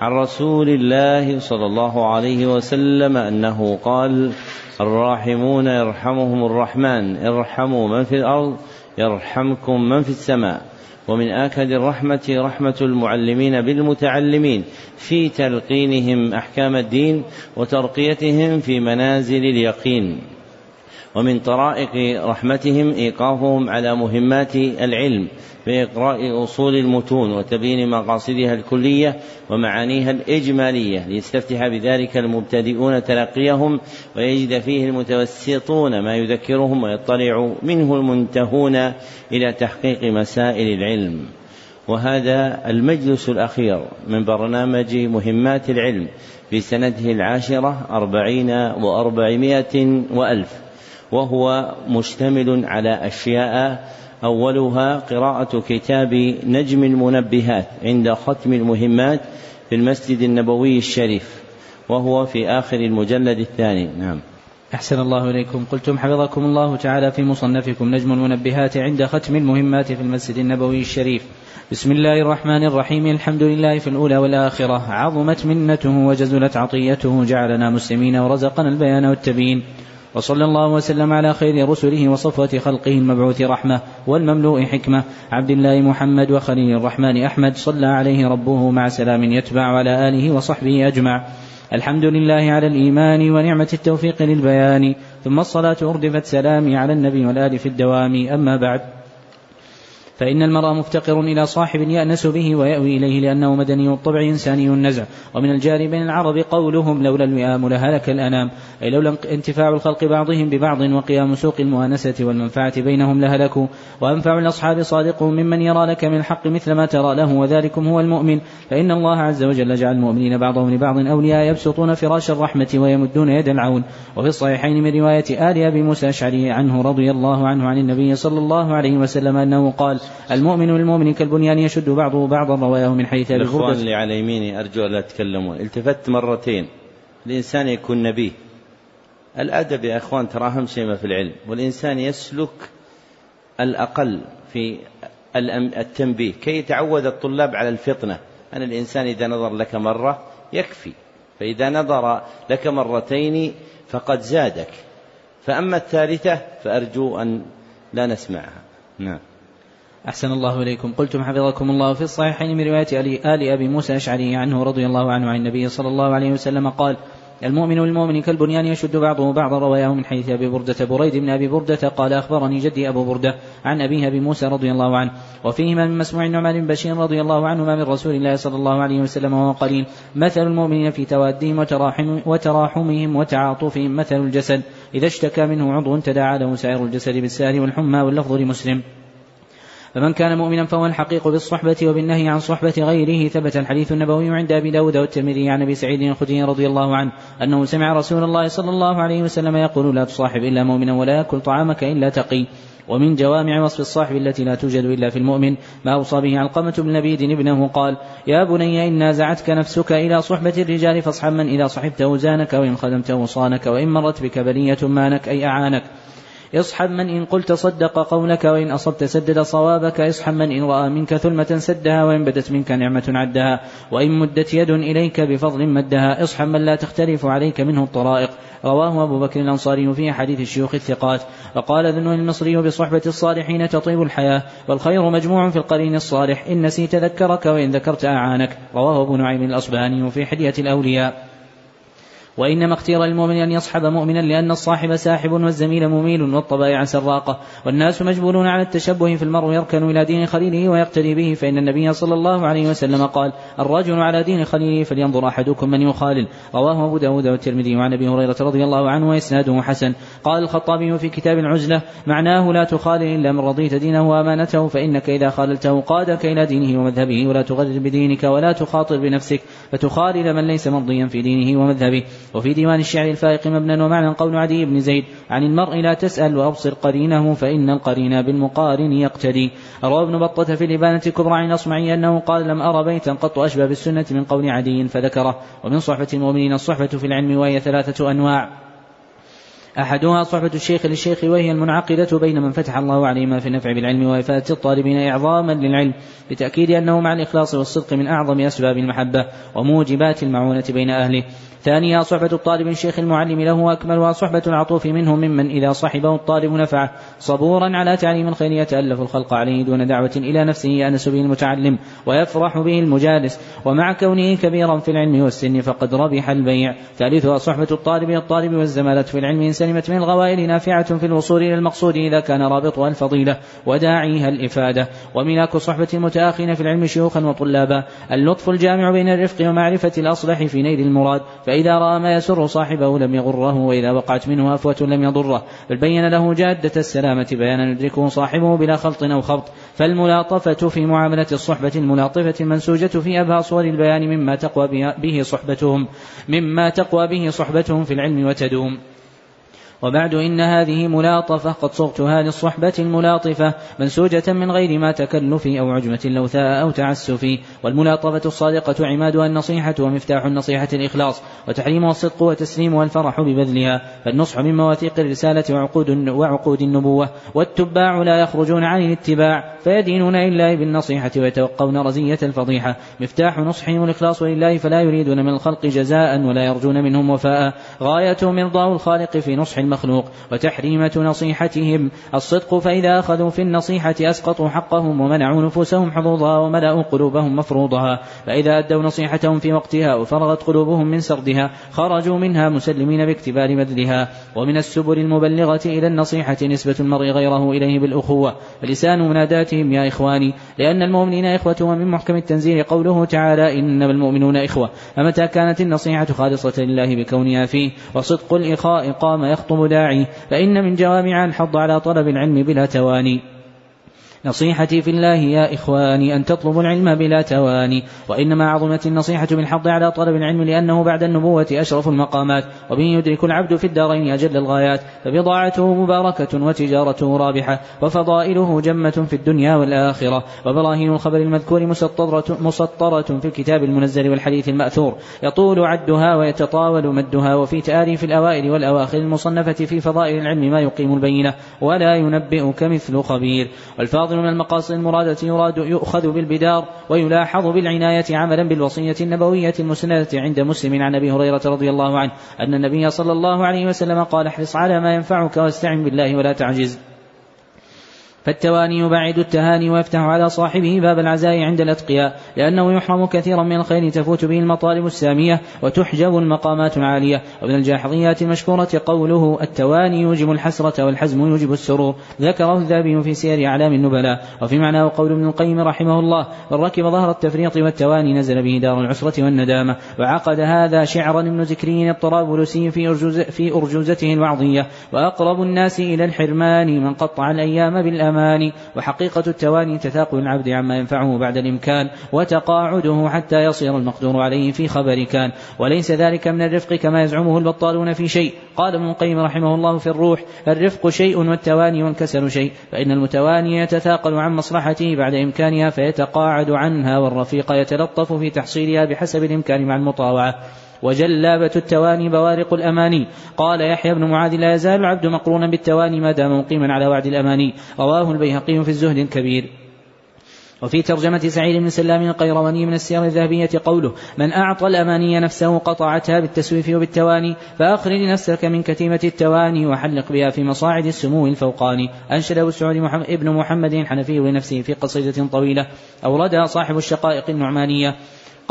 عن رسول الله صلى الله عليه وسلم أنه قال الراحمون يرحمهم الرحمن ارحموا من في الأرض يرحمكم من في السماء. ومن آكد الرحمة رحمة المعلمين بالمتعلمين في تلقينهم أحكام الدين وترقيتهم في منازل اليقين. ومن طرائق رحمتهم إيقافهم على مهمات العلم بإقراء أصول المتون وتبيين مقاصدها الكلية ومعانيها الإجمالية ليستفتح بذلك المبتدئون تلقيهم ويجد فيه المتوسطون ما يذكرهم ويطلع منه المنتهون إلى تحقيق مسائل العلم. وهذا المجلس الأخير من برنامج مهمات العلم في سنته العاشرة أربعين وأربعمائة وألف. وهو مشتمل على أشياء. أولها قراءة كتاب نجم المنبهات عند ختم المهمات في المسجد النبوي الشريف وهو في آخر المجلد الثاني. نعم. أحسن الله إليكم. قلتم حفظكم الله تعالى في مصنفكم نجم المنبهات عند ختم المهمات في المسجد النبوي الشريف. بسم الله الرحمن الرحيم. الحمد لله في الأولى والآخرة. عظمت منته وجزلت عطيته جعلنا مسلمين ورزقنا البيان والتبيين. وصلى الله وسلم على خير رسله وصفوة خلقه المبعوث رحمة والمملوء حكمة. عبد الله محمد وخليل الرحمن أحمد صلى عليه ربه مع سلام يتبع على آله وصحبه أجمع. الحمد لله على الإيمان ونعمة التوفيق للبيان. ثم الصلاة أردفت سلامي على النبي والآل في الدوام. أما بعد. فإن المرء مفتقر إلى صاحب يأنس به ويأوي إليه لأنه مدني الطبع إنساني النزع. ومن الجار بين العرب قولهم لولا الوئام لهلك الأنام. أي لولا انتفاع الخلق بعضهم ببعض وقيام سوق المؤانسة والمنفعة بينهم لهلكوا. وأنفع الأصحاب صادق ممن يرى لك من الحق مثل ما ترى له وذلكم هو المؤمن. فإن الله عز وجل جعل المؤمنين بعضهم لبعض أولياء يبسطون فراش الرحمة ويمدون يد العون. وفي الصحيحين من رواية آل أبي موسى عنه رضي الله عنه عن النبي صلى الله عليه وسلم أنه قال المؤمن للمؤمن كالبنيان يشد بعضه بعضا رواه من حيث أبي الإخوان اللي على يميني أرجو ألا تتكلمون التفت مرتين. الإنسان يكون نبيه الأدب يا إخوان ترى أهم شيء في العلم. والإنسان يسلك الأقل في التنبيه. كي يتعود الطلاب على الفطنة. أن الإنسان إذا نظر لك مرة يكفي. فإذا نظر لك مرتين فقد زادك. فأما الثالثة فأرجو أن لا نسمعها. نعم. أحسن الله إليكم. قلتم حفظكم الله في الصحيحين من رواية آل أبي موسى الأشعري عنه رضي الله عنه عن النبي صلى الله عليه وسلم قال المؤمن والمؤمن كالبنيان يشد بعضه بعضا. رواه من حيث أبي بردة. بريد بن أبي بردة قال أخبرني جدي أبو بردة عن أبيه أبي موسى رضي الله عنه وفيهما من مسموع النعمان بن بشير رضي الله عنهما من رسول الله صلى الله عليه وسلم وهو قليل. مثل المؤمنين في توادهم وتراحم وتراحمهم وتعاطفهم مثل الجسد. إذا اشتكى منه عضو تداعى له سائر الجسد بالسهر والحمى واللفظ لمسلم. فمن كان مؤمنا فهو الحقيق بالصحبة وبالنهي عن صحبة غيره. ثبت الحديث النبوي عند أبي داود والترمذي عن أبي سعيد الخدري رضي الله عنه أنه سمع رسول الله صلى الله عليه وسلم يقول لا تصاحب إلا مؤمنا ولا يأكل طعامك إلا تقي. ومن جوامع وصف الصاحب التي لا توجد إلا في المؤمن ما أوصى به علقمة بن لبيد ابنه قال يا بني إن نازعتك نفسك إلى صحبة الرجال فاصحب من إذا صحبته زانك وإن خدمته صانك وإن مرت بك بلية مانك أي أعانك. اصحب من إن قلت صدق قولك وإن أصبت سدد صوابك اصحب من إن رأى منك ثلمة سدها وإن بدت منك نعمة عدها. وإن مدت يد إليك بفضل مدها اصحب من لا تختلف عليك منه الطرائق. رواه أبو بكر الأنصاري في حديث الشيوخ الثقات. وقال ذنون المصري بصحبة الصالحين تطيب الحياة. والخير مجموع في القرين الصالح. إن نسيت ذكرك وإن ذكرت أعانك. رواه أبو نعيم الأصبهاني في حلية الأولياء. وإنما اختير للمؤمن أن يصحب مؤمنا لأن الصاحب ساحب والزميل مميل والطبائع سراقة. والناس مجبولون على التشبه في المرء يركن إلى دين خليله ويقتدي به فإن النبي صلى الله عليه وسلم قال الرجل على دين خليله فلينظر أحدكم من يخالل رواه أبو داود والترمذي وعن أبي هريرة رضي الله عنه وإسناده حسن. قال الخطابي في كتاب العزلة معناه لا تخالل إلا من رضيت دينه وأمانته فإنك إذا خاللته قادك إلى دينه ومذهبه ولا تغرر بدينك ولا تخاطر بنفسك فتخالل من ليس مرضيا في دينه ومذهبه. وفي ديوان الشعر الفائق مبنى ومعنى قول عدي بن زيد عن المرء لا تسأل وأبصر قرينه فإن القرين بالمقارن يقتدي. روى ابن بطة في الإبانة الكبرى عن الأصمعي أنه قال لم أرى بيتا قط أشبه بالسنة من قول عدي فذكره. ومن صحبة المؤمنين الصحبة في العلم وهي ثلاثة أنواع. أحدها صحبة الشيخ للشيخ وهي المنعقدة بين من فتح الله عليهما في النفع بالعلم وإفادة الطالبين إعظاما للعلم بتأكيد أنه مع الإخلاص والصدق من أعظم أسباب المحبة وموجبات المعونة بين أهله. ثانيها صحبة الطالب الشيخ المعلم له أكملها صحبة العطوف منه ممن إذا صحبه الطالب نفعه صبورا على تعليم الخير يتألف الخلق عليه دون دعوة إلى نفسه يأنس به المتعلم ويفرح به المجالس ومع كونه كبيرا في العلم والسن فقد ربح البيع. ثالثها صحبة الطالب الطالب والزمالة في العلم سلمت من الغوائل نافعة في الوصول إلى المقصود إذا كان رابطها الفضيلة وداعيها الإفادة. وملاك صحبة المتآخين في العلم شيوخا وطلابا. اللطف الجامع بين الرفق ومعرفة الأصلح في نيل المراد. فإذا رأى ما يسر صاحبه لم يغره وإذا وقعت منه أفوة لم يضره. بل بين له جادة السلامة بيانا يدركه صاحبه بلا خلط أو خبط. فالملاطفة في معاملة الصحبة الملاطفة المنسوجة في أبهى صور البيان مما تقوى به صحبتهم مما تقوى به صحبتهم في العلم وتدوم. وبعد إن هذه ملاطفة قد صغتها للصحبة الملاطفة منسوجة من غير ما تكلف أو عجمة لوثاء أو تعسف. والملاطفة الصادقة عمادها النصيحة ومفتاح النصيحة الإخلاص وتحريمها الصدق وتسليمها الفرح ببذلها. فالنصح من مواثيق الرسالة وعقود وعقود النبوة. والتباع لا يخرجون عن الاتباع. فيدينون لله بالنصيحة ويتوقون رزية الفضيحة. مفتاح نصحهم الإخلاص لله فلا يريدون من الخلق جزاء ولا يرجون منهم وفاء. غايتهم إرضاء الخالق في نصح المخلوق وتحريمة نصيحتهم. الصدق فإذا أخذوا في النصيحة أسقطوا حقهم ومنعوا نفوسهم حظوظها وملأوا قلوبهم مفروضها. فإذا أدوا نصيحتهم في وقتها وفرغت قلوبهم من سردها خرجوا منها مسلمين باكتبار بذلها. ومن السبل المبلغة إلى النصيحة نسبة المرء غيره إليه بالأخوة. فلسان مناداتهم يا إخواني لأن المؤمنين إخوة ومن محكم التنزيل قوله تعالى إنما المؤمنون إخوة. فمتى كانت النصيحة خالصة لله بكونها فيه؟ وصدق الإخاء قام يخطب داعي فإن من جوامع الحض على طلب العلم بلا تواني. نصيحتي في الله يا إخواني أن تطلبوا العلم بلا تواني وإنما عظمت النصيحة بالحض على طلب العلم لأنه بعد النبوة أشرف المقامات وبه يدرك العبد في الدارين أجل الغايات فبضاعته مباركة وتجارته رابحة وفضائله جمة في الدنيا والآخرة وبراهين الخبر المذكور مسطرة, مسطرة في الكتاب المنزل والحديث المأثور يطول عدها ويتطاول مدها وفي تآليف الأوائل والأواخر المصنفة في فضائل العلم ما يقيم البينة ولا ينبئك مثل خبير والفاظ الفاضل من المقاصد المرادة يراد يؤخذ بالبدار ويلاحظ بالعناية عملا بالوصية النبوية المسندة عند مسلم عن أبي هريرة رضي الله عنه. أن النبي صلى الله عليه وسلم قال احرص على ما ينفعك واستعن بالله ولا تعجز. فالتواني يبعد التهاني ويفتح على صاحبه باب العزاء عند الأتقياء لأنه يحرم كثيرا من الخير تفوت به المطالب السامية وتحجب المقامات العالية. ومن الجاحظيات المشكورة قوله التواني يوجب الحسرة والحزم يوجب السرور. ذكره الذهبي في سير أعلام النبلاء. وفي معناه قول ابن القيم رحمه الله من ركب ظهر التفريط والتواني نزل به دار العسرة والندامة وعقد هذا شعرا ابن زكري الطرابلسي في, أرجوز في أرجوزته الوعظية. وأقرب الناس إلى الحرمان من قطع الأيام الأمان وحقيقة التواني تثاقل العبد عما ينفعه بعد الإمكان وتقاعده حتى يصير المقدور عليه في خبر كان. وليس ذلك من الرفق كما يزعمه البطالون في شيء. قال ابن القيم رحمه الله في الروح الرفق شيء والتواني والكسل شيء. فإن المتواني يتثاقل عن مصلحته بعد إمكانها فيتقاعد عنها والرفيق يتلطف في تحصيلها بحسب الإمكان مع المطاوعة. وجلابة التواني بوارق الأماني. قال يحيى بن معاذ لا يزال العبد مقرونا بالتواني ما دام مقيما على وعد الأماني. رواه البيهقي في الزهد الكبير. وفي ترجمة سعيد بن سلام القيرواني من السير الذهبية قوله من أعطى الأماني نفسه قطعتها بالتسويف وبالتواني فأخرج نفسك من كتيمة التواني وحلق بها في مصاعد السمو الفوقاني. أنشد أبو السعود محمد ابن محمد الحنفي لنفسه في قصيدة طويلة أوردها صاحب الشقائق النعمانية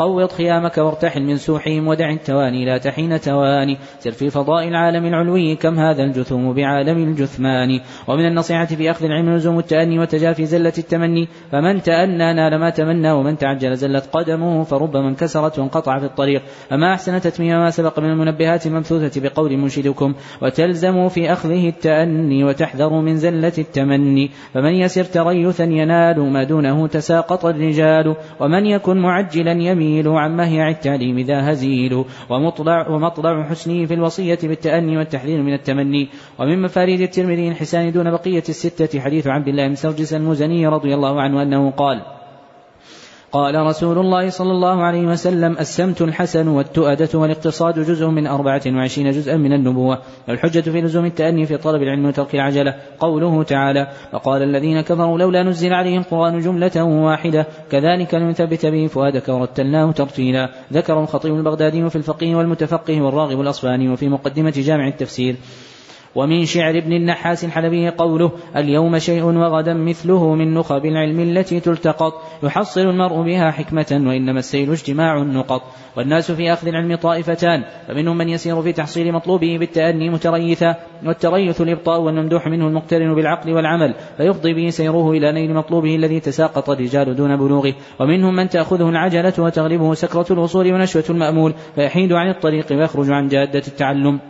قوض خيامك وارتحل من سوحهم ودع التواني لا تحين تواني. سر في فضاء العالم العلوي كم هذا الجثوم بعالم الجثمان. ومن النصيحة في أخذ العلم لزوم التأني وتجافي زلة التمني فمن تأنى نال ما تمنى ومن تعجل زلت قدمه فربما انكسرت وانقطع في الطريق. فما أحسن تتميم ما سبق من المنبهات المبثوثة بقول منشدكم وتلزموا في أخذه التأني وتحذروا من زلة التمني. فمن يسر تريثا ينال ما دونه تساقط الرجال. ومن يكن معجلا يميل عن مهيع التعليم ذا هزيل ومطلع, ومطلع حسنه في الوصية بالتأني والتحذير من التمني. ومن مفاريد الترمذي الحسان دون بقية الستة حديث عبد الله بن سرجس المزني رضي الله عنه أنه قال قال رسول الله صلى الله عليه وسلم السمت الحسن والتؤدة والاقتصاد جزء من أربعة وعشرين جزءا من النبوة الحجة في لزوم التأني في طلب العلم وترك العجلة قوله تعالى وقال الذين كفروا لولا نزل عليه القرآن جملة واحدة كذلك لنثبت به فؤادك ورتلناه ترتيلا. ذكر الخطيب البغدادي في الفقيه والمتفقه والراغب الأصفهاني وفي مقدمة جامع التفسير. ومن شعر ابن النحاس الحلبي قوله اليوم شيء وغدا مثله من نخب العلم التي تلتقط يحصل المرء بها حكمة وإنما السيل اجتماع النقط. والناس في أخذ العلم طائفتان فمنهم من يسير في تحصيل مطلوبه بالتأني متريثا والتريث الإبطاء والممدوح منه المقترن بالعقل والعمل فيفضي به سيره إلى نيل مطلوبه الذي تساقط الرجال دون بلوغه. ومنهم من تأخذه العجلة وتغلبه سكرة الوصول ونشوة المأمول فيحيد عن الطريق ويخرج عن جادة التعلم.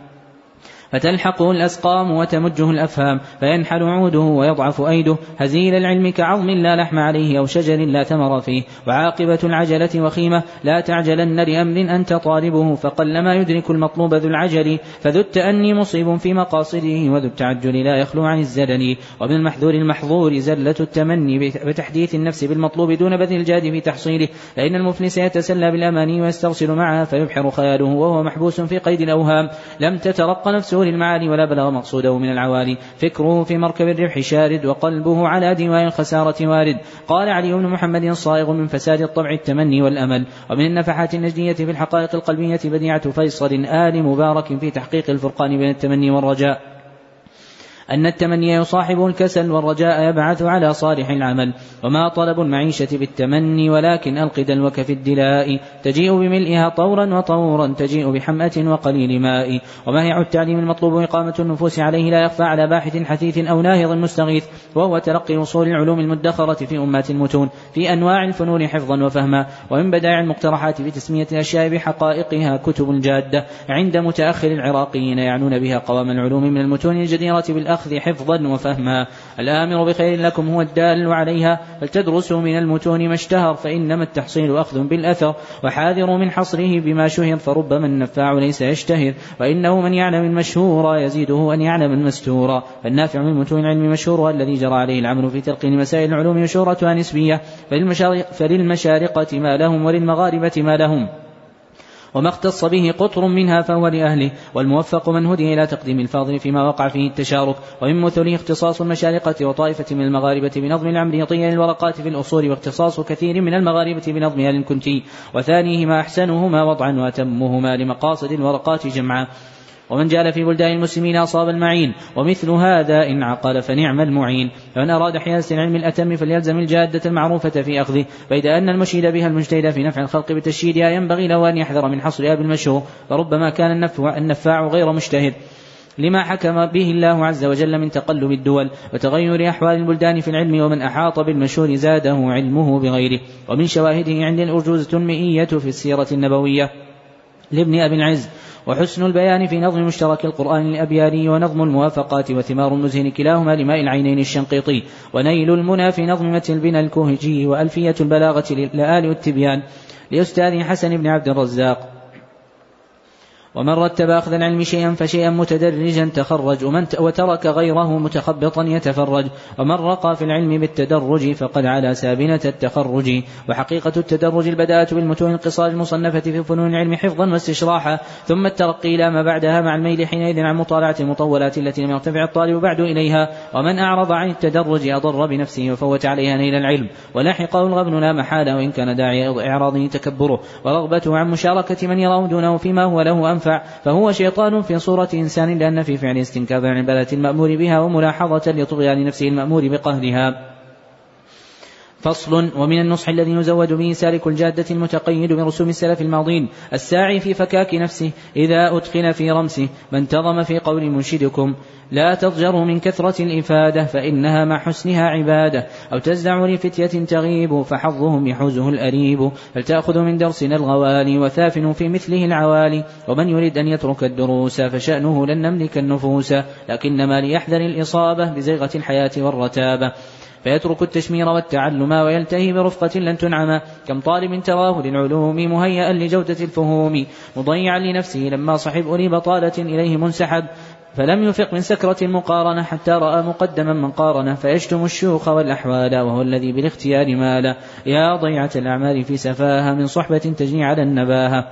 فتلحقه الأسقام وتمجه الأفهام فينحل عوده ويضعف أيده. هزيل العلم كعظم لا لحم عليه أو شجر لا ثمر فيه. وعاقبة العجلة وخيمة لا تعجلن لأمر أنت طالبه. فقلما يدرك المطلوب ذو العجل فذو التأني مصيب في مقاصده وذو التعجل لا يخلو عن الزلل. ومن المحذور المحظور زلة التمني بتحديث النفس بالمطلوب دون بذل الجاد في تحصيله. فإن المفلس يتسلى بالأماني ويسترسل معها فيبحر خياله وهو محبوس في قيد الأوهام. لم تترق نفسه وصول المعالي ولا بلغ مقصوده من العوالي. فكره في مركب الربح شارد وقلبه على دواء الخسارة وارد. قال علي بن محمد صائغ من فساد الطبع التمني والأمل. ومن النفحات النجدية في الحقائق القلبية بديعة فيصل آل مبارك في تحقيق الفرقان بين التمني والرجاء. أن التمني يصاحبه الكسل والرجاء يبعث على صالح العمل. وما طلب المعيشة بالتمني ولكن ألق دلوك في الدلاء. تجيء بملئها طورا وطورا تجيء بحمأة وقليل ماء. ومهيع التعليم المطلوب إقامة النفوس عليه؟ لا يخفى على باحث حثيث أو ناهض مستغيث. وهو تلقي وصول العلوم المدخرة في أمات المتون. في أنواع الفنون حفظا وفهما. ومن بدائع المقترحات في تسمية الأشياء بحقائقها كتب جادة. عند متأخر العراقيين يعنون بها قوام العلوم من المتون الجديرة بالأخ الأخذ حفظا وفهما. الآمر بخير لكم هو الدال عليها. فلتدرسوا من المتون ما اشتهر فإنما التحصيل أخذ بالأثر. وحاذروا من حصره بما شهر فربما النفاع ليس يشتهر. وإنه من يعلم المشهور يزيده أن يعلم المستور. فالنافع من متون العلم مشهورها الذي جرى عليه العمل في تلقين مسائل العلوم مشهورتها نسبية. فللمشارقة ما لهم وللمغاربة ما لهم. وما اختص به قطر منها فهو لأهله والموفق من هدي إلى تقديم الفاضل فيما وقع فيه التشارك ومن مثله اختصاص المشارقة وطائفة من المغاربة بنظم العمريطية للورقات في الأصول واختصاص كثير من المغاربة بنظمها للكنتي وثانيهما أحسنهما وضعا وأتمهما لمقاصد الورقات جمعا. ومن جال في بلدان المسلمين أصاب المعين ومثل هذا إن عقل فنعم المعين. فمن أراد حيازة العلم الأتم فليلزم الجادة المعروفة في أخذه. فإذا أن المشيد بها المجتهد في نفع الخلق بتشييدها ينبغي له أن يحذر من حصرها بالمشهور فربما كان النفاع غير مجتهد. لما حكم به الله عز وجل من تقلب الدول وتغير أحوال البلدان في العلم ومن أحاط بالمشهور زاده علمه بغيره. ومن شواهده عند الأرجوزة المئية في السيرة النبوية لابن أبي العز. وحسن البيان في نظم مشترك القرآن الأبياني ونظم الموافقات وثمار المزهن كلاهما لماء العينين الشنقيطي ونيل المنى في نظم متن البنى الكوهجي وألفية البلاغة للآل والتبيان لأستاذ حسن بن عبد الرزاق. ومن رتب أخذ العلم شيئا فشيئا متدرجا تخرج ومن وترك غيره متخبطا يتفرج ومن رقى في العلم بالتدرج فقد على سابنة التخرج. وحقيقة التدرج البداءة بالمتون القصار المصنفة في فنون العلم حفظا واستشراحا ثم الترقي إلى ما بعدها مع الميل حينئذ عن مطالعة المطولات التي لم يرتفع الطالب بعد إليها. ومن أعرض عن التدرج أضر بنفسه وفوت عليها نيل العلم. ولحقه الغبن لا محالة وإن كان داعي إعراضه تكبره. ورغبته عن مشاركة من يراه دونه فيما هو له أنفع ينفع فهو شيطان في صورة إنسان لأن في فعل استنكافا عن المأمور بها وملاحظة لطغيان نفسه المأمور بقهرها. فصل ومن النصح الذي يزود به سالك الجادة المتقيد برسوم السلف الماضين الساعي في فكاك نفسه إذا أتقن في رمسه ما انتظم في قول منشدكم لا تضجروا من كثرة الإفادة فإنها مع حسنها عبادة. أو تزدع لفتية تغيب فحظهم يحوزه الأريب. فلتأخذوا من درسنا الغوالي وثافنوا في مثله العوالي. ومن يريد أن يترك الدروس فشأنه لن نملك النفوس. لكنما ليحذر الإصابة بزيغة الحياة والرتابة. فيترك التشمير والتعلم ويلتهي برفقة لن تنعم كم طالب تراه للعلوم مهيئا لجودة الفهوم مضيعا لنفسه لما صحب أولي بطالة إليه منسحب فلم يفق من سكرة المقارنة حتى رأى مقدما من قارنة فيشتم الشيوخ والأحوال وهو الذي بالاختيار مال يا ضيعة الأعمال في سفاهة من صحبة تجني على النباهة.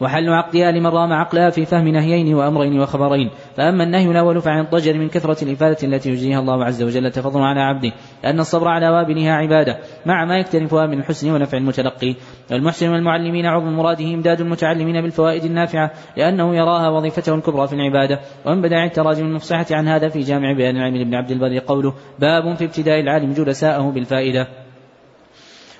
وحل عقدها لمن رام عقلها في فهم نهيين وأمرين وخبرين. فأما النهي الأول فعن الضجر من كثرة الإفادة التي يجزيها الله عز وجل تفضل على عبده لأن الصبر على وابنها عبادة مع ما يكتنفها من الحسن ونفع المتلقي. والمحسن والمعلمين عظم مراده إمداد المتعلمين بالفوائد النافعة لأنه يراها وظيفته الكبرى في العبادة. ومن بدع التراجم المفصحة عن هذا في جامع بيان العلم لابن عبد البر قوله باب في ابتداء العالم جلساءه بالفائدة.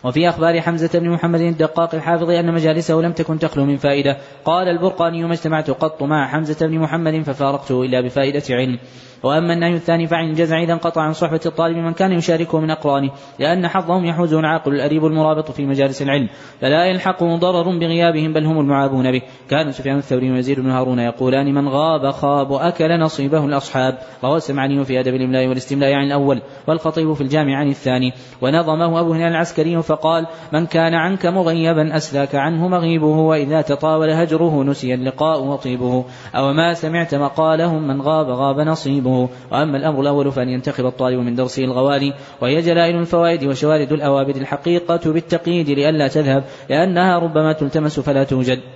وفي أخبار حمزة بن محمد الدقاق الحافظ أن مجالسه لم تكن تخلو من فائدة. قال البرقاني ما اجتمعت قط مع حمزة بن محمد ففارقته إلا بفائدة علم. وأما النهي الثاني فعن الجزع إذا انقطع عن صحبة الطالب من كان يشاركه من أقرانه لأن حظهم يحوزه العاقل الأريب المرابط في مجالس العلم فلا يلحقه ضرر بغيابهم بل هم المعابون به. كان سفيان الثوري ويزيد بن هارون يقولان من غاب خاب وأكل نصيبه الأصحاب. رواه السمعاني في أدب الإملاء والاستملاء عن الأول والخطيب في الجامع عن الثاني. ونظمه أبو هلال العسكري فقال من كان عنك مغيبا أسلاك عنه مغيبه وإذا تطاول هجره نسي اللقاء وطيبه أو ما سمعت مقالهم من غاب غاب نصيبه وأما الأمر الأول فأن ينتخب الطالب من درسه الغوالي وهي جلائل الفوائد وشوارد الأوابد الحقيقة بالتقييد لئلا تذهب لأنها ربما تلتمس فلا توجد.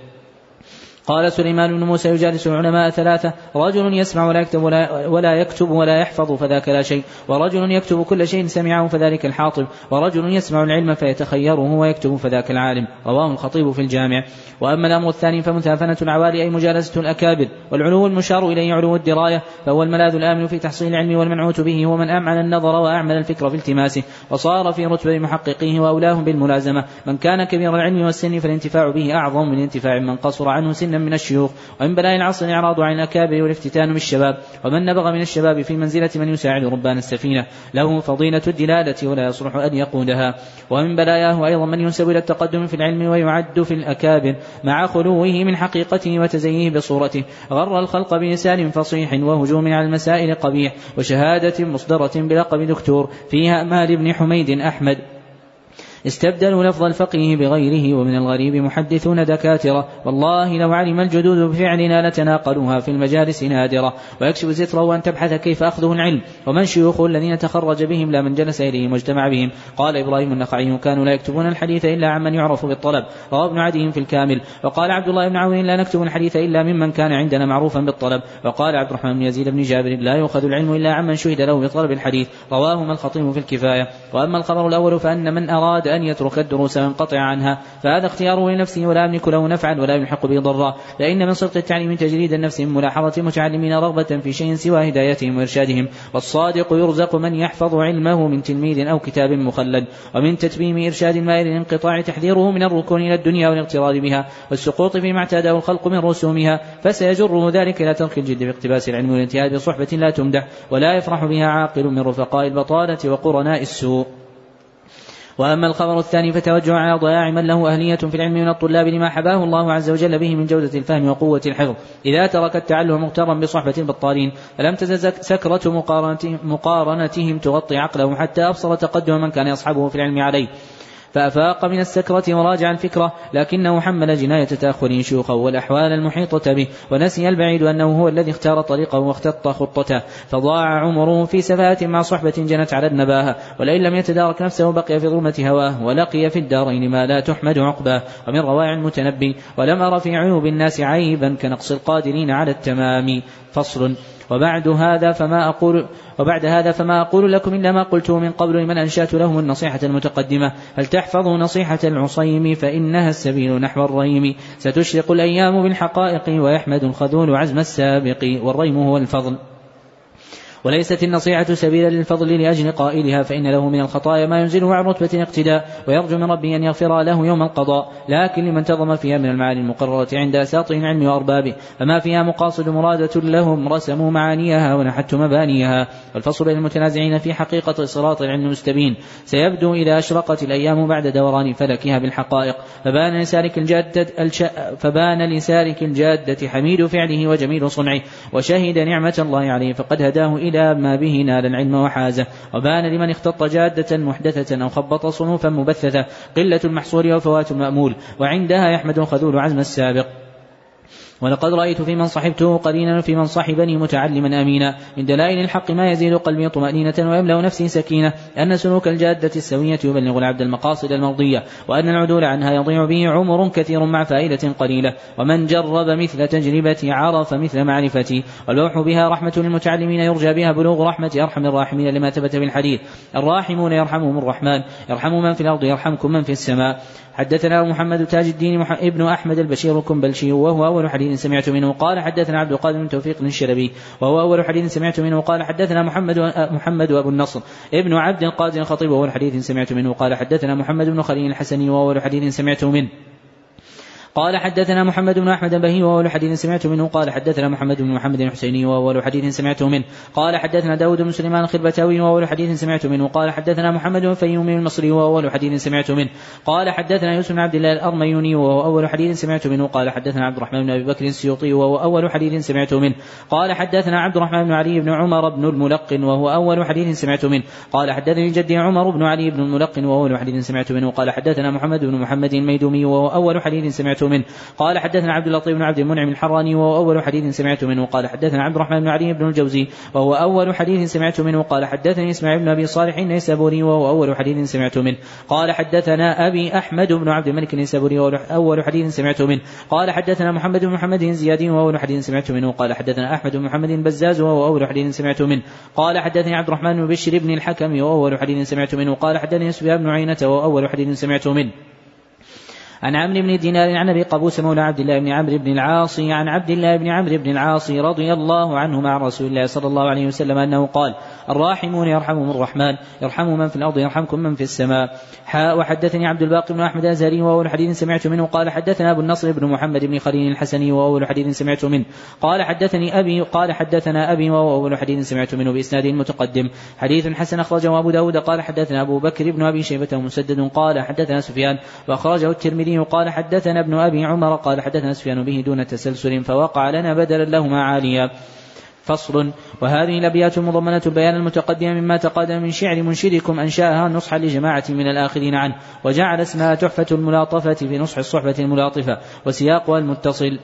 قال سليمان بن موسى يجالس العلماء ثلاثة. رجل يسمع ولا يكتب ولا, ولا يكتب ولا يحفظ فذاك لا شيء. ورجل يكتب كل شيء سمعه فذلك الحاطب. ورجل يسمع العلم فيتخيره ويكتب فذاك العالم. رواه الخطيب في الجامع. وأما الأمر الثاني فمثافنة العوالي أي مجالسة الأكابر. والعلو المشار إليه علو الدراية. فهو الملاذ الآمن في تحصيل العلم والمنعوت به هو من أمعن النظر وأعمل الفكر في التماسه وصار في رتبة محققيه وأولاهم بالملازمة. من كان كبير العلم والسن فالانتفاع به أعظم من انتفاع من قصر عنه سنا من الشيوخ ومن بلاء العصر الإعراض عن الأكابر والافتتان بالشباب ومن نبغ من الشباب في منزلة من يساعد ربان السفينة له فضيلة الدلالة ولا يصلح أن يقودها. ومن بلاياه أيضا من ينسب إلى التقدم في العلم ويعد في الأكابر مع خلوه من حقيقته وتزييه بصورته. غر الخلق بلسان فصيح وهجوم على المسائل قبيح وشهادة مصدرة بلقب دكتور فيها مال بن حميد أحمد. استبدلوا لفظ الفقيه بغيره ومن الغريب محدثون دكاترة. والله لو علم الجدود بفعلنا لتناقلوها في المجالس نادرة. ويكشف ستره أن تبحث كيف أخذه العلم. ومن شيوخه الذين تخرج بهم لا من جلس إليهم واجتمع بهم. قال إبراهيم النخعي كانوا لا يكتبون الحديث إلا عمن يعرف بالطلب رواه ابن عدي في الكامل. وقال عبد الله بن عون لا نكتب الحديث إلا ممن كان عندنا معروفا بالطلب وقال عبد الرحمن بن يزيد بن جابر لا يؤخذ العلم إلا عمن شهد له بطلب الحديث رواهما الخطيب في الكفاية. وأما الخبر الأول فأن من أراد أن يترك الدروس وينقطع عنها. فهذا اختياره لنفسه ولا يملك له نفعا ولا يلحق به ضرا. لأن من صدق التعليم تجريد النفس من ملاحظة المتعلمين رغبة في شيء سوى هدايتهم وإرشادهم. والصادق يرزق من يحفظ علمه من تلميذ أو كتاب مخلد. ومن تتميم إرشاد المائل للانقطاع تحذيره من الركون إلى الدنيا والاغترار بها. والسقوط فيما اعتاده الخلق من رسومها. فسيجره ذلك إلى ترك الجد باقتباس العلم والانتهاء بصحبة لا تمدح. ولا يفرح بها عاقل من رفقاء البطالة وقرناء السوء. وأما الخبر الثاني فتوجه على ضياع من له أهلية في العلم من الطلاب لما حباه الله عز وجل به من جودة الفهم وقوة الحفظ. إذا ترك التعلم مغترا بصحبة البطالين فلم تزل سكرة مقارنتهم, تغطي عقله حتى أبصر تقدم من كان يصحبه في العلم عليه. فأفاق من السكرة وراجع الفكرة لكنه حمل جناية تأخر شيوخه والأحوال المحيطة به ونسي البعيد أنه هو الذي اختار طريقه واختط خطته. فضاع عمره في سفاهة مع صحبة جنت على النباهة ولئن لم يتدارك نفسه بقي في ظلمة هواه ولقي في الدارين ما لا تحمد عقباه. ومن روائع المتنبي ولم أر في عيوب الناس عيبا كنقص القادرين على التمام. فصل. وبعد هذا فما أقول وبعد هذا فما أقول لكم إلا ما قلته من قبل لمن أنشأت لهم النصيحة المتقدمة. هل تحفظوا نصيحة العصيم فإنها السبيل نحو الريم؟ ستشرق الأيام بالحقائق ويحمد الخذول عزم السابق والريم هو الفضل. وليست النصيحة سبيلا للفضل لأجل قائلها فإن له من الخطايا ما ينزله عن رتبة اقتداء ويرجو من ربه أن يغفر له يوم القضاء. لكن لمن تضم فيها من المعاني المقررة عند أساطين العلم وأربابه فما فيها مقاصد مرادة لهم رسموا معانيها ونحت مبانيها. والفصل بين المتنازعين في حقيقة صراط العلم المستبين. سيبدو إذا أشرقت الأيام بعد دوران فلكها بالحقائق. فبان لسالك الجادة. فبان لسالك الجادة حميد فعله وجميل صنعه. وشهد نعمة الله عليه فقد هداه إلى ما به نال العلم وحازة. وبان لمن اختط جادة محدثة أو خبط صنوفا مبثثة. قلة المحصور وفوات المأمول. وعندها يحمد الخذول عزم السابق. ولقد رأيت في من صحبته قرينا وفي من صحبني متعلما أمينا. من دلائل الحق ما يزيد قلبي طمأنينة ويملأ نفسي سكينة. أن سلوك الجادة السوية يبلغ العبد المقاصد المرضية وأن العدول عنها يضيع به عمر كثير مع فائدة قليلة. ومن جرب مثل تجربتي عرف مثل معرفتي. واللوح بها رحمة للمتعلمين يرجى بها بلوغ رحمة أرحم الراحمين لما ثبت في الحديث. الراحمون يرحمهم الرحمن يرحم من في الأرض يرحمكم من في السماء. حدثنا محمد تاج الدين ابن أحمد البشير الكنبلشي وهو أول حديث سمعت منه. قال حدثنا عبد القادر بن توفيق الشلبي وهو أول حديث سمعت منه. قال حدثنا محمد محمد وأبو النصر. ابن عبد القادر الخطيب وهو حديث سمعت منه. قال حدثنا محمد بن خليل الحسني وهو أول حديث سمعته منه. قال حدثنا محمد بن أحمد البهي وهو حديث سمعت منه. قال حدثنا محمد بن محمد الحسيني وهو حديث سمعته منه. قال حدثنا داود بن سليمان الخربتاوي وهو حديث سمعت منه. قال حدثنا محمد بن فيوم المصري وهو حديث سمعت منه. قال حدثنا يوسف بن عبد الله الأرميوني وهو اول حديث سمعت منه. قال حدثنا عبد الرحمن بن أبي بكر السيوطي وهو اول حديث سمعت منه. قال حدثنا عبد الرحمن بن علي بن عمر بن الملقن وهو أول حديث سمعت منه. قال حدثني جدي عمر بن علي بن الملقن وهو اول حديث سمعت منه. قال حدثنا محمد بن محمد الميدومي وهو أول حديث سمعت منه. قال حدثنا عبد اللطيف بن عبد المنعم الحراني وهو أول حديث سمعت منه. قال حدثنا عبد الرحمن بن علي بن الجوزي وهو أول حديث سمعت منه. قال حدثني إسماعيل بن أبي صالح النيسابوري وهو أول حديث سمعت منه. قال حدثنا أبي أحمد بن عبد الملك النيسابوري وهو أول حديث سمعت منه. قال حدثنا محمد بن محمد زيادي وهو أول حديث سمعت منه. قال حدثنا أحمد بن محمد بزاز وهو أول حديث سمعت منه. قال حدثني عبد الرحمن بن بشر بن الحكم وهو أول حديث سمعت منه. قال حدثني سفيان بن عينة وهو أول حديث سمعت منه. عن عمرو بن دينار عن أبي قابوس مولى عبد الله بن عمرو بن العاص عن عبد الله بن عمرو بن العاص رضي الله عنه مع رسول الله صلى الله عليه وسلم أنه قال الراحمون يرحمهم الرحمن يرحم من في الأرض يرحمكم من في السماء. حاء وحدثني عبد الباقي بن أحمد الأزهري وهو الحديث سمعت منه قال حدثنا أبو النصر بن محمد بن خليل الحسني وهو الحديث سمعت منه قال حدثني أبي قال حدثنا أبي وهو اول حديث سمعت منه بإسناد متقدم. حديث حسن أخرجه أبو داود قال حدثنا أبو بكر بن أبي شيبة مسدد قال حدثنا سفيان وأخرجه الترمذي قال حدثنا حدثنا ابن أبي عمر قال حدثنا سفيان به دون تسلسل فوقع لنا بدلا لهما عاليا. فصل. وهذه الأبيات المضمنة بيان المتقدم مما تقدم من شعر منشدكم أنشأها نصحا لجماعة من الآخرين عنه وجعل اسمها تحفة الملاطفة في نصح الصحبة الملاطفة وسياقها المتصل.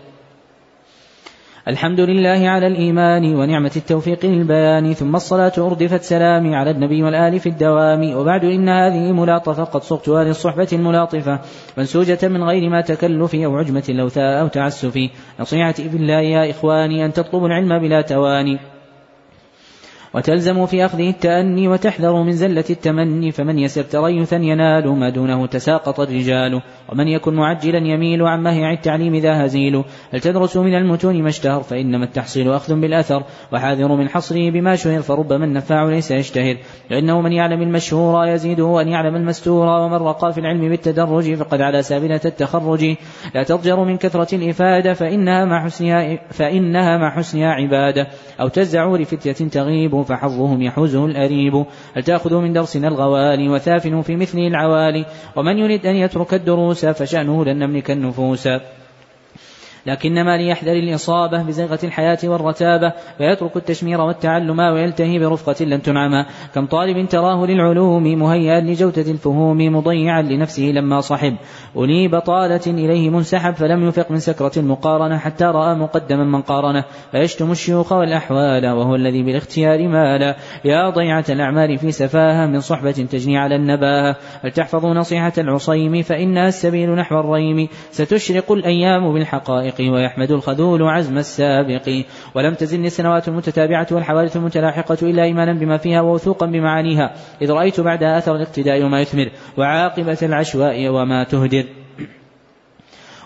الحمد لله على الإيمان ونعمة التوفيق للبيان ثم الصلاة أردفت سلامي على النبي والآل في الدوام. وبعد إن هذه ملاطفة قد صغتها للصحبة الملاطفة منسوجة من غير ما تكلف أو عجمة لوثاء أو تعسف. نصيحتي بالله يا إخواني أن تطلبوا العلم بلا تواني. وتلزم في أخذه التأني وتحذر من زلة التمني فمن يسر تريثا ينال ما دونه تساقط الرجال. ومن يكن معجلا يميل عن مهيع التعليم ذا هزيل. هل تدرس من المتون ما اشتهر؟ فإنما التحصيل أخذ بالأثر. وحاذر من حصره بما شهر فربما النفاع ليس يشتهر. لأنه من يعلم المشهور يزيده أن يعلم المستور. ومن رقى في العلم بالتدرج فقد على سابلة التخرج. لا تضجر من كثرة الإفادة فإنها مع حسنها فإنها مع حسنها عبادة. أو تزعور فتية تغيب فحظهم يحوزه الأريب. هل من درسنا الغوالي وثافن في مثله العوالي؟ ومن يريد أن يترك الدروس فشأنه لن نملك النفوس. لكنما ليحذر الإصابة بزيغة الحياة والرتابة فيترك التشمير والتعلم ويلتهي برفقة لن تنعم. كم طالب تراه للعلوم مهيئا لجودة الفهوم مضيعا لنفسه لما صحب. أولي بطالة إليه منسحب فلم يفق من سكرة المقارنة حتى رأى مقدما من قارنه. فيشتم الشيوخ والأحوال وهو الذي بالاختيار مال يا ضيعة الأعمال في سفاهة من صحبة تجني على النباهة. فلتحفظوا نصيحة العصيم؟ فإنها السبيل نحو الريم. ستشرق الأيام بالحقائق. ويحمد الخذول عزم السابق ولم تزن السنوات المتتابعة والحوادث المتلاحقة إلا إيمانا بما فيها ووثوقا بمعانيها. إذ رأيت بعدها أثر الاقتداء وما يثمر وعاقبة العشواء وما تهدر.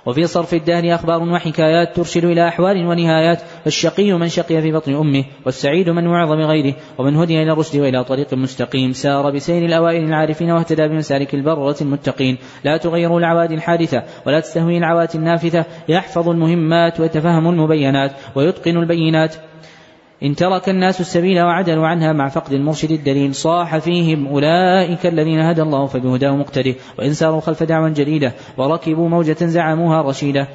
وفي صرف الدهر أخبار وحكايات ترشد إلى أحوال ونهايات. فالشقي من شقي في بطن أمه والسعيد من وعظ بغيره ومن هدي إلى الرشد وإلى طريق مستقيم. سار بسير الأوائل العارفين واهتدى بمسالك البررة المتقين. لا تغيروا العوادي الحادثة ولا تستهوي العواتي النافثة. يحفظ المهمات ويتفهم المبينات ويتقن البينات. إن ترك الناس السبيل وعدلوا عنها مع فقد المرشد الدليل صاح فيهم أولئك الذين هدى الله فبهداه مقتدي وإن ساروا خلف دعوى جديدة وركبوا موجة زعموها رشيدة.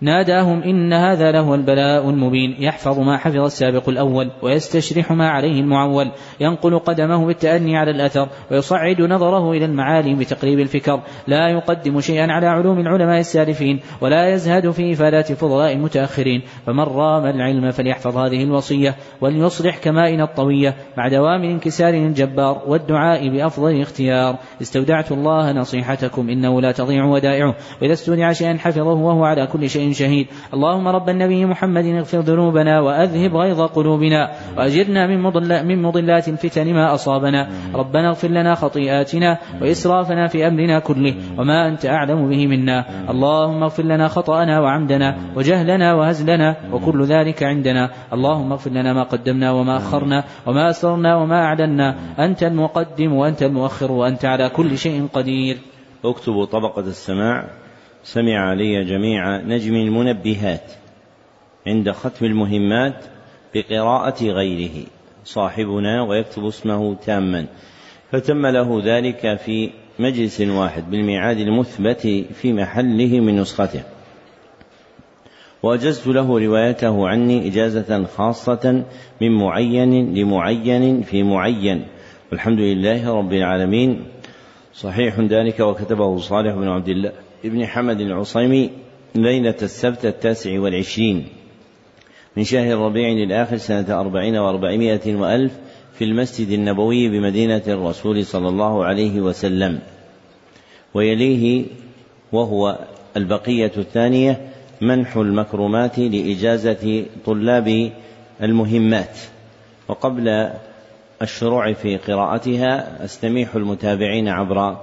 ناداهم إن هذا لهو البلاء المبين. يحفظ ما حفظ السابق الأول ويستشرح ما عليه المعول. ينقل قدمه بالتأني على الأثر ويصعد نظره إلى المعالي بتقريب الفكر. لا يقدم شيئا على علوم العلماء السالفين ولا يزهد في إفادات فضلاء المتأخرين. فمن رام العلم فليحفظ هذه الوصية وليصلح كمائن الطوية. مع دوام انكسار الجبار والدعاء بأفضل اختيار. استودعت الله نصيحتكم إنه لا تضيع ودائعه. وإذا استودع شيئا حفظه وهو على كل شيء شهيد. اللهم رب النبي محمد اغفر ذنوبنا وأذهب غيظ قلوبنا وأجرنا من, مضل من مضلات الفتن ما أصابنا. ربنا اغفر لنا خطيئاتنا وإسرافنا في أمرنا كله وما أنت أعلم به منا. اللهم اغفر لنا خطأنا وعمدنا وجهلنا وهزلنا وكل ذلك عندنا. اللهم اغفر لنا ما قدمنا وما أخرنا وما أسررنا وما أعلنا. أنت المقدم وأنت المؤخر وأنت على كل شيء قدير. اكتبوا طبقة السماع. سمع علي جميع نجم المنبهات عند ختم المهمات بقراءة غيره صاحبنا ويكتب اسمه تاما. فتم له ذلك في مجلس واحد بالميعاد المثبت في محله من نسخته. وأجزت له روايته عني إجازة خاصة من معين لمعين في معين. والحمد لله رب العالمين. صحيح ذلك وكتبه صالح بن عبد الله. ابن حمد العصيمي ليلة السبت التاسع والعشرين من شهر الربيع الآخر سنة أربعين وأربعمائة وألف في المسجد النبوي بمدينة الرسول صلى الله عليه وسلم. ويليه وهو البقية الثانية منح المكرمات لإجازة طلاب المهمات. وقبل الشروع في قراءتها أستميح المتابعين عبر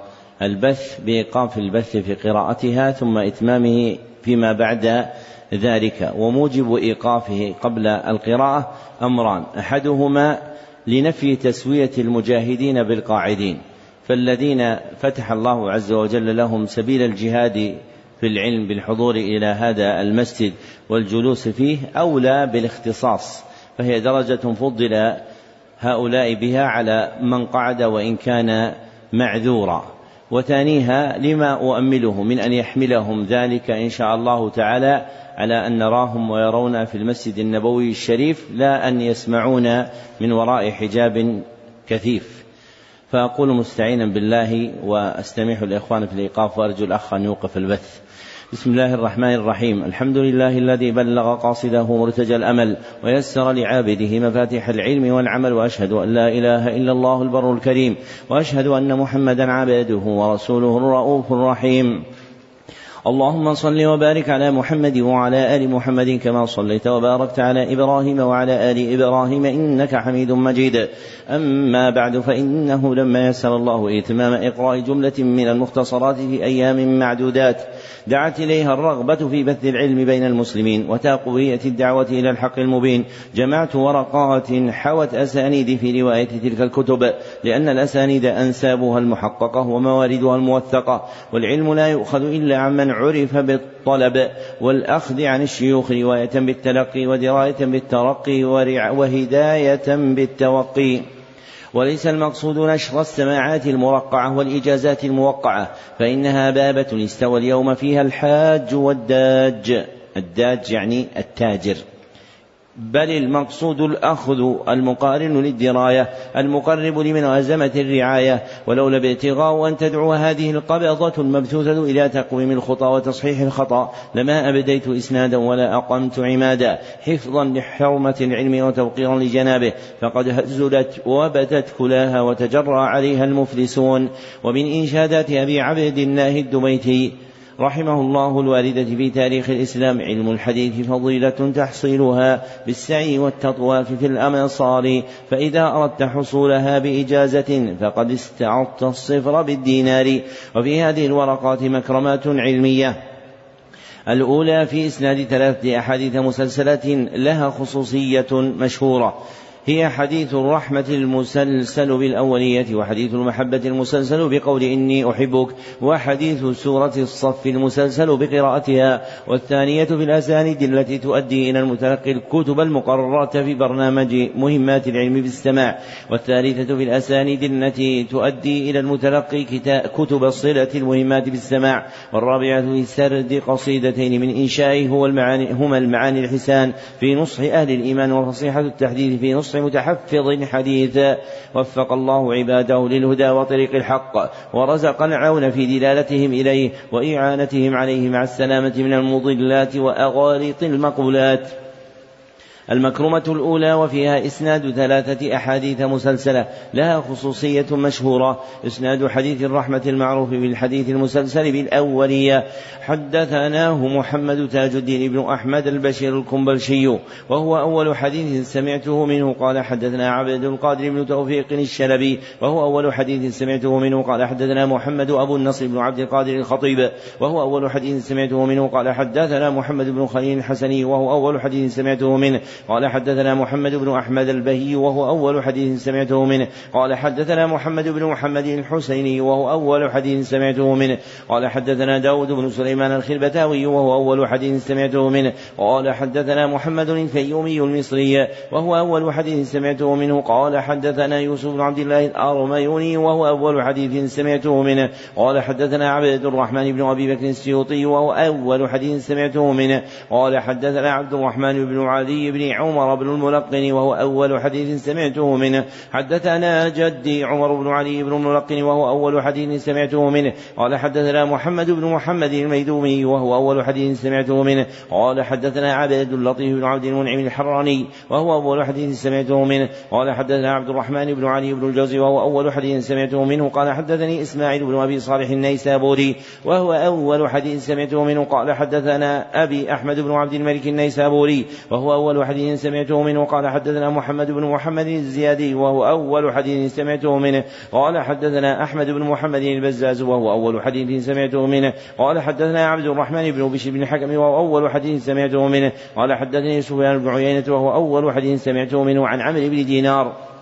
البث بإيقاف البث في قراءتها ثم إتمامه فيما بعد ذلك. وموجب إيقافه قبل القراءة أمران. أحدهما لنفي تسوية المجاهدين بالقاعدين. فالذين فتح الله عز وجل لهم سبيل الجهاد في العلم بالحضور إلى هذا المسجد والجلوس فيه أولى بالاختصاص. فهي درجة فضل هؤلاء بها على من قعد وإن كان معذورا. وثانيها لما أؤمله من أن يحملهم ذلك إن شاء الله تعالى على أن نراهم ويرون في المسجد النبوي الشريف لا أن يسمعون من وراء حجاب كثيف. فأقول مستعينا بالله وأستميح الإخوان في الإيقاف وأرجو الأخ أن يوقف البث. بسم الله الرحمن الرحيم. الحمد لله الذي بلغ قاصده مرتجى الأمل ويسر لعابده مفاتيح العلم والعمل وأشهد أن لا إله إلا الله البر الكريم وأشهد أن محمدا عبده ورسوله الرؤوف الرحيم. اللهم صل وبارك على محمد وعلى آل محمد كما صليت وباركت على إبراهيم وعلى آل إبراهيم إنك حميد مجيد. أما بعد فإنه لما يسر الله إتمام إقراء جملة من المختصرات في أيام معدودات دعت إليها الرغبة في بث العلم بين المسلمين وتقوية الدعوة إلى الحق المبين. جمعت ورقات حوت أسانيد في رواية تلك الكتب لأن الأسانيد أنسابها المحققة ومواردها الموثقة والعلم لا يؤخذ إلا عمن عرف بالطلب والأخذ عن الشيوخ رواية بالتلقي ودراية بالترقي وهداية بالتوقي. وليس المقصود نشر السماعات المرقعة والإجازات الموقعة فإنها بابة استوى اليوم فيها الحاج والداج. الداج يعني التاجر. بل المقصود الأخذ المقارن للدراية المقرب لملازمة الرعاية. ولولا بابتغاء أن تدعو هذه القبضة المبثوثة إلى تقويم الخطى وتصحيح الخطأ لما أبديت إسنادا ولا أقمت عمادا. حفظا لحرمة العلم وتوقيرا لجنابه. فقد هزلت وبدت كلاها وتجرى عليها المفلسون. ومن إنشادات أبي عبد الله الدبيتي رحمه الله الواردة في تاريخ الإسلام علم الحديث فضيلة تحصيلها بالسعي والتطواف في الأمصار. فإذا أردت حصولها بإجازة فقد استعرضت الصفر بالدينار. وفي هذه الورقات مكرمات علمية. الأولى في إسناد ثلاثة أحاديث مسلسلة لها خصوصية مشهورة. هي حديث الرحمة المسلسل بالأولية وحديث المحبة المسلسل بقول إني أحبك وحديث سورة الصف المسلسل بقراءتها والثانية في الأسانيد التي تؤدي إلى المتلقي الكتب المقررة في برنامج مهمات العلم بالسماع والثالثة في الأسانيد التي تؤدي إلى المتلقي كتب الصلة المهمات بالسماع والرابعة في سرد قصيدتين من إنشائه هو المعاني هما المعاني الحسان في نصح أهل الإيمان وفصيحة التحديث في نصح متحفظ حديثا وفق الله عباده للهدى وطريق الحق ورزق العون في دلالتهم إليه وإعانتهم عليه مع السلامة من المضلات وأغاليط المقولات المكرمة الأولى وفيها إسناد ثلاثة أحاديث مسلسلة لها خصوصية مشهورة. إسناد حديث الرحمة المعروف بالحديث المسلسل بالأولية. حدثناه محمد تاج الدين بن أحمد البشير الكنبلشي وهو أول حديث سمعته منه. قال حدثنا عبد القادر بن توفيق الشلبي وهو أول حديث سمعته منه. قال حدثنا محمد أبو النصر بن عبد القادر الخطيب وهو أول حديث سمعته منه. قال حدثنا محمد بن خليل الحسني وهو أول حديث سمعته منه. قال حدثنا محمد بن أحمد البهي وهو أول حديث سمعته منه. قال حدثنا محمد بن محمد الحسيني وهو أول حديث سمعته منه. قال حدثنا داود بن سليمان الخربتاوي وهو أول حديث سمعته منه. قال حدثنا محمد الفيومي المصري وهو أول حديث سمعته منه. قال حدثنا يوسف بن عبد الله الأرميوني وهو أول حديث سمعته منه. قال حدثنا عبد الرحمن بن أبي بكر السيوطي وهو أول حديث سمعته منه. قال حدثنا عبد الرحمن بن علي بن عمر بن الملقن وهو أول حديث سمعته منه. حدثنا جدي عمر بن علي بن الملقن وهو أول حديث سمعته منه. قال حدثنا محمد بن محمد الميدومي وهو أول حديث سمعته منه. قال حدثنا عبد اللطيف بن عبد المنعم الحراني وهو أول حديث سمعته منه. قال حدثنا عبد الرحمن بن علي بن الجوزي وهو أول حديث سمعته منه. قال حدثني إسماعيل بن أبي صالح النيسابوري وهو أول حديث سمعته منه. قال حدثنا أبي أحمد بن عبد الملك النيسابوري وهو أول حديث سمعته منه قال حدثنا محمد بن محمد الزيادي وهو أول حديث سمعته منه. قال حدثنا أحمد بن محمد البزاز وهو أول حديث سمعته منه. قال حدثنا عبد الرحمن بن بشر بن الحكم وهو أول حديث سمعته منه. قال حدثني سفيان بن عيينة وهو أول حديث سمعته منه. عن عمرو بن دينار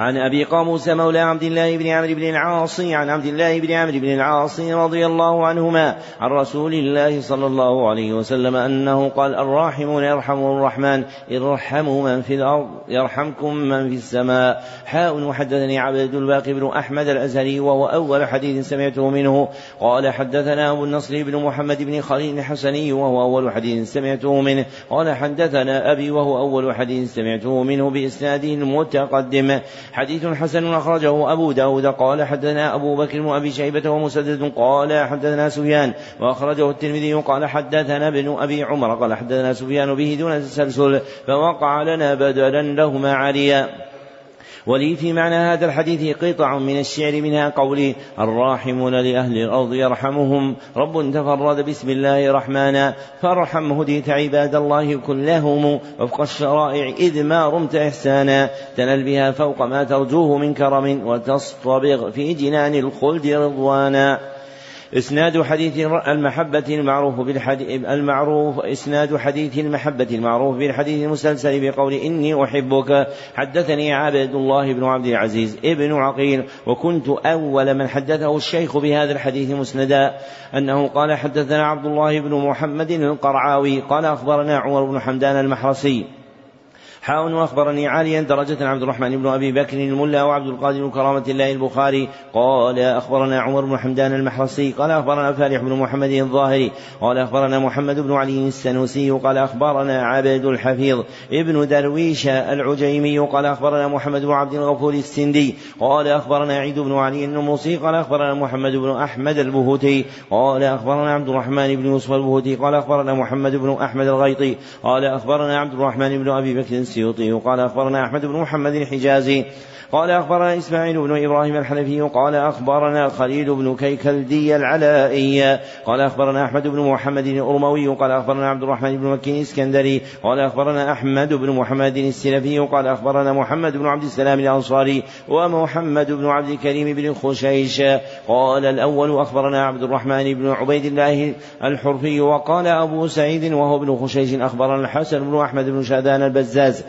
عن أبي قاموس مولى عبد الله بن عمرو بن العاص عن عبد الله بن عمرو بن العاص رضي الله عنهما عن رسول الله صلى الله عليه وسلم أنه قال الراحمون يرحم الرحمن ارحموا من في الأرض يرحمكم من في السماء. حاء وحدثني عبد الباقي بن أحمد الأزهري وهو أول حديث سمعته منه. قال حدثنا أبو النصر بن محمد بن خليل الحسني وهو أول حديث سمعته منه. قال حدثنا أبي وهو أول حديث سمعته منه بإسناده المتقدم. حديث حسن أخرجه أبو داود قال حدثنا أبو بكر وأبي شيبة ومسدد قال حدثنا سفيان وأخرجه الترمذي قال حدثنا ابن أبي عمر قال حدثنا سفيان به دون تسلسل فوقع لنا بدلا لهما عاليا ولي في معنى هذا الحديث قطع من الشعر منها قولي الراحمون لأهل الأرض يرحمهم. رب تفرد بسم الله رحمانا فارحم هديت عباد الله كلهم. وفق الشرائع إذ ما رمت إحسانا. تنل بها فوق ما ترجوه من كرم وتصطبغ في جنان الخلد رضوانا. إسناد حديث المحبة المعروف بالحديث المعروف إسناد حديث المحبة المعروف بالحديث المسلسل بقول إني أحبك. حدثني عبد الله بن عبد العزيز ابن عقيل وكنت أول من حدثه الشيخ بهذا الحديث مسندا. أنه قال حدثنا عبد الله بن محمد القرعاوي قال أخبرنا عمر بن حمدان المحرسي. حاء وأخبرني عاليا درجة عبد الرحمن بن أبي بكر الملا وعبد القادر كرامة الله البخاري قال أخبرنا عمر بن حمدان المحرسي قال أخبرنا فالح بن محمد الظاهري قال أخبرنا محمد بن علي السنوسي قال أخبرنا عبد الحفيظ ابن درويش العجيمي قال أخبرنا محمد بن عبد الغفور السندي قال أخبرنا عيد بن علي النموصي قال أخبرنا محمد بن أحمد البهوتي قال أخبرنا عبد الرحمن بن يوسف البهوتي قال أخبرنا محمد بن أحمد الغيطي قال أخبرنا عبد الرحمن بن أبي بكر السيوطي. قال أخبرنا أحمد بن محمد الحجازي قال أخبرنا إسماعيل بن إبراهيم الحنفي قال أخبرنا خليل بن كيكلدي العلائي قال أخبرنا أحمد بن محمد الأرموي قال أخبرنا عبد الرحمن بن مكي الإسكندري قال أخبرنا أحمد بن محمد السلفي قال أخبرنا محمد بن عبد السلام الأنصاري ومحمد بن عبد الكريم بن خشيش. قال الأول أخبرنا عبد الرحمن بن عبيد الله الحرفي وقال أبو سعيد وهو ابن خشيش أخبرنا الحسن بن أحمد بن شادان البزاز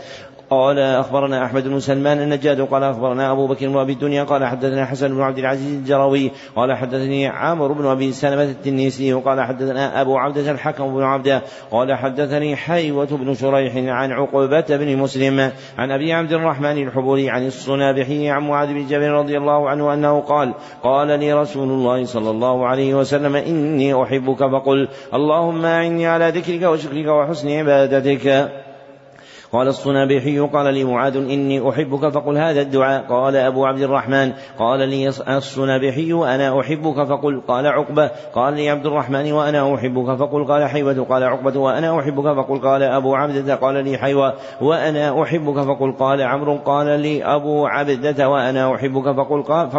قال أخبرنا أحمد بن سلمان النجاد قال أخبرنا أبو بكر بن أبي الدنيا قال حدثنا حسن بن عبد العزيز الجروي قال حدثني عامر بن أبي سلمة التنيسي وقال حدثنا أبو عبدة الحكم بن عبدة قال حدثني حيوة بن شريح عن عقبة بن مسلم عن أبي عبد الرحمن الحبوري عن الصنابحي عن معاذ بن جبل رضي الله عنه أنه قال قال لي رسول الله صلى الله عليه وسلم إني أحبك فقل اللهم أعني على ذكرك وشكرك وحسن عبادتك. قال الصنابحي قال لي معاذ إني أحبك فقل هذا الدعاء. قال أبو عبد الرحمن قال لي الصنابحي وأنا أحبك فقل. قال عقبة قال لي عبد الرحمن وأنا أحبك فقل. قال حيوة قال عقبة وأنا أحبك فقل. قال أبو عبدة قال لي حيوة وأنا أحبك فقل. قال عمرو قال لي أبو عبدة وأنا أحبك فقل. قال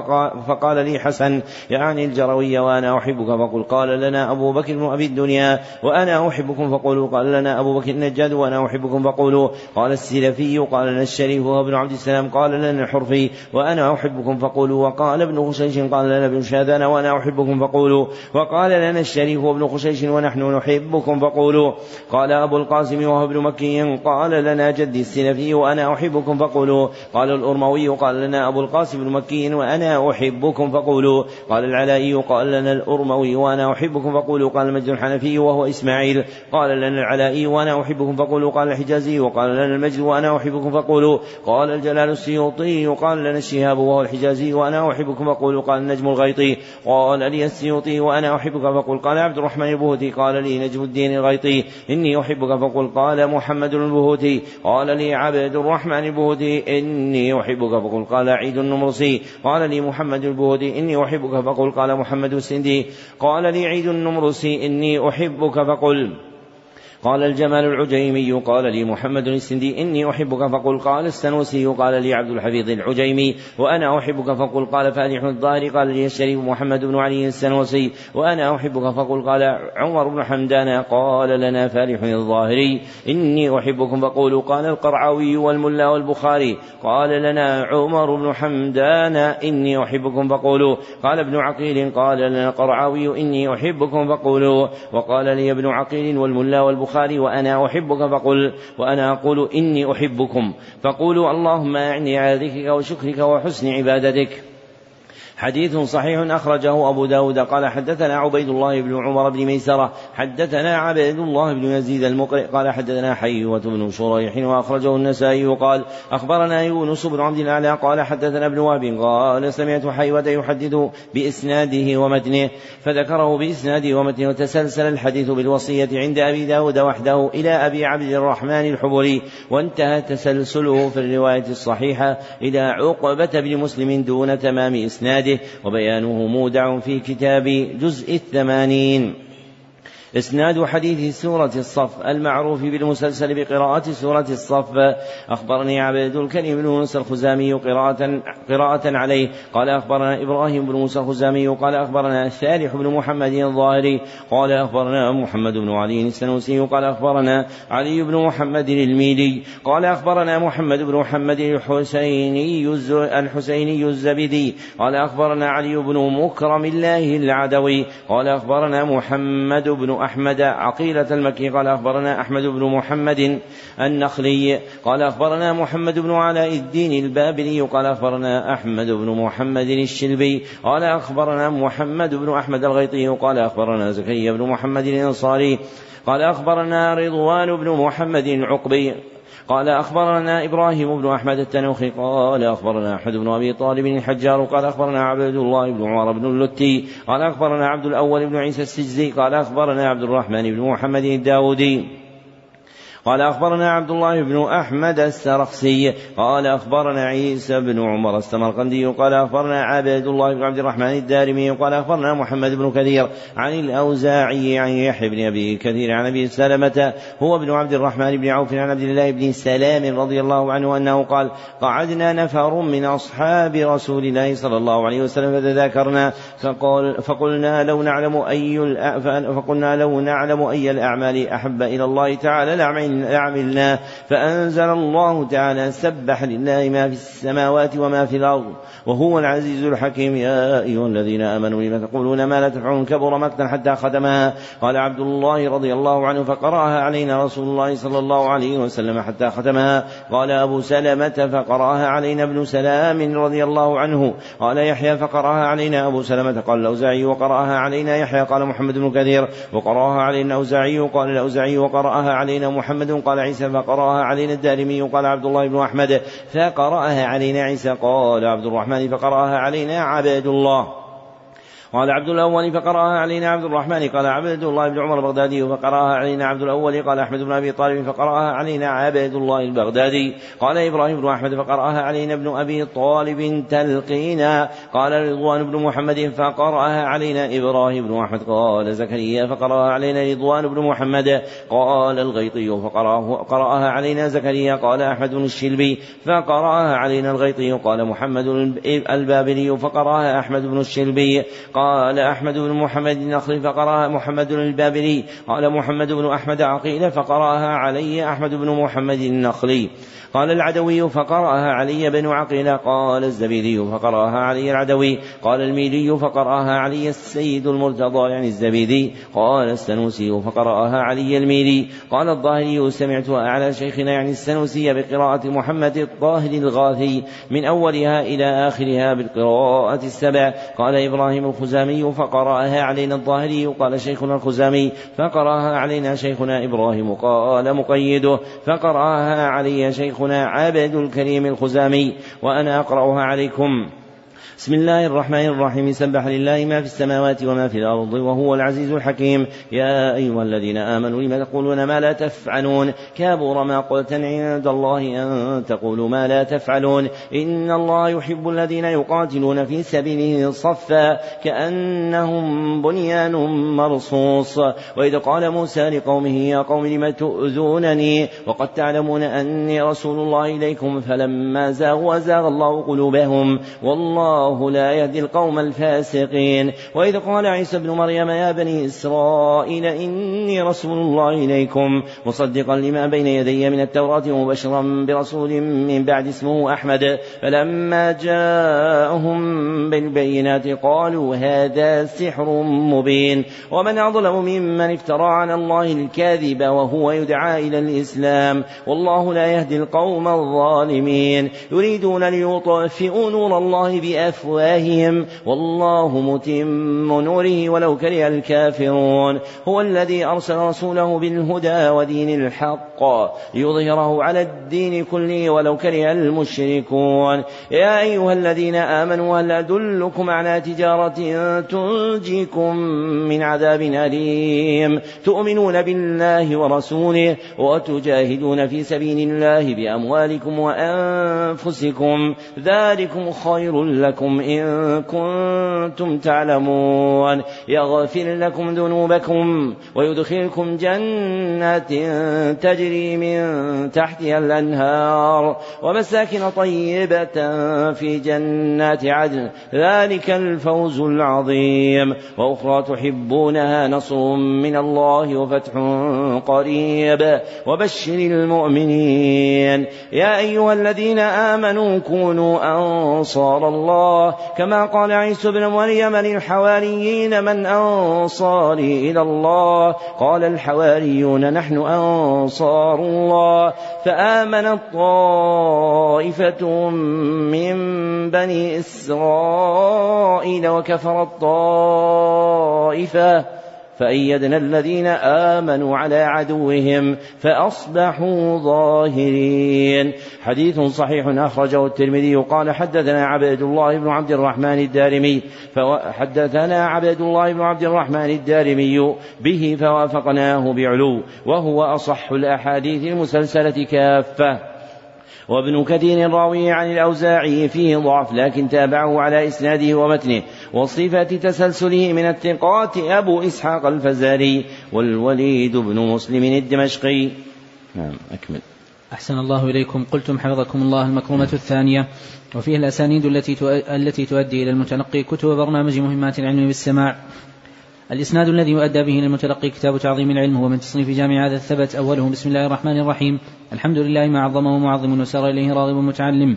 فقال لي حسن يعني الجروي وأنا أحبك فقل. قال لنا أبو بكر أبي الدنيا وأنا أحبكم فقولوا. قال لنا أبو بكر النجاد وأنا أحبكم فقولوا. قال السلفي قال لنا الشريف وهو ابن عبد السلام قال لنا الحرفي وأنا أحبكم فقولوا وقال ابن خشيش قال لنا ابن شاذان وأنا أحبكم فقولوا وقال لنا الشريف وابن خشيش ونحن نحبكم فقولوا. قال أبو القاسم وهو ابن مكي قال لنا جدي السلفي وأنا أحبكم فقولوا. قال الأرموي قال لنا أبو القاسم بن مكي وأنا أحبكم فقولوا. قال العلائي قال لنا الأرموي وأنا أحبكم فقولوا. قال المجد الحنفي وهو إسماعيل قال لنا العلائي وأنا أحبكم فقولوا. قال الحجازي وقال لنا المجد وأنا أحبكم فقولوا قال الجلال السيوطي قال لنا الشهاب وهو الحجازي وأنا أحبكم فقولوا قال النجم الغيطي قال لي السيوطي وأنا أحبك فقل قال عبد الرحمن البهوتي قال لي نجم الدين الغيطي إني أحبك فقل قال محمد البهوتي قال لي عبد الرحمن البهوتي إني أحبك فقل قال عيد النمرسي قال لي محمد البهوتي إني أحبك فقل قال محمد السندي قال لي عيد النمرسي إني أحبك فقل. قال الجمال العجيمي قال لي محمد السندي إني أحبك فقل قال السنوسي قال لي عبد الحفيظ العجيمي وأنا أحبك فقل قال فالح الظاهر قال لي الشريف محمد بن علي السنوسي وأنا أحبك فقل قال عمر بن حمدان قال لنا فالح الظاهري إني أحبكم فقولوا قال القرعوي والملا والبخاري قال لنا عمر بن حمدان إني أحبكم فقولوا قال ابن عقيل قال لنا القرعوي إني أحبكم فقولوا وقال لي ابن عقيل والملا والبخاري البخاري وأنا أحبك فقل وأنا أقول إني أحبكم. فقولوا اللهم أعني على ذكرك وشكرك وحسن عبادتك. حديث صحيح أخرجه أبو داود. قال حدثنا عبيد الله بن عمر بن ميسرة حدثنا عبد الله بن يزيد المقرئ قال حدثنا حيوة بن شريح وأخرجه النسائي قال أخبرنا يونس بن عبد الأعلى قال حدثنا ابن وهب قال سمعت حيوة يحدث بإسناده ومتنه فذكره بإسناده ومتنه وتسلسل الحديث بالوصية عند أبي داود وحده إلى أبي عبد الرحمن الحبري وانتهى تسلسله في الرواية الصحيحة إلى عقبة بن مسلم دون تمام إسناده. إسناده وبيانه مودع في كتاب جزء الثمانين إسناد حديث سورة الصف المعروف بالمسلسل بقراءة سورة الصف. أخبرني عبد الكريم بن موسى الخزامي قراءة قراءة عليه. قال أخبرنا إبراهيم بن موسى الخزامي قال أخبرنا الثالح بن محمد الظاهري قال أخبرنا محمد بن علي السنوسي قال أخبرنا علي بن محمد الميلي قال أخبرنا محمد بن محمد الحسيني الحسيني الزبدي قال أخبرنا علي بن مكرم الله العدوي قال أخبرنا محمد بن أحمد عقيلة المكي قال أخبرنا أحمد بن محمد النخلي قال أخبرنا محمد بن علاء الدين البابلي قال أخبرنا أحمد بن محمد الشلبي قال أخبرنا محمد بن أحمد الغيطي قال أخبرنا زكريا بن محمد الأنصاري قال أخبرنا رضوان بن محمد العقبي. قال أخبرنا إبراهيم بن أحمد التنوخي قال أخبرنا أحمد بن أبي طالب الحجار قال أخبرنا عبد الله بن عمر بن اللتي قال أخبرنا عبد الأول بن عيسى السجزي قال أخبرنا عبد الرحمن بن محمد الداودي قال أخبرنا عبد الله بن أحمد السرخسي قال أخبرنا عيسى بن عمر السمرقندي قال أخبرنا عبد الله بن عبد الرحمن الدارمي قال أخبرنا محمد بن كثير عن الأوزاعي عن يحيى بن أبي كثير عن أبي سلمة هو ابن عبد الرحمن بن عوف عن عبد الله بن سلام رضي الله عنه أنه قال قعدنا نفر من أصحاب رسول الله صلى الله عليه وسلم فتذاكرنا فقال فقلنا لو نعلم أي فقلنا لو نعلم أي الأعمال أحب إلى الله تعالى لعملنا فأنزل الله تعالى سبح لله ما في السماوات وما في الأرض وهو العزيز الحكيم. يا أيها الذين آمنوا لم تقولون ما لا تفعلون كبر مقتا حتى ختمها قال عبد الله رضي الله عنه فقرأها علينا رسول الله صلى الله عليه وسلم حتى ختمها قال أبو سلمة فقرأها علينا ابن سلام رضي الله عنه. قال يحيى فقرأها علينا. أبو سلمة قال الأوزاعي وقرأها علينا. يحيى قال محمد بن كثير وقرأها علينا. الأوزاعي قال الأوزاعي وقرأها علينا محمد قال عيسى فقرأها علينا الدارمي قال عبد الله بن أحمد فقرأها علينا عيسى قال عبد الرحمن فقرأها علينا عباد الله. قال عبد الأول فقرأها علينا عبد الرحمن قال عبد الله بن عمر البغدادي فقرأها علينا عبد الأول قال أحمد بن أبي طالب فقرأها علينا عبد الله البغدادي قال إبراهيم بن أحمد فقرأها علينا ابن أبي طالب تلقينا قال رضوان بن محمد فقرأها علينا إبراهيم بن أحمد قال زكريا فقرأها علينا رضوان بن محمد قال الغيطي فقرأها علينا زكريا قال أحمد بن الشلبي فقرأها علينا الغيطي قال محمد البابلي فقرأها أحمد بن الشلبي قال أحمد بن محمد النخل فقرأها محمد البابلي. قال محمد بن أحمد عقيل فقرأها علي. أحمد بن محمد النخلي قال العدوي فقرأها علي بن عقيل. قال الزبيدي فقرأها علي العدوي. قال الميلي فقرأها علي السيد المرتضى يعني الزبيدي. قال السنوسي فقرأها علي الميلي. قال الظاهري سمعت أعلى شيخنا يعني السنوسي بقراءة محمد الطاهر الغاثي من أولها إلى آخرها بالقراءة السبع. قال إبراهيم الخزامي فقرأها علينا الظاهري قال شيخنا الخزامي فقرأها علينا شيخنا إبراهيم قال مقيده فقرأها علي شيخنا عبد الكريم الخزامي وأنا أقرأها عليكم. بسم الله الرحمن الرحيم. سبح لله ما في السماوات وما في الأرض وهو العزيز الحكيم. يا أيها الذين آمنوا لم تقولون ما لا تفعلون؟ كابر ما قلت عند الله أن تقولوا ما لا تفعلون. إن الله يحب الذين يقاتلون في سبيله صفا كأنهم بنيان مرصوص. وإذ قال موسى لقومه يا قوم لم تؤذونني؟ وقد تعلمون أني رسول الله إليكم فلما زاغوا أزاغ الله قلوبهم. والله والله لا يهدي القوم الفاسقين. وإذ قال عيسى ابن مريم يا بني إسرائيل إني رسول الله إليكم مصدقا لما بين يدي من التوراة ومبشرا برسول من بعد اسمه أحمد. فلما جاءهم بالبينات قالوا هذا سحر مبين. ومن أظلم ممن افترى على الله الكاذب وهو يدعى إلى الإسلام. والله لا يهدي القوم الظالمين. يريدون ليطفئوا نور الله بأفواههم أفواههم والله متم نوره ولو كره الكافرون. هو الذي أرسل رسوله بالهدى ودين الحق ليظهره على الدين كله ولو كره المشركون. يا أيها الذين آمنوا هل أدلكم على تجارة تنجيكم من عذاب أليم؟ تؤمنون بالله ورسوله وتجاهدون في سبيل الله بأموالكم وأنفسكم ذلكم خير لكم لكم إن كنتم تعلمون. يغفر لكم ذنوبكم ويدخلكم جنات تجري من تحتها الأنهار ومساكن طيبة في جنات عدن. ذلك الفوز العظيم. وأخرى تحبونها نصر من الله وفتح قريب. وبشر المؤمنين. يا أيها الذين آمنوا كونوا أنصار الله الله. كما قال عيسى بن مريم للحواريين من أنصاري إلى الله؟ قال الحواريون نحن أنصار الله. فآمنت طائفة من بني إسرائيل وكفرت طائفة فأيدنا الذين آمنوا على عدوهم فأصبحوا ظاهرين. حديث صحيح أخرجه الترمذي قال حدثنا عبد الله بن عبد الرحمن الدارمي حدثنا عبد الله بن عبد الرحمن الدارمي به فوافقناه بعلو وهو أصح الأحاديث المسلسلة كافة. وابن كثير راوي عن الأوزاعي فيه ضعف لكن تابعه على إسناده ومتنه. وصفة تسلسله من الثقات أبو إسحاق الفزاري والوليد بن مسلم الدمشقي. نعم أكمل. أحسن الله إليكم. قلتم حفظكم الله المكرمة الثانية. وفيه الأسانيد التي التي تؤدي إلى المتلقي كتب برنامج مهمات العلم بالسماع. الإسناد الذي يؤدى به للمتلقي كتاب تعظيم العلم هو من تصنيف جامع هذا الثبت أوله. بسم الله الرحمن الرحيم. الحمد لله ما عظمه معظم وسار إليه راغب متعلم.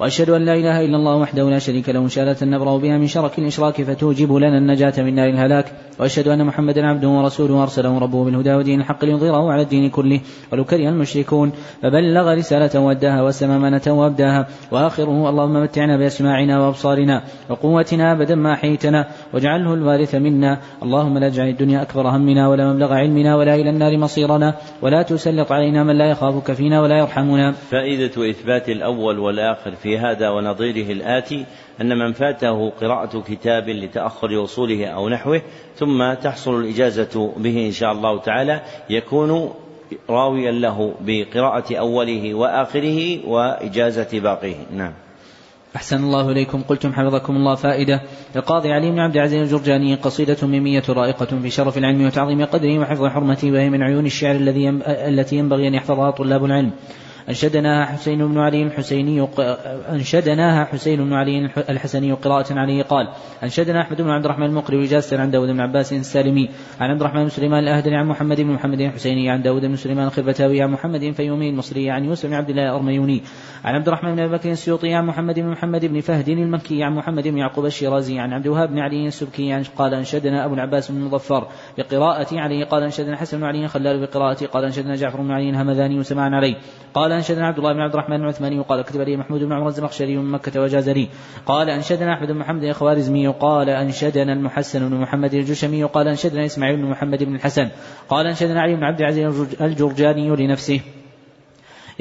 وأشهد أن لا إله إلا الله وحده لا شريك له شهادة نبرأ بها من شرك الإشراك فتوجب لنا النجاة من نار الهلاك. وأشهد أن محمدا عبده ورسوله أرسله ربه بالهدى ودين الحق ليظهره على الدين كله ولو كره المشركون. فبلغ رسالة وأداها وسمى أمانة وأبداها. وآخره اللهم متعنا بأسماعنا وأبصارنا وقوتنا أبدا ما أحييتنا واجعله الوارث منا. اللهم لا تجعل الدنيا أكبر همنا ولا مبلغ علمنا ولا إلى النار مصيرنا. ولا تسلط علينا من لا يخافك فينا ولا يرحمنا. فائدة إثبات الأول والآخر في هذا ونظيره الآتي أن من فاته قراءة كتاب لتأخر وصوله أو نحوه ثم تحصل الإجازة به إن شاء الله تعالى يكون راويا له بقراءة أوله وآخره وإجازة باقيه. نعم. أحسن الله إليكم. قلتم حفظكم الله فائدة. لقاضي علي بن عبد العزيز الجرجاني قصيدة ميمية رائقة في شرف العلم وتعظيم قدره وحفظ حرمته وهي من عيون الشعر الذي التي ينبغي أن يحفظها طلاب العلم. أنشدناها حسين بن علي الحسيني أنشدناها حسين بن علي الحسني قراءة عليه. قال أنشدنا أحمد بن عبد الرحمن المقري وجاسر عن داود بن عباس السالمي عن عبد الرحمن بن سليمان الأهدري عن محمد بن محمد الحسيني عن داود بن سليمان الخربتاوي عن محمد فيومي المصري عن يوسف بن عبد الله الأرميوني عن عبد الرحمن بن أبي بكر السيوطي عن محمد بن محمد بن فهد المكي عن محمد بن يعقوب الشيرازي عن عبد الوهاب بن علي السبكي قال أنشدنا أبو العباس بن المظفر بقراءة عليه. قال أنشدنا حسن بن علي خلال بقراءة. قال أنشدنا جعفر بن علي همذاني وسماعا عليه. قال أنشدنا عبد الله بن عبد الرحمن العثماني قال كتب لي محمود بن عمر الزمخشري من مكة وجاز لي قال أنشدنا أحمد بن محمد الخوارزمي قال أنشدنا المحسن بن محمد الجشمي قال أنشدنا إسماعيل بن محمد بن الحسن. قال أنشدنا علي بن عبد العزيز الجرجاني لنفسه.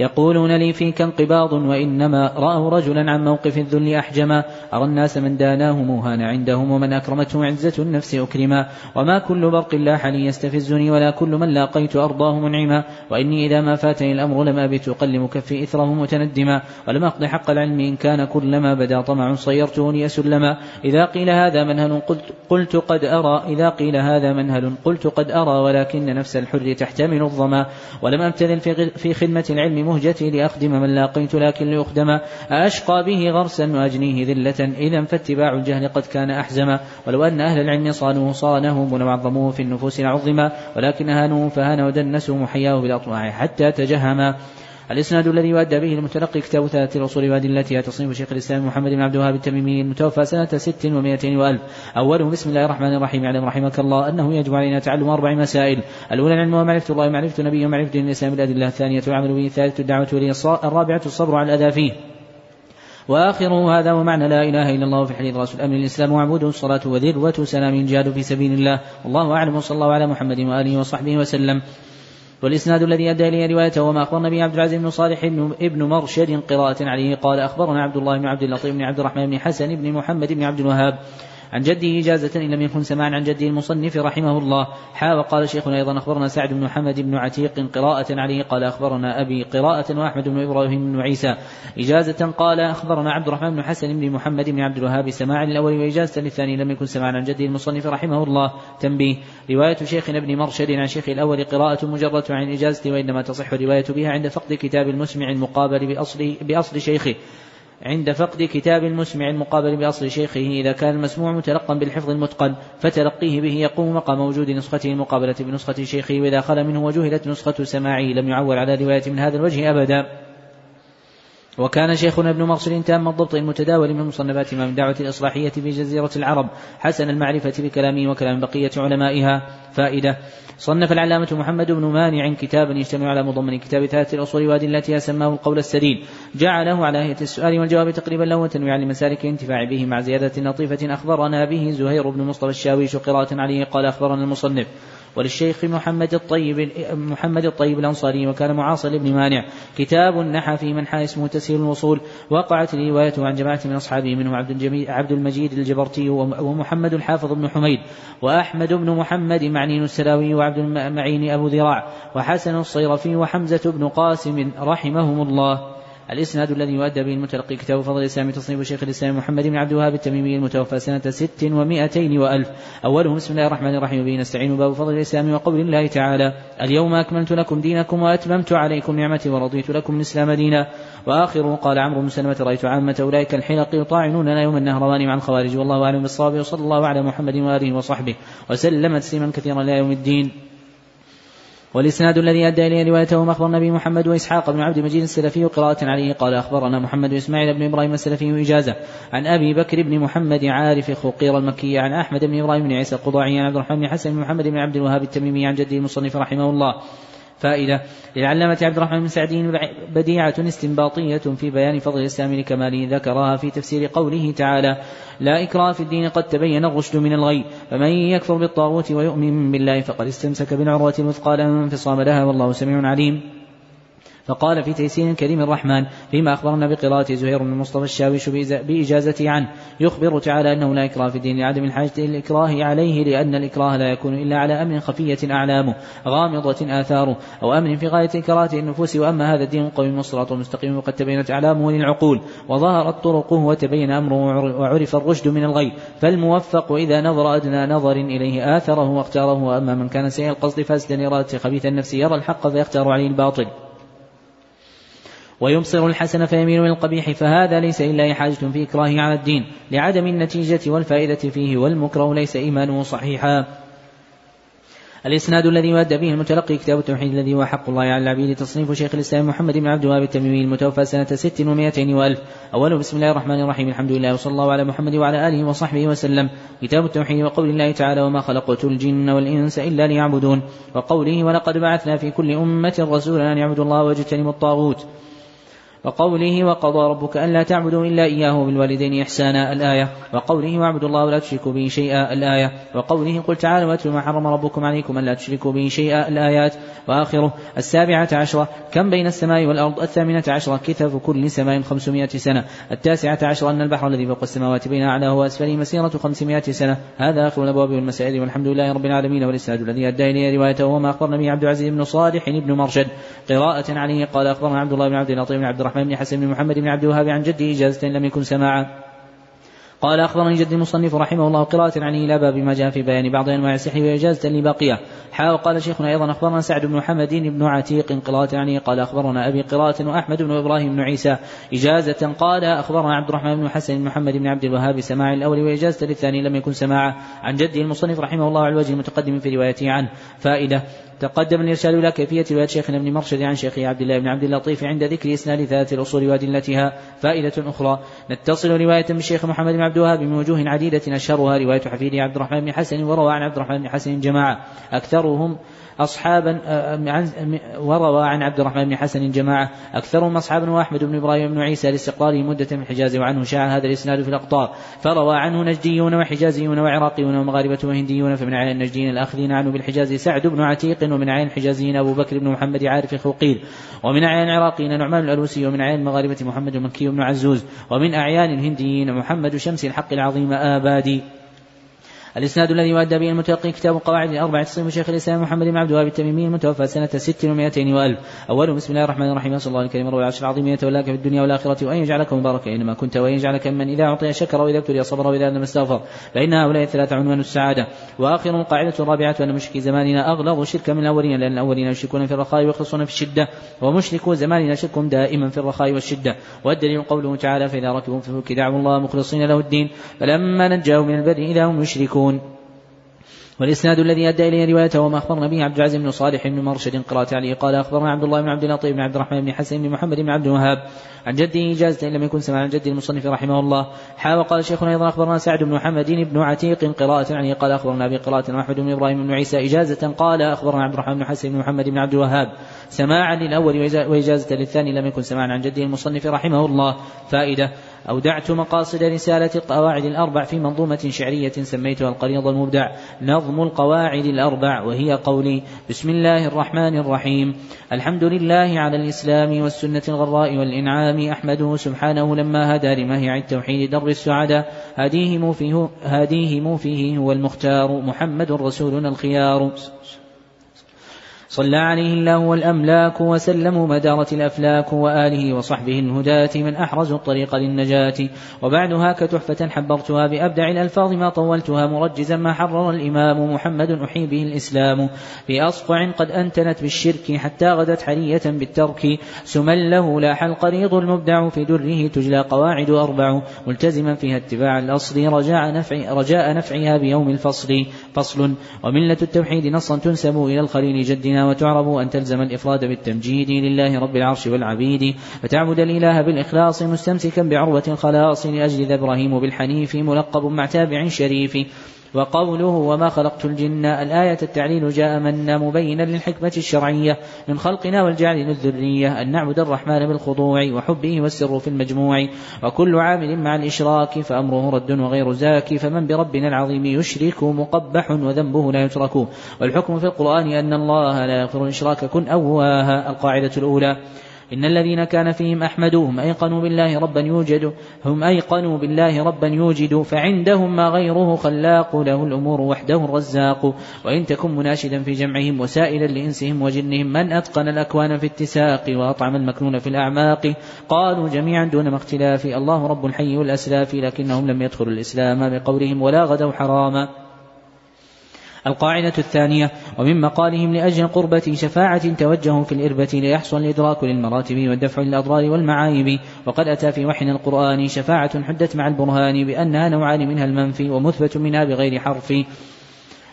يقولون لي فيك انقباض وإنما رأوا رجلا عن موقف الذل أحجما. أرى الناس من داناه موهان عندهم ومن أكرمته عزة النفس أكرما. وما كل برق لاح لي يستفزني ولا كل من لاقيت أرضاه منعما. وإني إذا ما فاتني الأمر لم أبت أقلم كفي إثره متندما. ولم أقض حق العلم إن كان كلما بدا طمع صيرته لي سلما إذا قيل هذا منهل قلت, قلت قد أرى. إذا قيل هذا منهل قلت قد أرى. ولكن نفس الحر تحتمل الظما. ولم أبتذل في خدمة العلم مهجتي لأخدم من لاقيت لكن لأخدم. أشقى به غرسا وأجنيه ذلة. إذا فاتباع الجهل قد كان أحزما. ولو أن أهل العلم صانوه صانهم ولو في النفوس لعظما ولكن هانوه فهان ودنسوا محياه بالأطماع حتى تجهما. الإسناد الذي يؤدى به المتلقي كتاب ثلاثة الأصول وأدلتها تصنيف شيخ الإسلام محمد بن عبد الوهاب التميمي المتوفى سنة ست ومائتين وألف. أوله بسم الله الرحمن الرحيم. اعلم رحمك الله أنه يجب علينا تعلم أربع مسائل. الأولى العلم ومعرفة الله ومعرفة النبي ومعرفة الإسلام الأدلة. الثانية العمل به. الثالثة الدعوة إليه الرابعة الصبر على الأذى فيه. وآخره هذا ومعنى لا إله إلا الله في حديث رسول الأمن الإسلام وعبوده الصلاة وذروة سلام الجهاد في سبيل الله. والله أعلم. وصلى الله على محمد وآله وصحبه وسلم. والإسناد الذي أدى إليه روايته وما أخبرنا به عبد العزيز بن صالح بن مرشد قراءة عليه. قال أخبرنا عبد الله بن عبد اللطيف بن عبد الرحمن بن حسن بن محمد بن عبد الوهاب عن جده إجازة إن لم يكن سماعا عن جده المصنف رحمه الله. حا وقال شيخنا أيضا أخبرنا سعد بن محمد بن عتيق قراءة عليه قال أخبرنا أبي قراءة وأحمد بن إبراهيم بن عيسى. إجازة قال أخبرنا عبد الرحمن بن حسن بن محمد بن عبد الوهاب سماعا للأول وإجازة للثاني لم يكن سماعا عن جده المصنف رحمه الله. تنبيه رواية شيخنا ابن مرشد عن شيخ الأول قراءة مجرة عن الإجازة وإنما تصح الرواية بها عند فقد كتاب المسمع المقابل بأصل بأصل شيخه. عند فقد كتاب المسمع المقابل بأصل شيخه إذا كان المسموع متلقا بالحفظ المتقن فتلقيه به يقوم مقام وجود نسخته المقابلة بنسخة شيخه وإذا خلا منه وجهلت نسخة سماعه لم يعول على رواية من هذا الوجه أبدا. وكان شيخنا ابن مرشد تام الضبط المتداول من مصنفات من دعوة الإصلاحية في جزيرة العرب حسن المعرفة بكلامه وكلام بقية علمائها. فائدة صنف العلامة محمد بن مانع كتابا يجتمع على مضمن كتاب ثلاثة الأصول وأدلتها سماه القول السديد. جعله على هيئة السؤال والجواب تقريبا له وتنويعا لمسالك الانتفاع به مع زيادة لطيفة أخبرنا به زهير بن مصطفى الشاويش قراءة عليه قال أخبرنا المصنف. وللشيخ محمد الطيب محمد الطيب الأنصاري وكان معاصر لابن مانع. كتاب نحى في منحى اسمه تسهيل الوصول. وقعت روايته عن جماعة من أصحابه منهم عبد, الجميل عبد المجيد الجبرتي ومحمد الحافظ بن حميد وأحمد بن محمد معنين السلاوي وعبد المعين أبو ذراع وحسن الصيرفي وحمزة بن قاسم رحمهم الله. الإسناد الذي يؤدى به المتلقي كتاب فضل الإسلام تصنيف شيخ الإسلام محمد بن عبد الوهاب التميمي المتوفى سنة ست ومائتين وألف. أوله بسم الله الرحمن الرحيم. به نستعين باب فضل الإسلام وقول الله تعالى اليوم أكملت لكم دينكم وأتممت عليكم نعمتي ورضيت لكم الإسلام دينا. وآخره قال عمرو بن سلمة رأيت عامة أولئك الحلق يطاعنوننا يوم النهروان مع الخوارج. والله أعلم بالصواب وصلى الله على محمد وآله وصحبه وسلم تسليما كثيرا إلى يوم الدين. والإسناد الذي أدى إليه روايته أخبرنا به محمد وإسحاق بن عبد المجيد السلفي قراءة عليه. قال أخبرنا محمد إسماعيل بن إبراهيم السلفي إجازة. عن أبي بكر بن محمد عارف خقير المكي. عن أحمد بن إبراهيم بن عيسى القضاعي. عن عبد الرحمن بن حسن بن محمد بن عبد الوهاب التميمي. عن جده المصنف رحمه الله. فائدة. للعلامة عبد الرحمن بن سعدي بديعة استنباطية في بيان فضل الإسلام لكماله ذكرها في تفسير قوله تعالى لا إكراه في الدين قد تبين الرشد من الغي فمن يكفر بالطاغوت ويؤمن بالله فقد استمسك بالعروة الوثقى لا انفصام لها والله سميع عليم. فقال في تيسير كريم الرحمن فيما أخبرنا بقراءة زهير بن مصطفى الشاويش بإجازته عنه. يخبر تعالى أنه لا إكراه في الدين لعدم الحاجة الإكراه عليه لأن الإكراه لا يكون إلا على أمر خفية أعلامه غامضة آثاره أو أمر في غاية كراهة النفوس. وأما هذا الدين قوي الصراط المستقيم وقد تبينت أعلامه للعقول وظهرت طرقه وتبين أمره وعرف الرشد من الغي. فالموفق إذا نظر أدنى نظر إليه آثره واختاره. وأما من كان سيء القصد فاسدا إرادة خبيث النفس يرى الحق فيختار عليه الباطل. ويبصر الحسن فيميل من القبيح فهذا ليس إلا حاجة في إكراهه على الدين لعدم النتيجة والفائدة فيه والمكره ليس إيمانه صحيحا. الإسناد الذي يؤدى به المتلقي كتاب التوحيد الذي هو حق الله على العبيد تصنيف شيخ الإسلام محمد بن عبد الوهاب التميمي المتوفى سنة ست ومائتين وألف. أوله بسم الله الرحمن الرحيم الحمد لله وصلى الله على محمد وعلى آله وصحبه وسلم. كتاب التوحيد وقول الله تعالى وما خلقت الجن والإنس إلا ليعبدون وقوله ولقد بعثنا في كل أمة رسولا أن يعبدوا الله واجتنبوا الطاغوت وقوله وقضى ربك ألا تعبدوا إلا إياه بالوالدين إحسانا الآية. وقوله واعبدوا الله ولا تشركوا به شيئا الآية. وقوله قل تعالوا واتلوا ما حرم ربكم عليكم ألا تشركوا به شيئا الآيات. وآخره السابعة عشرة كم بين السماء والأرض؟ الثامنة عشرة كثف كل سماء خمسمائة سنة. التاسعة عشرة أن البحر الذي فوق السماوات بين أعلاه وأسفله مسيرة خمسمائة سنة. هذا آخر الأبواب والمسائل والحمد لله رب العالمين. والإسناد الذي أدى إليه روايته وما أخبرنا به عبد العزيز بن صالح بن مرشد. قراءة عليه قال أخبرنا عبد الله بن عبد اللطيف بن عبد الرحمن بن حسن بن محمد بن عبد الوهاب عن جده إجازة لم يكن سماعا. قال أخبرني جد المصنف رحمه الله قراءة عني إلى باب ما جاء في بيان بعض أنواع السحر وإجازة لباقية. حا وقال شيخنا أيضا أخبرنا سعد بن محمد بن عتيق قراءة عني قال أخبرنا أبي قراءة وأحمد بن إبراهيم بن عيسى إجازة. قال أخبرنا عبد الرحمن بن حسن بن محمد بن عبد الوهاب سماع الأول وإجازة للثاني لم يكن سماعا. عن جده المصنف رحمه الله على الوجه المتقدم في روايته عنه. فائدة. تقدم الإرشاد إلى كيفية رواية شيخنا ابن مرشد عن شيخه عبد الله بن عبد اللطيف عند ذكر إسناد ثلاث الأصول وأدلتها فائدة أخرى. نتصل رواية من الشيخ محمد بن عبد الوهاب من وجوه عديدة أشهرها رواية حفيده عبد الرحمن بن حسن وروى عن عبد الرحمن بن حسن جماعة. أكثرهم أصحابا آه، وروى عن عبد الرحمن بن حسن جماعة أكثرهم أصحابا وأحمد بن إبراهيم بن عيسى لاستقراره مدة من الحجاز وعنه شاع هذا الإسناد في الأقطار. فروى عنه نجديون وحجازيون وعراقيون ومغاربة وهنديون فمن عين النجديين الآخذين عنه بالحجاز سعد بن عتيق ومن عين الحجازيين أبو بكر بن محمد عارف خوقيل ومن أعيان العراقيين نعمان الألوسي ومن أعيان المغاربة محمد المكي بن عزوز ومن أعيان الهنديين محمد شمس الحق العظيم آبادي. الإسناد الذي يؤدى به المتلقي كتاب قواعد الأربعة تصميم شيخ الإسلام محمد بن عبد الوهاب التميمي المتوفى سنة ست ومائتين وألف. أول بسم الله الرحمن الرحيم. صلى الله الكريم رب العرش العظيم. يتولاك في الدنيا والآخرة وأن يجعلك مباركا أينما كنت وأن يجعلك من إذا أعطي شكر وإذا ابتلي صبر وإذا لم استغفر فإن هؤلاء الثلاثة عنوان السعادة. وآخر قاعدة الرابعة أن مشركي زماننا أغلظ شركا من الأولين لأن الأولين يشركون في الرخاء ويخلصون في الشدة. ومشركو زماننا شركهم دائما في الرخاء والشدة. والدليل قوله تعالى فإذا ركبوا في الفلك دعوا الله مخلصين له الدين. فلما نجاهم من البر إذا هم يشركون. والإسناد الذي أدى إليه روايته وما أخبرنا به عبد العزيز بن صالح بن مرشد قراءة عليه قال أخبرنا عبد الله بن عبد اللطيف بن عبد الرحمن بن حسن بن محمد بن عبد الوهاب عن جده إجازة إن لم يكن سمع عن جد المصنف رحمه الله. حا وقال شيخنا أيضا أخبرنا سعد بن محمد بن عتيق قراءة عليه قال أخبرنا أبي قراءة أحمد بن إبراهيم بن عيسى إجازة. قال أخبرنا عبد الرحمن بن حسن بن محمد بن عبد الوهاب سماعا للأول وإجازة للثاني لم يكن سماعا عن جده المصنف رحمه الله. فائدة. أودعت مقاصد رسالة القواعد الأربع في منظومة شعرية سميتها القريض المبدع نظم القواعد الأربع وهي قولي بسم الله الرحمن الرحيم. الحمد لله على الإسلام والسنة الغراء والإنعام أحمده سبحانه لما هدى لمهيع التوحيد در السعداء هديهم فيه, هديهم فيه هو المختار محمد رسولنا الخيار. صلى عليه الله والأملاك وسلموا مدارة الأفلاك وآله وصحبه الهداة من أحرزوا الطريق للنجاة. وبعدها كتحفة حبرتها بأبدع الألفاظ ما طولتها مرجزا ما حرر الإمام محمد أحيي به الإسلام. في أصقع قد أنتنت بالشرك حتى غدت حرية بالترك. سمى له لاح القريض المبدع في دره تجلى قواعد أربع. ملتزما فيها اتباع الأصل رجاء, نفع رجاء نفعها بيوم الفصل. فصل. وملة التوحيد نصا تنسب إلى الخليل جدنا وتعرب أن تلزم الإفراد بالتمجيد لله رب العرش والعبيد فتعبد الإله بالإخلاص مستمسكا بعروة الخلاص لأجل ذا إبراهيم بالحنيف ملقب مع تابع شريف. وقوله وما خلقت الجن الآية التعليل جاء منا مبينا للحكمة الشرعية من خلقنا والجعل للذرية أن نعبد الرحمن بالخضوع وحبه والسر في المجموع وكل عامل مع الإشراك فأمره رد وغير زاكي فمن بربنا العظيم يشرك مقبح وذنبه لا يترك. والحكم في القرآن أن الله لا يغفر الإشراك كن أواها القاعدة الأولى. إن الذين كان فيهم أحمد هم أيقنوا بالله ربا يوجد هم أيقنوا بالله ربا يوجد فعندهم ما غيره خلاق له الأمور وحده الرزاق. وإن تكن مناشدا في جمعهم وسائلا لإنسهم وجنهم من أتقن الأكوان في اتساق وأطعم المكنون في الأعماق؟ قالوا جميعا دون ما اختلاف الله رب الحي والأسلاف لكنهم لم يدخلوا الإسلام بقولهم ولا غدوا حراما. القاعدة الثانية ومن مقالهم لأجل قربة شفاعة توجهوا في الإربة ليحصل الإدراك للمراتب والدفع للأضرار والمعايب. وقد أتى في وحي القرآن شفاعة حدت مع البرهان بأنها نوعان منها المنفي ومثبت منها بغير حرف.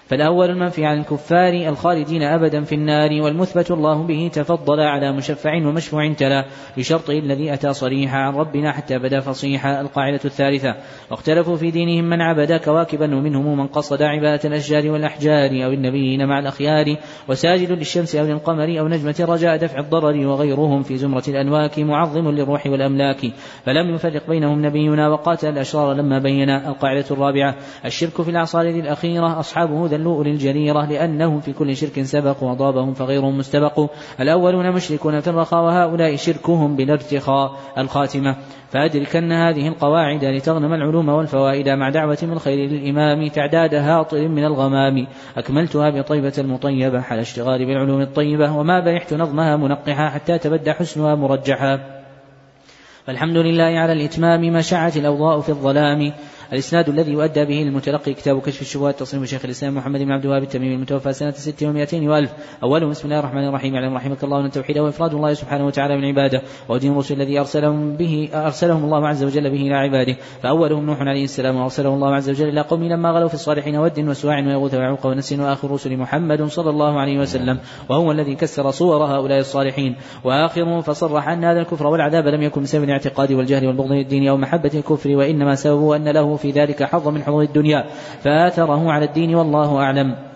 فالأول المنفي عن الكفار الخالدين أبدا في النار والمثبت الله به تفضل على مشفع ومشفوع تلا بشرطه الذي أتى صريحا عن ربنا حتى بدا فصيحا القاعدة الثالثة واختلفوا في دينهم من عبد كواكبا ومنهم من قصد عبادة الأشجار والأحجار أو النبيين مع الأخيار وساجد للشمس أو للقمر أو نجمة رجاء دفع الضرر وغيرهم في زمرة الأنواك معظم للروح والأملاك. فلم يفرق بينهم نبينا وقاتل الأشرار لما بين القاعدة الرابعة الشرك في الأعصار الأخيرة أصحابه ذلوا أولي الجريرة لأنهم في كل شرك سبقوا وضابهم فغيرهم مستبق. الأولون مشركون في الرخاء وهؤلاء شركهم بالارتخاء الخاتمة. فأدركن هذه القواعد لتغنم العلوم والفوائد مع دعوة من الخير للإمام تعداد هاطل من الغمام. أكملتها بطيبة المطيبة على اشتغال بالعلوم الطيبة وما برحت نظمها منقحا حتى تبدى حسنها مرجحا فالحمد لله على الإتمام ما شعت الأوضاء في الظلام. الإسناد الذي يؤدى به المتلقي كتاب كشف الشبهات تصنيف شيخ الإسلام محمد بن عبد الوهاب التميمي المتوفى سنة ست ومائتين وألف. أوله بسم الله الرحمن الرحيم. اعلم رحمك الله أن التوحيد وإفراد الله سبحانه وتعالى من عباده ودين الرسل الذي أرسلهم به أرسلهم الله عز وجل به إلى عباده. فأولهم نوح عليه السلام. وأرسله الله عز وجل إلى قوم لما غلوا في الصالحين ود وسواع ويغوث ويعوق ونس وآخر رسل محمد صلى الله عليه وسلم. وهو الذي كسر صور هؤلاء الصالحين. وآخرهم فصرح أن هذا الكفر والعذاب لم يكن بسبب الاعتقاد والجهل والبغض للدين أو محبة الكفر وإنما سببه أن له في ذلك حظ من حظوظ الدنيا. فآثره على الدين والله أعلم.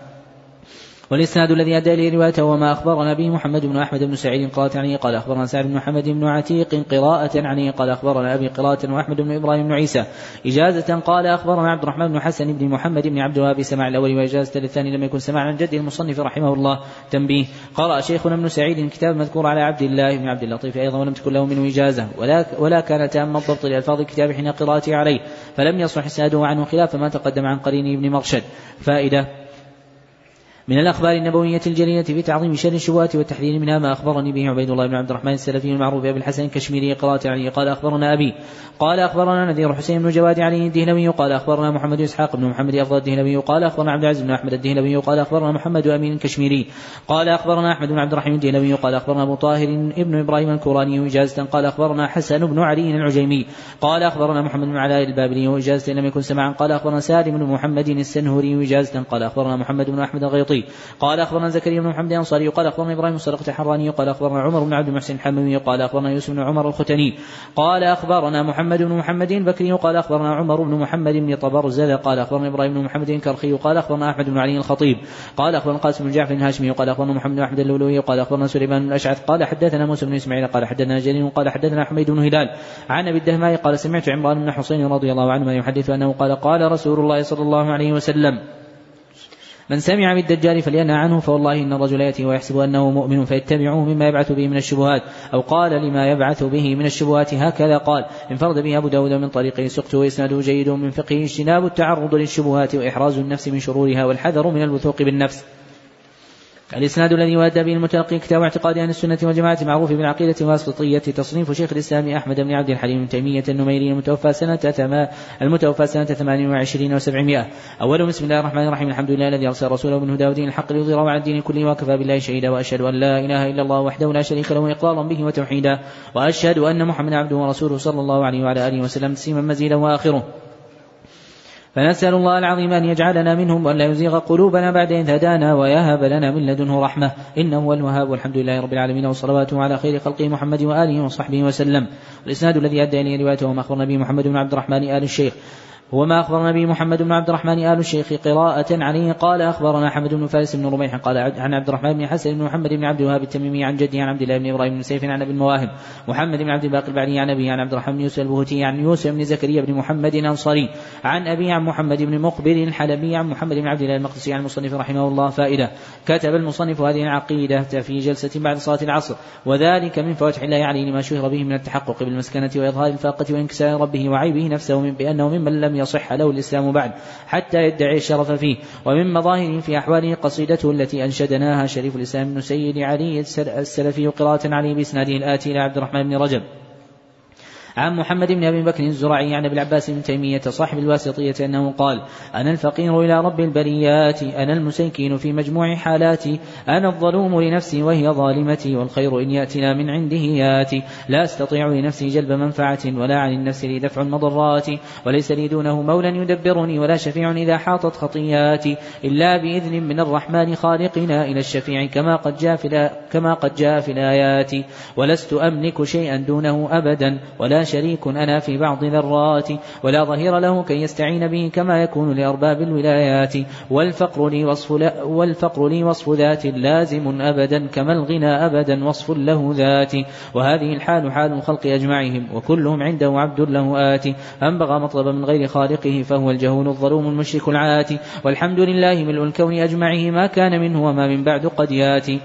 والإسناد الذي أدى إليه روايته وما أخبرنا به محمد بن أحمد بن سعيد قراءة عنه قال أخبرنا سعد بن محمد بن عتيق قراءة عنه قال أخبرنا أبي قراءة وأحمد بن إبراهيم بن عيسى. إجازة قال أخبرنا عبد الرحمن بن حسن بن محمد بن عبد الوهاب سماع الأول وإجازة للثاني لم يكن سماع عن جده المصنف رحمه الله تنبيه. قرأ شيخنا ابن سعيد كتاب مذكور على عبد الله بن عبد اللطيف أيضا ولم تكن له منه إجازة ولا, ولا كان تام الضبط لألفاظ الكتاب حين قراءته عليه فلم يصح إسناده عنه خلاف ما تقدم عن قرينه بن مرشد. فائدة من الأخبار النبوية الجليلة في تعظيم شر الشبهات والتحذير منها ما أخبرني به عبيد الله بن عبد الرحمن السلفي المعروف أبي الحسن الكشميري قراءة عليه قال أخبرنا أبي قال أخبرنا نذير حسين بن جواد علي الدهلوي قال أخبرنا محمد إسحاق بن محمد أفضل الدهلوي قال أخبرنا عبد العزيز بن أحمد الدهلوي قال أخبرنا محمد أمين الكشميري قال أخبرنا أحمد بن عبد الرحيم الدهلوي قال أخبرنا أبو طاهر ابن إبراهيم الكوراني إجازة قال أخبرنا حسن بن علي العجيمي قال أخبرنا محمد بن علاء البابلي إجازة لم يكن سمعا قال أخبرنا سالم بن محمد السنهوري إجازة قال أخبرنا محمد بن أحمد الغيطي قال أخبرنا زكريا بن محمد الأنصاري قال أخبرنا إبراهيم الصدقة الحراني قال أخبرنا عمر بن عبد المحسن الحموي قال أخبرنا يوسف بن عمر الختني قال أخبرنا محمد بن محمد البكري قال أخبرنا عمر بن محمد بن طبرزل قال أخبرنا إبراهيم بن محمد الكرخي قال أخبرنا أحمد بن علي الخطيب قال أخبرنا قاسم بن جعفر الهاشمي قال أخبرنا محمد بن أحمد اللؤلؤي قال أخبرنا سليمان بن الأشعث قال حدثنا موسى بن إسماعيل قال حدثنا جرير قال حدثنا حميد بن هلال عن أبي الدهماء قال سمعت عمران بن حسين رضي الله عنهما يحدث أنه قال قال رسول الله صلى الله عليه وسلم من سمع بالدجال فلينهى عنه فوالله إن الرجل يأتي ويحسب أنه مؤمن فيتبعه مما يبعث به من الشبهات أو قال لما يبعث به من الشبهات هكذا قال. انفرد به أبو داود من طريقه سقط وإسناده جيد من فقه اجتناب التعرض للشبهات وإحراز النفس من شرورها والحذر من الوثوق بالنفس. الإسناد الذي يؤدى به المتلقي كتاب اعتقاد أهل السنة والجماعة معروف بالعقيدة الواسطية تصنيف شيخ الإسلام أحمد بن عبد الحليم بن تيمية النميري المتوفى سنة المتوفى سنة 28 و700 أول بسم الله الرحمن الرحيم الحمد لله الذي أرسل رسوله بالهدى ودين الحق ليظهره على الدين كله وكفى بالله شهيدا وأشهد أن لا إله إلا الله وحده لا شريك له إقرارا به وتوحيدا وأشهد أن محمدا عبده ورسوله صلى الله عليه وعلى آله وسلم تسليما مزيدا وآخره. فنسأل الله العظيم أن يجعلنا منهم وأن لا يزيغ قلوبنا بعد إذ هدانا ويهب لنا من لدنه رحمة. إنه هو الوهاب والحمد لله رب العالمين وصلواته على خير خلقه محمد وآله وصحبه وسلم. الإسناد الذي أدى إليه روايته وما أخبرنا به محمد بن عبد الرحمن آل الشيخ. هو ما أخبرنا به محمد بن عبد الرحمن آل الشيخ قراءة عليه. قال أخبرنا حمد بن فارس بن رميح قال عن عبد الرحمن بن حسن بن محمد بن عبد الوهاب التميمي عن جده عن عبد الله بن إبراهيم بن سيف عن أبي المواهب محمد بن عبد الباقي البعلي عن أبيه عن عبد الرحمن بن يوسف البهتي عن يوسف بن زكريا بن محمد الأنصاري عن أبي عن محمد بن مقبل الحلبي عن محمد بن عبد الله المقدسي عن المصنف رحمه الله فائدة. كتب المصنف هذه العقيدة في جلسة بعد صلاة العصر وذلك من فواتح الله عليه لما شهر به من التحقق بالمسكنة وإظهار الفاقة وإنكسار ربه وعيبه نفسه من بأنه ممن لم يصح له الإسلام بعد حتى يدعي الشرف فيه. ومن مظاهر في أحواله قصيدته التي أنشدناها شريف الإسلام بن سيد علي السلفي قراءة عليه بإسناده الآتي إلى عبد الرحمن بن رجب. عن محمد بن أبي بكر الزرعي عن ابي العباس بن تيمية صاحب الواسطية أنه قال: أنا الفقير إلى رب البريات، أنا المسيكين في مجموع حالاتي، أنا الظلوم لنفسي وهي ظالمتي، والخير إن ياتنا من عنده ياتي، لا أستطيع لنفسي جلب منفعة ولا عن النفس لي دفع المضرات، وليس لي دونه مولى يدبرني ولا شفيع إذا حاطت خطياتي، إلا بإذن من الرحمن خالقنا إلى الشفيع كما قد جاء في كما قد جاء في الآيات، ولست أملك شيئا دونه أبدا ولا شريك أنا في بعض ذرات ولا ظهير له كي يستعين به كما يكون لأرباب الولايات. والفقر لي وصف لا والفقر لي وصف ذات لازم أبدا كما الغنى أبدا وصف له ذات وهذه الحال حال الخلق أجمعهم وكلهم عنده عبد له آتي. أن بغى من غير خالقه فهو الجهول الظلوم المشرك العاتي. والحمد لله ملء الكون أجمعه ما كان منه وما من بعد قد ياتي.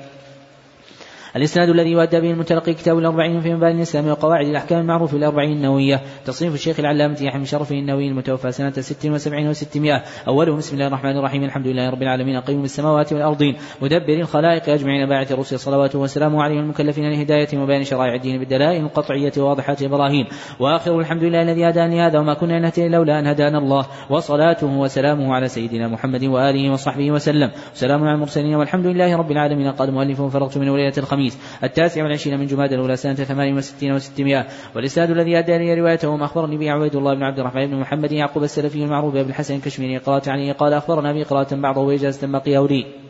الإسناد الذي يؤدى به المتلقي كتاب الأربعين في مباني الإسلام وقواعد الأحكام المعروف الأربعين النووية. تصنيف الشيخ العلامة يحيى بن شرف النووي المتوفى سنة ست وسبعين وستمائة. أوله بسم الله الرحمن الرحيم الحمد لله رب العالمين قيوم السماوات والأرضين مدبر الخلائق أجمعين باعث الرسل صلواته وسلامه عليهم المكلفين لهداية وبيان شرائع الدين بالدلائل القطعية وواضحات البراهين وآخر الحمد لله الذي هدانا لهذا وما كنا نهتدي لولا أن هدانا الله. وصلاته وسلامه على سيدنا محمد وآله وصحبه وسلم. وسلام على المرسلين والحمد لله رب العالمين. قال مؤلف فرغت من وليلة الخميس التاسع والعشرين من جماد الأولى سنة ثمان وستين وستمائة. والإسناد الذي أدى لي روايته أخبرني به عبيد الله بن عبد الرحمن بن محمد يعقوب السلفي المعروف بن الحسن الكشميري. قرأت عليه قال أخبرنا به قراءة بعضه وإجازة بقي أولي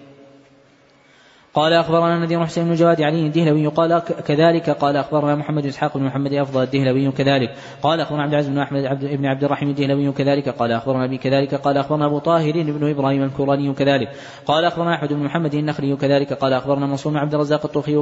قال أخبرنا نذير حسين بن جواد علي الدهلوي قال كذلك قال أخبرنا محمد إسحاق بن محمد أفضل الدهلوي كذلك قال أخبرنا عبد العزيز بن أحمد عبد بن عبد الرحيم الدهلوي كذلك قال أخبرنا أبي كذلك قال أخبرنا أبو طاهر بن إبراهيم الكوراني كذلك قال أخبرنا أحمد بن محمد النخلي كذلك قال أخبرنا منصور بن عبد الرزاق الطوخي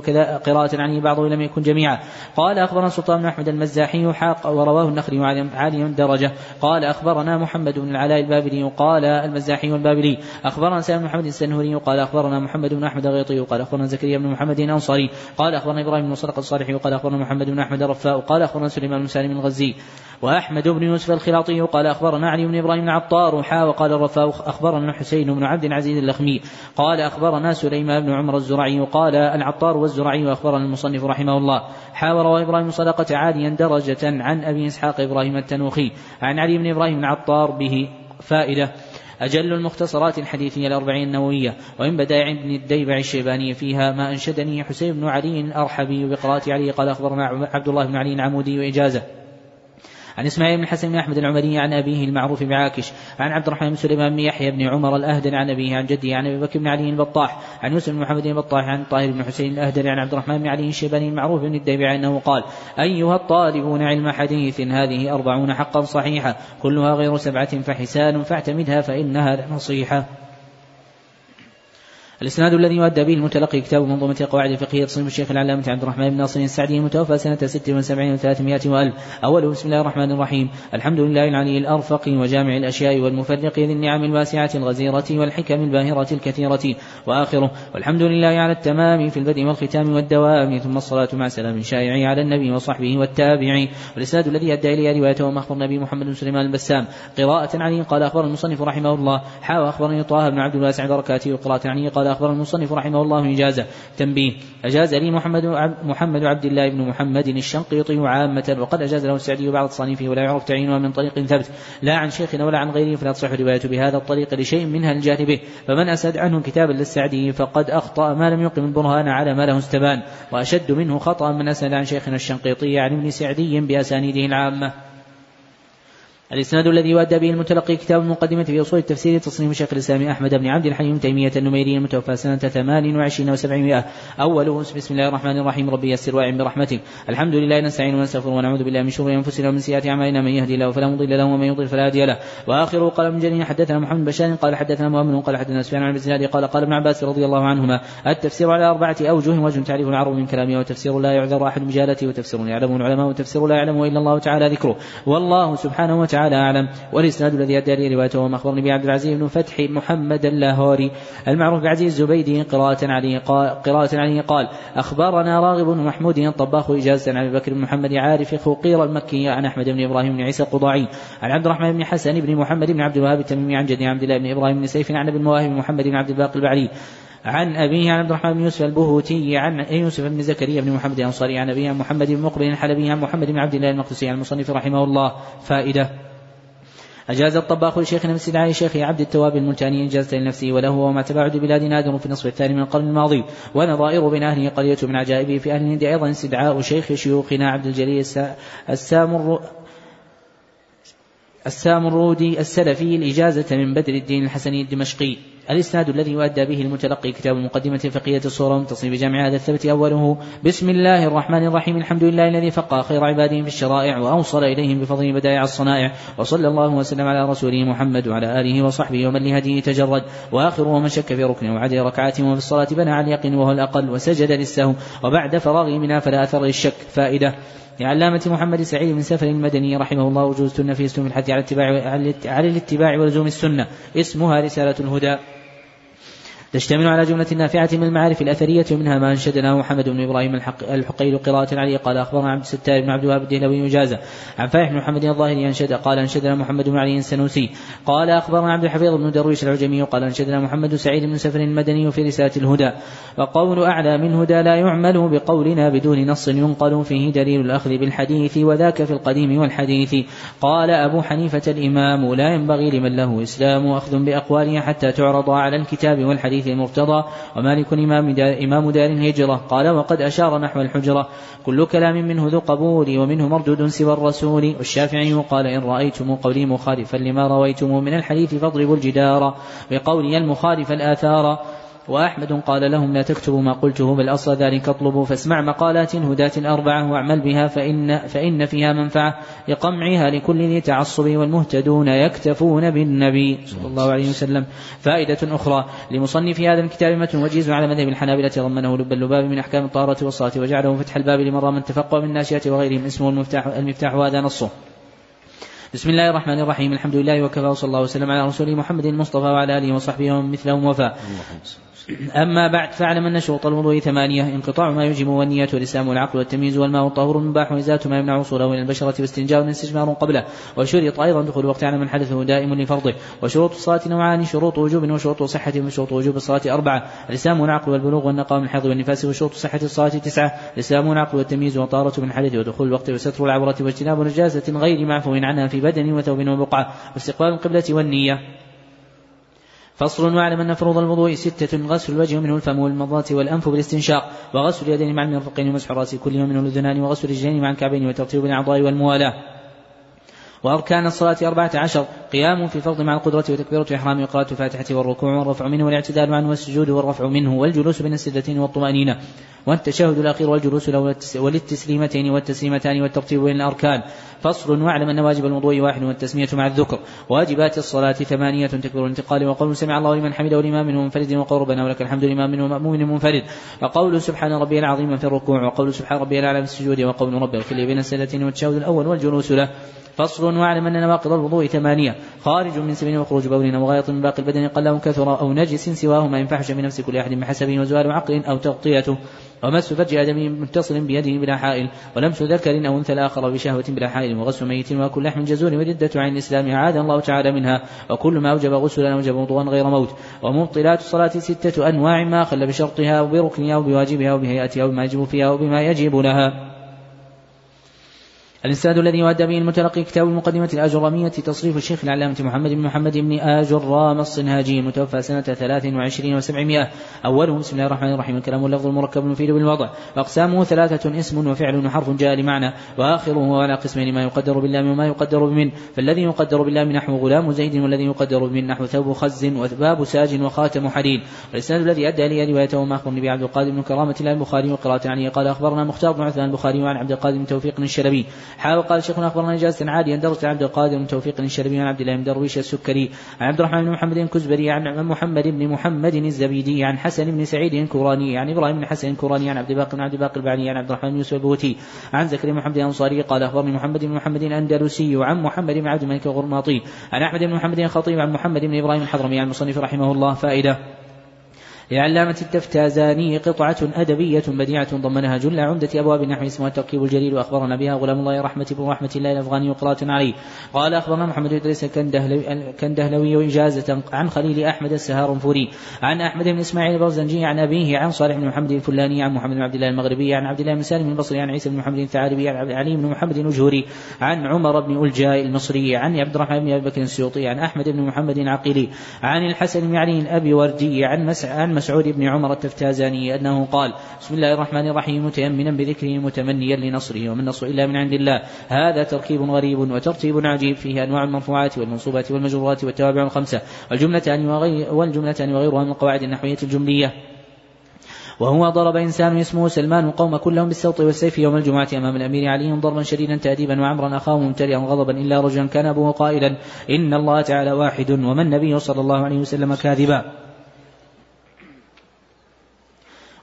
قراءة عنه بعضه لم يكن جميعا قال أخبرنا سلطان بن أحمد المزاحي حاق ورواه النخلي عالي الدرجة قال أخبرنا محمد بن العلاء البابلي قال المزاحي البابلي أخبرنا سالم بن محمد السنهوري قال أخبرنا محمد بن أحمد الغيطي الخليطي وقال أخبرنا زكريا بن محمد الأنصاري قال أخبرنا إبراهيم بن صدق الصالحي وقال أخبرنا محمد بن أحمد الرفاء وقال أخبرنا سليمان بن سالم الغزي وأحمد بن يوسف الخلاطي قال أخبرنا علي بن إبراهيم العطار حا وقال الرفاء أخبرنا حسين بن عبد العزيز اللخمي قال أخبرنا سليمان بن عمر الزرعي قال العطار والزرعي وأخبرنا المصنف رحمه الله حا وروى إبراهيم صدقة عاليا درجة عن أبي إسحاق إبراهيم التنوخي عن علي بن إبراهيم العطار به فائدة. أجل المختصرات الحديثية الأربعين النووية وإن بدائع ابن الديبع الشيباني فيها ما أنشدني حسين بن علي الأرحبي بقراءة علي قال أخبرنا عبد الله بن علي العمودي وإجازة عن إسماعيل بن الحسن بن أحمد العمري عن أبيه المعروف بعاكش عن عبد الرحمن بن سليمان بن يحيى بن عمر الاهدل عن أبيه عن جده عن أبي بكر بن علي البطاح عن يوسف بن محمد البطاح عن طاهر بن حسين الاهدل عن عبد الرحمن بن علي الشيباني المعروف بن الديبع أنه قال أيها الطالبون علم حديث هذه أربعون حقا صحيحه كلها غير سبعة فحسان فاعتمدها فإنها نصيحة. الإسناد الذي يؤدى به المتلقي كتاب منظومة القواعد الفقهية تصنيف الشيخ العلامة عبد الرحمن بن ناصر السعدي المتوفى سنة ست وسبعين وثلاثمائة وألف. أوله بسم الله الرحمن الرحيم. الحمد لله العلي الأرفق وجامع الأشياء والمفرق ذي النعم الواسعة الغزيرة والحكم الباهرة الكثيرة. وآخره والحمد لله على التمام في البدء والختام والدوام ثم الصلاة مع سلام شائع على النبي وصحبه والتابعين. والإسناد الذي أدى إليه روايته أخبر النبي محمد بن سليمان البسام. قراءة علي قال أخبر المصنف رحمه الله. حاوى أخبرني طه بن عبد الواسع بركاته. وقراءة علي قال أخبر المصنف رحمه الله إجازة تنبيه. أجاز لي محمد محمد عبد الله بن محمد الشنقيطي عامة وقد أجاز له السعدي بعض تصانيفه ولا يعرف تعيينها من طريق ثبت. لا عن شيخنا ولا عن غيره فلا تصح روايته بهذا الطريق لشيء منها الجهل به. فمن أسد عنه كتابا للسعدي فقد أخطأ ما لم يقم البرهان على ما له استبان. وأشد منه خطأ من أسد عن شيخنا الشنقيطي عن ابن سعدي بأسانيده العامة. الإسناد الذي يؤدى به المتلقي كتاب المقدمة في أصول التفسير تصنيف شيخ الإسلام أحمد بن عبد الحليم تيمية النميري المتوفى سنة ثمان وعشرين وسبعمائة. أوله بسم الله الرحمن الرحيم. ربي يسر وأعن برحمتك الحمد لله نستعين ونستغفر ونعوذ بالله من شرور أنفسنا ومن سيئات أعمالنا. من يهدي الله فلا مضل له ومن يضلل فلا هادي له. وآخره قال جرير حدثنا محمد بشار قال حدثنا مؤمن قال حدثنا سفيان عن الزناد قال قال ابن عباس رضي الله عنهما التفسير على أربعة أوجه وجه تعريف العرب من كلامه وتفسير لا يعذر أحد بجهالته وتفسير يعلمه العلماء وتفسير لا يعلمه إلا الله تعالى ذكره. والله سبحانه وتعالى أعلم. والإسناد الذي أدى لي روايته وما أخبرني به عبد العزيز بن فتح محمد اللاهوري. المعروف بعزيز الزبيدي قراءة عليه قال قراءة عليه قال أخبرنا راغب بن محمود الطباخ إجازة عن أبي بكر بن محمد عارف خوقير المكي عن أحمد بن إبراهيم بن عيسى القضاعي. عن عبد الرحمن بن حسن بن محمد بن عبد الوهاب التميمي عن جدي عبد الله بن إبراهيم بن سيف عن أبي المواهب محمد بن عبد الباقي البعلي عن أبيه عن عبد الرحمن بن يوسف البهوتي عن يوسف بن زكريا بن محمد الأنصاري عن أبيه عن محمد بن مقبل الحلبي عن محمد بن عبد الله المقدسي عن المصنف رحمه الله. فائدة. أجاز الطباخ لشيخنا من استدعاء شيخ عبد التواب الملتاني إجازة لنفسه وله وما تباعد بلاد نادر في النصف الثاني من القرن الماضي. ونظائر بين أهله قرية من عجائبه في أهل الهند أيضا استدعاء شيخ شيوخنا عبد الجليل السامر السامرودي السلفي الإجازة من بدر الدين الحسني الدمشقي. الإسناد الذي يؤدى به المتلقي كتاب المقدمة الفقهية الصورة من تصنيف جامع هذا الثبت أوله. بسم الله الرحمن الرحيم. الحمد لله الذي فقى خير عباده في الشرائع وأوصل إليهم بفضل بدائع الصنائع. وصلى الله وسلم على رسوله محمد وعلى آله وصحبه ومن لهديه تجرد. وآخر ومن شك في ركن وعدل ركعات وفي الصلاة بنى على اليقين وهو الأقل وسجد للسهو وبعد فراغه منها فلا أثر للشك. فائدة لعلامة محمد سعيد بن سفر المدني رحمه الله وجوز النفيس في الحث على الاتباع على الاتباع ولزوم السنة. اسمها رسالة الهدى. تشتمل على جملة نافعة من المعارف الأثرية ومنها ما أنشدنا محمد بن إبراهيم الحقيل قراءة عليه. قال أخبرنا عبد الستار بن عبد الوهاب الدهلوي وجازة عن فايح بن محمد الظاهري أنشد قال أنشدنا محمد بن علي السنوسي. قال أخبرنا عبد الحفيظ بن درويش العجمي قال أنشدنا محمد سعيد بن سفر المدني في رسالة الهدى. وقول أعلى من هدى لا يعمل بقولنا بدون نص ينقل فيه دليل الأخذ بالحديث وذاك في القديم والحديث. قال أبو حنيفة الإمام لا ينبغي لمن له إسلام أخذ بأقواله حتى تعرض على الكتاب والحديث الحديث المرتضى ومالك إمام دار, إمام دار الهجرة. قال وقد أشار نحو الحجرة. كل كلام منه ذو قبول ومنه مردود سوى الرسول. والشافعي قال إن رأيتم قولي مخالفا لما رويتم من الحديث فاضربوا الجدار. بقولي المخالف الآثار. وأحمد قال لهم لا تكتبوا ما قلته بل أصل ذلك اطلبوا فاسمع مقالات هداة أربعة واعمل بها فإن, فإن فيها منفعة لقمعها لكل ذي تعصب والمهتدون يكتفون بالنبي صلى الله عليه وسلم. فائدة أخرى لمصنف هذا الكتاب متن وجيز على مذهب الحنابلة ضمنه لب اللباب من أحكام الطهارة والصلاة وجعله فتح الباب لمن رام التفقه من الناشئة وغيرهم. اسمه المفتاح المفتاح وهذا نصه. بسم الله الرحمن الرحيم. الحمد لله وكفى وصلى الله وسلم على رسوله محمد المصطفى وعلى آله وصحبه ومن مثلهم وفاء أما بعد فاعلم أن شروط الوضوء ثمانية انقطاع ما يجب والنية والإسلام والعقل والتمييز والماء الطهور المباح وإزالة ما يمنع وصوله إلى البشرة واستنجاء واستجمار قبله وشرط أيضا دخول وقت على من حدثه دائم لفرضه. وشروط الصلاة نوعان شروط وجوب وشروط صحة وشروط وجوب الصلاة أربعة الإسلام والعقل والبلوغ والنقاء من الحيض والنفاس وشروط صحة الصلاة تسعة الإسلام والعقل والتمييز وطارة من الحدث ودخول الوقت وستر العورة واجتناب نجاسة غير معفو عنها في بدن وثوب وبقعة واستقبال القبلة والنية. فصل واعلم أن فروض الوضوء ستة غسل الوجه منه الفم والمضات والأنف بالاستنشاق وغسل اليدين مع المرفقين ومسح الرأس كل يوم منه الأذنان وغسل الرجلين مع الكعبين وترتيب الأعضاء والموالاة. وأركان الصلاة أربعة عشر قيام في فرض مع القدرة وتكبيرة إحرام وقراءة الفاتحة والركوع والرفع منه والاعتدال عنه والسجود والرفع منه والجلوس بين السجدتين والطمأنينة والتشهد الأخير والجلوس له وللتسليمتين والتسليمتان والترتيب بين الأركان فصل واعلم أن واجب الوضوء واحد والتسمية مع الذكر واجبات الصلاة ثمانية تكبير الانتقال وقول سمع الله لمن حمده الإمام منفرد وقول ربنا ولك الحمد الإمام مأموم منفرد وقول سبحان ربي العظيم في الركوع وقول سبحان ربي الأعلى في السجود وقول ربي اغفر لي بين السجدتين والتشهد الأول والجلوس له فصل واعلم أن نواقض الوضوء ثمانية خارج من سبيل وخروج بول وغاية من باقي البدن قل أو كثر أو نجس سواه ما ينفحش من نفس كل أحد بحسبه وزوال عقل أو تغطيته. ومس فرج آدمي متصل بيده بلا حائل ولمس ذكر أو أنثى الآخر بشهوة بلا حائل وغسل ميت وكل لحم جزور وردة عن الإسلام عاد الله تعالى منها وكل ما أوجب غسلا أوجب وضوءا غير موت. ومبطلات الصلاة ستة أنواع ما خل بشرطها وبركنها وبواجبها وبهيئتها وبما يجب فيها وبما يجب لها. الإسناد الذي يؤدى به المتلقي كتاب المقدمة الأجرامية تصريف الشيخ العلامة محمد بن محمد بن آجرام الصنهاجي المتوفى سنة ثلاث وعشرين وسبعمائة. أوله بسم الله الرحمن الرحيم. الكلام اللفظ المركب المفيد بالوضع وأقسامه ثلاثة اسم وفعل وحرف جاء لمعنى وآخره على قسمين ما يقدر بالله وما يقدر بمن. فالذي يقدر بالله نحو غلام زيد والذي يقدر بمن نحو ثوب خز وباب ساج وخاتم حديد. والإسناد الذي أدى لي روايته ما أخبرني به عبد القادر بن كرامة الله البخاري وقراءة عليه قال أخبرنا مختار بن عثمان البخاري وعن عبد القادر بن توفيق الشلبي. حاول قال شيخنا أخبرنا اجازه عاديا درجه عبد القادر بن توفيق الشربي عن عبد الله بن درويش السكري عن عبد الرحمن بن محمد الكزبري عن محمد بن محمد الزبيدي عن حسن بن سعيد الكوراني عن إبراهيم بن حسن الكوراني عن عبد الباقي بن عبد الباقي البعني عن عبد الرحمن بن يوسف البوتي عن زكريا محمد الأنصاري قال أخبرني محمد بن محمد الأندلسي عن محمد بن عبد الملك الغرماطي عن أحمد بن محمد الخطيب عن محمد بن إبراهيم الحضرمي عن المصنف رحمه الله فائدة. لعلامة التفتازاني قطعة أدبية بديعة ضمنها جل عمدة أبواب النحو اسمها التركيب الجليل وأخبرنا بها غلام الله رحمة بن رحمة الله الأفغاني وقراءة عليه. قال أخبرنا محمد إدريس الكندهلوي إجازة عن خليل أحمد السهارنفوري عن أحمد بن إسماعيل البرزنجي عن أبيه عن صالح بن محمد الفلاني عن محمد بن عبد الله المغربي عن عبد الله بن سالم البصري عن عيسى بن محمد الثعالبي عن علي بن محمد الأجهري عن عمر بن ألجاء المصري عن عبد الرحمن بن أبي بكر السيوطي عن أحمد بن محمد العقيلي عن الحسن بن علي الأبي وردي عن مسعود بن عمر التفتازاني أنه قال بسم الله الرحمن الرحيم متيمنا بذكره متمنيا لنصره وما النصر إلا من عند الله. هذا تركيب غريب وترتيب عجيب فيه أنواع المرفوعات والمنصوبات والمجرورات والتوابع الخمسة والجملتان وغير والجملتان وغيرها من القواعد النحوية الجملية. وهو ضرب إنسان اسمه سلمان قوم كلهم بالسوط والسيف يوم الجمعة أمام الأمير علي ضربا شديدا تأديبا وعمرا أخاه ممتلئا غضبا إلا رجلا كان أبوه قائلا إن الله تعالى واحد وما النبي صلى الله عليه وسلم كاذبا؟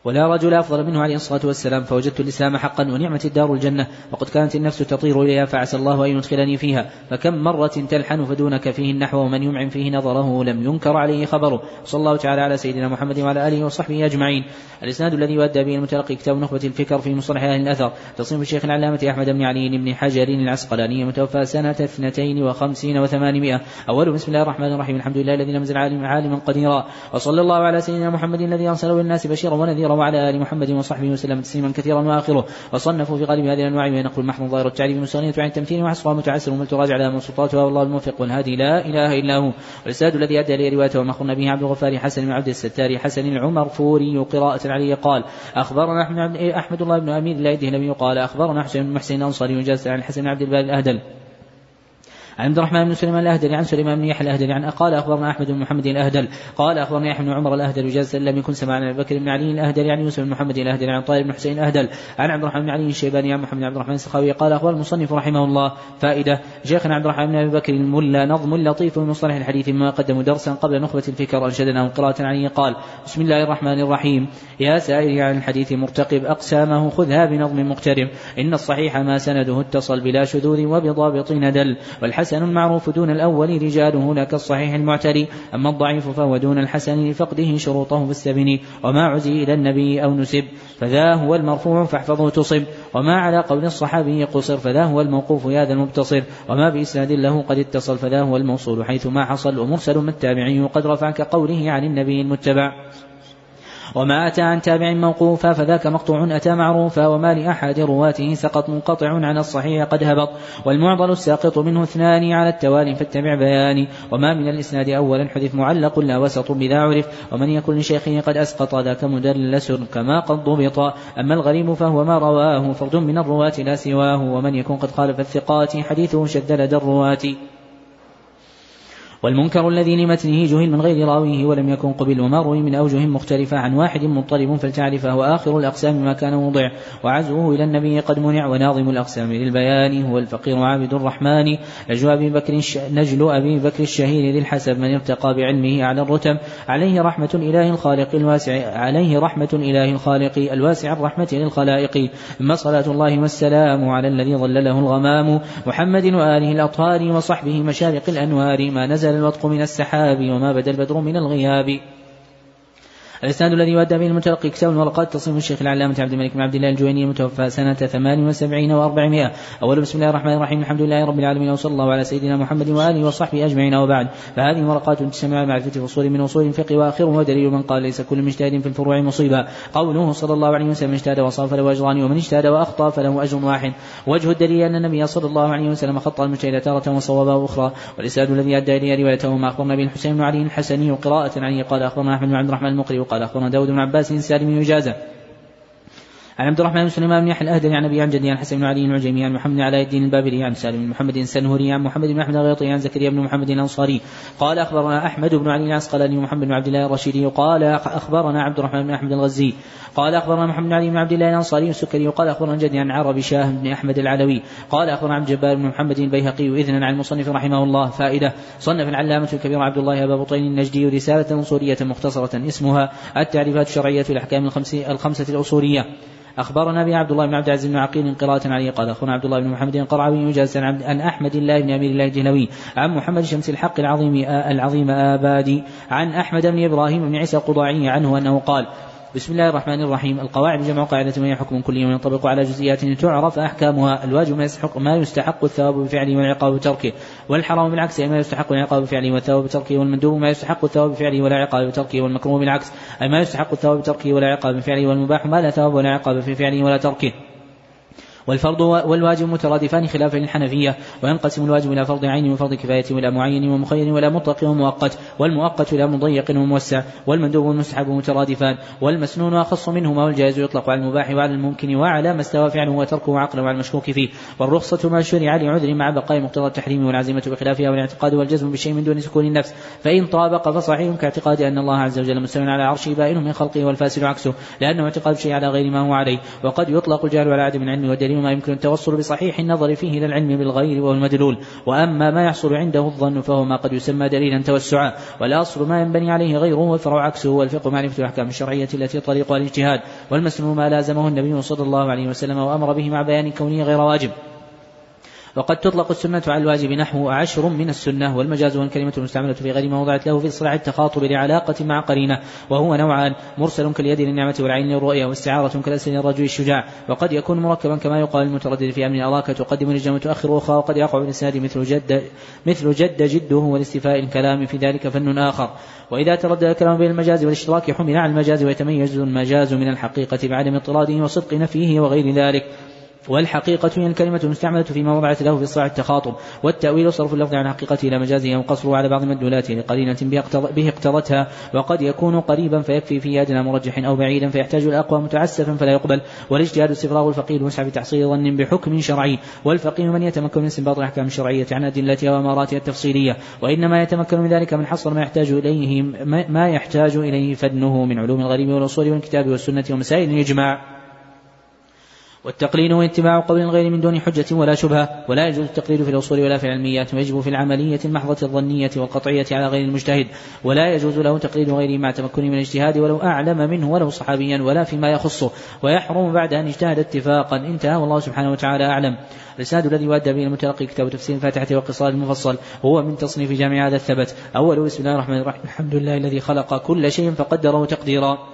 ولا رجل أفضل منه عليه الصلاة والسلام فوجدت الإسلام حقا ونعمة الدار الجنة وقد كانت النفس تطير إليها فعسى الله أن يدخلني فيها. فكم مرة تلحن فدونك فيه النحو ومن يمعن فيه نظره لم ينكر عليه خبره. صلى الله تعالى على سيدنا محمد وعلى آله وصحبه أجمعين. الإسناد الذي يؤدى به المتلقي كتاب نخبة الفكر في مصطلح أهل الأثر. تصنيف الشيخ العلامة أحمد بن علي بن حجر العسقلاني متوفى سنة اثنتين وخمسين وثمانمائة. أول بسم الله الرحمن الرحيم. الحمد لله الذي لم يزل عالما قديرا. وصلى الله على سيدنا محمد الذي أرسله للناس بشيرا ونذيرا. وعلى آل محمد وصحبه وسلم تسليما كثيرا وآخره. وصنفوا في غالب هذه الأنواع وينقل محض ظاهر التعريف مستغنية عن التمثيل وحصرها متعسر فلتراجع لها مبسوطاتها والله الموفق. والهادي لا إله إلا هو. والإسناد الذي أدى إليه روايته وما أخبرنا به عبد الغفار حسن بن عبد الستار حسن العمر فوري قراءة عليه قال أخبرنا أحمد الله بن أمير الله الدهلمي قال أخبرنا حسين بن محسن الأنصاري وجالس عن الحسن بن عبد الباري الأهدل. عن عبد الرحمن بن سليمان الاهدلي عن سليمان بن يحيى الاهدلي عن قال أخبرنا أحمد بن محمد الاهدل قال اخبرني احمد بن عمر الاهدل جاز لم يكن سمع عن ابي بكر بن علي الاهدلي عن يوسف بن محمد الاهدلي عن طاهر بن حسين الاهدل عن عبد الرحمن بن علي الشيباني عن محمد بن عبد الرحمن السخاوي قال اخبر المصنف رحمه الله فائدة شيخنا عبد الرحمن بن أبي بكر الملا نظم لطيف من مصطلح الحديث مما قدموا درسا قبل نخبة الفكر انشدنا قراءة عليه قال بسم الله الرحمن الرحيم. يا سائل عن الحديث مرتقب أقسامه خذها بنظم مقترب. إن الصحيح ما سنده اتصل بلا شذوذ وبضابط ندل فالحسن المعروف دون الأول رجاله لا كالصحيح المعتري أما الضعيف فهو دون الحسن لفقده شروطه في السبن. وما عزي إلى النبي أو نسب فذا هو المرفوع فاحفظه تصب. وما على قول الصحابي قصر فذا هو الموقوف يا ذا المبتصر. وما بإسناد له قد اتصل فذا هو الموصول حيث ما حصل ومرسل ما التابعي قد رفع كقوله عن النبي المتبع. وما أتى عن تابع موقوفا فذاك مقطوع أتى معروفا وما لأحد رواته سقط منقطع عن الصحيح قد هبط والمعضل الساقط منه اثنان على التوالي فاتبع بياني وما من الإسناد أولا حذف معلق لا وسط بذا عرف ومن يكن لشيخه قد أسقط ذاك مدلس كما قد ضبط أما الغريب فهو ما رواه فرد من الرواة لا سواه ومن يكن قد خالف الثقات حديثه شد لدى الرواة والمنكر الذي لمتنه جهل من غير راويه ولم يكن قبل وما روي من أوجه مختلفة عن واحد مضطرب فلتعرفه وآخر الأقسام ما كان موضع. وعزوه إلى النبي قد منع وناظم الأقسام للبيان. هو الفقير عابد الرحمن. نجل أبي بكر نجل أبي بكر الشهير ذي الحسب من ارتقى بعلمه على الرتب. عليه رحمة إله الخالق الواسع عليه رحمة إله الخالق الواسع الرحمة للخلائق. ثم صلاة الله والسلام على الذي ظلله الغمام. محمد وآله الأطهار وصحبه مشارق الأنوار. ما نزل الوطق من السحاب وما بدا البدر من الغياب. الإسناد الذي يؤدى به المتلقي كتاب الورقات تصنيف الشيخ العلامة عبد الملك بن عبد الله الجويني المتوفى سنة 78 و400 أول بسم الله الرحمن الرحيم الحمد لله رب العالمين وصلى الله على سيدنا محمد وآله وصحبه أجمعين وبعد. فهذه ورقات على معرفة فصول من أصول الفقه وآخره دليل من قال ليس كل مجتهد في الفروع مصيبا قوله صلى الله عليه وسلم اجتهد وصاب فله أجران ومن اجتهد وأخطأ فله أجر واحد. وجه الدليل أن النبي صلى الله عليه وسلم خطأ المجتهد تارة وصوابه أخرى. والإسناد الذي أدى إليه روايته ما أخبرنا به الحسين بن علي الحسني قراءة عليه قال أخبرنا أحمد بن عبد الرحمن المقري وقال أخبرنا داود بن عباس سالم إجازة. عن عبد الرحمن بن سليمان بن يحيى الأهدري عن أبي عن جدي عن حسن بن علي العجيمي عن محمد علاء الدين البابري عن سالم بن محمد السنهري عن محمد بن أحمد الغيطي عن زكريا بن محمد الأنصاري. قال أخبرنا أحمد بن علي العسقلاني ومحمد بن عبد الله الرشيدي. قال أخبرنا عبد الرحمن بن أحمد الغزي. قال أخبرنا محمد بن علي بن عبد الله الأنصاري السكري قال أخبرنا جدي عن عربي شاه بن أحمد العلوي قال أخبرنا عبد الجبار بن محمد البيهقي اذنا عن المصنف رحمه الله فائدة صنف العلامة الكبير عبد الله ابا بطين النجدي رسالة اصوليه مختصرة اسمها التعريفات الشرعية في الأحكام الخمسة الأصولية. أخبرنا أبي عبد الله بن عبد العزيز بن عقيل قراءة عليه قال أخونا عبد الله بن محمد القرعوي يجاز عن, عن أحمد الله بن أمير الله الجهلوي عن محمد شمس الحق العظيم العظيم آبادي عن أحمد بن إبراهيم بن عيسى القضاعي عنه أنه قال بسم الله الرحمن الرحيم. القواعد جمع قاعدة وهي حكم كلي وينطبق على جزئيات تعرف أحكامها. الواجب ما يستحق ما يستحق الثواب بفعله والعقاب بتركه. والحرام بالعكس أي ما يستحق العقاب بفعله والثواب بتركه. والمندوب ما يستحق الثواب بفعله ولا عقاب بتركه. والمكروه بالعكس أي ما يستحق الثواب بتركه ولا عقاب بفعله. والمباح ما لا ثواب ولا عقاب في فعله ولا تركه. والفرض والواجب مترادفان خلافا للحنفية وينقسم الواجب إلى فرض عين وفرض كفاية وإلى معين ومخير ولا مطلق ومؤقت والمؤقت إلى مضيق وموسع والمندوب والمستحب مترادفان والمسنون أخص منهما والجائز يطلق على المباح وعلى الممكن وعلى ما استوى فعله وتركه عقلا وعلى المشكوك فيه والرخصة ما شرع لعذر مع بقاء مقتضى التحريم والعزيمة بخلافها والاعتقاد والجزم بشيء من دون سكون النفس فإن طابق فصحيح كاعتقاد أن الله عز وجل مستوى على عرشه بائن من خلقه والفاسد عكسه لأنه اعتقاد شيء على غير ما هو عليه وقد يطلق الجهل على عدم العلم والدليل ما يمكن التوصل بصحيح النظر فيه إلى العلم بالغير وهو المدلول. وأما ما يحصل عنده الظن فهو ما قد يسمى دليلا توسعا. والأصل ما ينبني عليه غيره والفرع عكسه والفقه معرفة الأحكام الشرعية التي طريقها الاجتهاد والمسلم ما لازمه النبي صلى الله عليه وسلم وأمر به مع بيان كونه غير واجب. وقد تطلق السنة على الواجب نحو عشر من السنة والمجاز والكلمة المستعملة في غير ما وضعت له في إصلاح التخاطب لعلاقة مع قرينة وهو نوعان مرسل كاليد للنعمة والعين للرؤية واستعارة كالأسر للرجل الشجاع وقد يكون مركبا كما يقال المتردد في أمر أراك تقدم رجلا وتؤخر أخرى وقد يقع بالإسناد مثل جد مثل جد جده والاستفاء الكلام في ذلك فن آخر. وإذا تردد الكلام بين المجاز والاشتراك حمل على المجاز ويتميز المجاز من الحقيقة بعدم اضطراده وصدق نفيه وغير ذلك. والحقيقة هي الكلمة المستعملة فيما وضعت له في إصلاح التخاطب والتأويل صرف اللفظ عن حقيقته إلى مجازه وقصره على بعض مدلولاته لقرينة به اقتضتها وقد يكون قريبا فيكفي فيه أدنى مرجح أو بعيدا فيحتاج الأقوى متعسفا فلا يقبل. والاجتهاد استفراغ الفقيه المسعى بتحصيل ظن بحكم شرعي. والفقيه من يتمكن من استنباط الأحكام الشرعية عن أدلتها وأماراتها التفصيلية وإنما يتمكن من ذلك من حصل ما يحتاج إليه ما يحتاج إليه فدنه من علوم الغريب والأصول والكتاب والسنة ومسائل الإجماع. والتقليد هو اتباع قول الغير من دون حجة ولا شبهة ولا يجوز التقليد في الأصول ولا في العلميات ويجب في العملية المحضة الظنية والقطعية على غير المجتهد ولا يجوز له تقليد غيره مع تمكنه من الاجتهاد ولو أعلم منه ولو صحابيا ولا فيما يخصه ويحرم بعد أن اجتهد اتفاقا. انتهى والله سبحانه وتعالى أعلم. الإسناد الذي يؤدى به المتلقي كتاب تفسير الفاتحة وقصار المفصل هو من تصنيف جامع هذا الثبت. أول بسم الله الرحمن الرحيم. الحمد لله الذي خلق كل شيء فقدره تقديرا.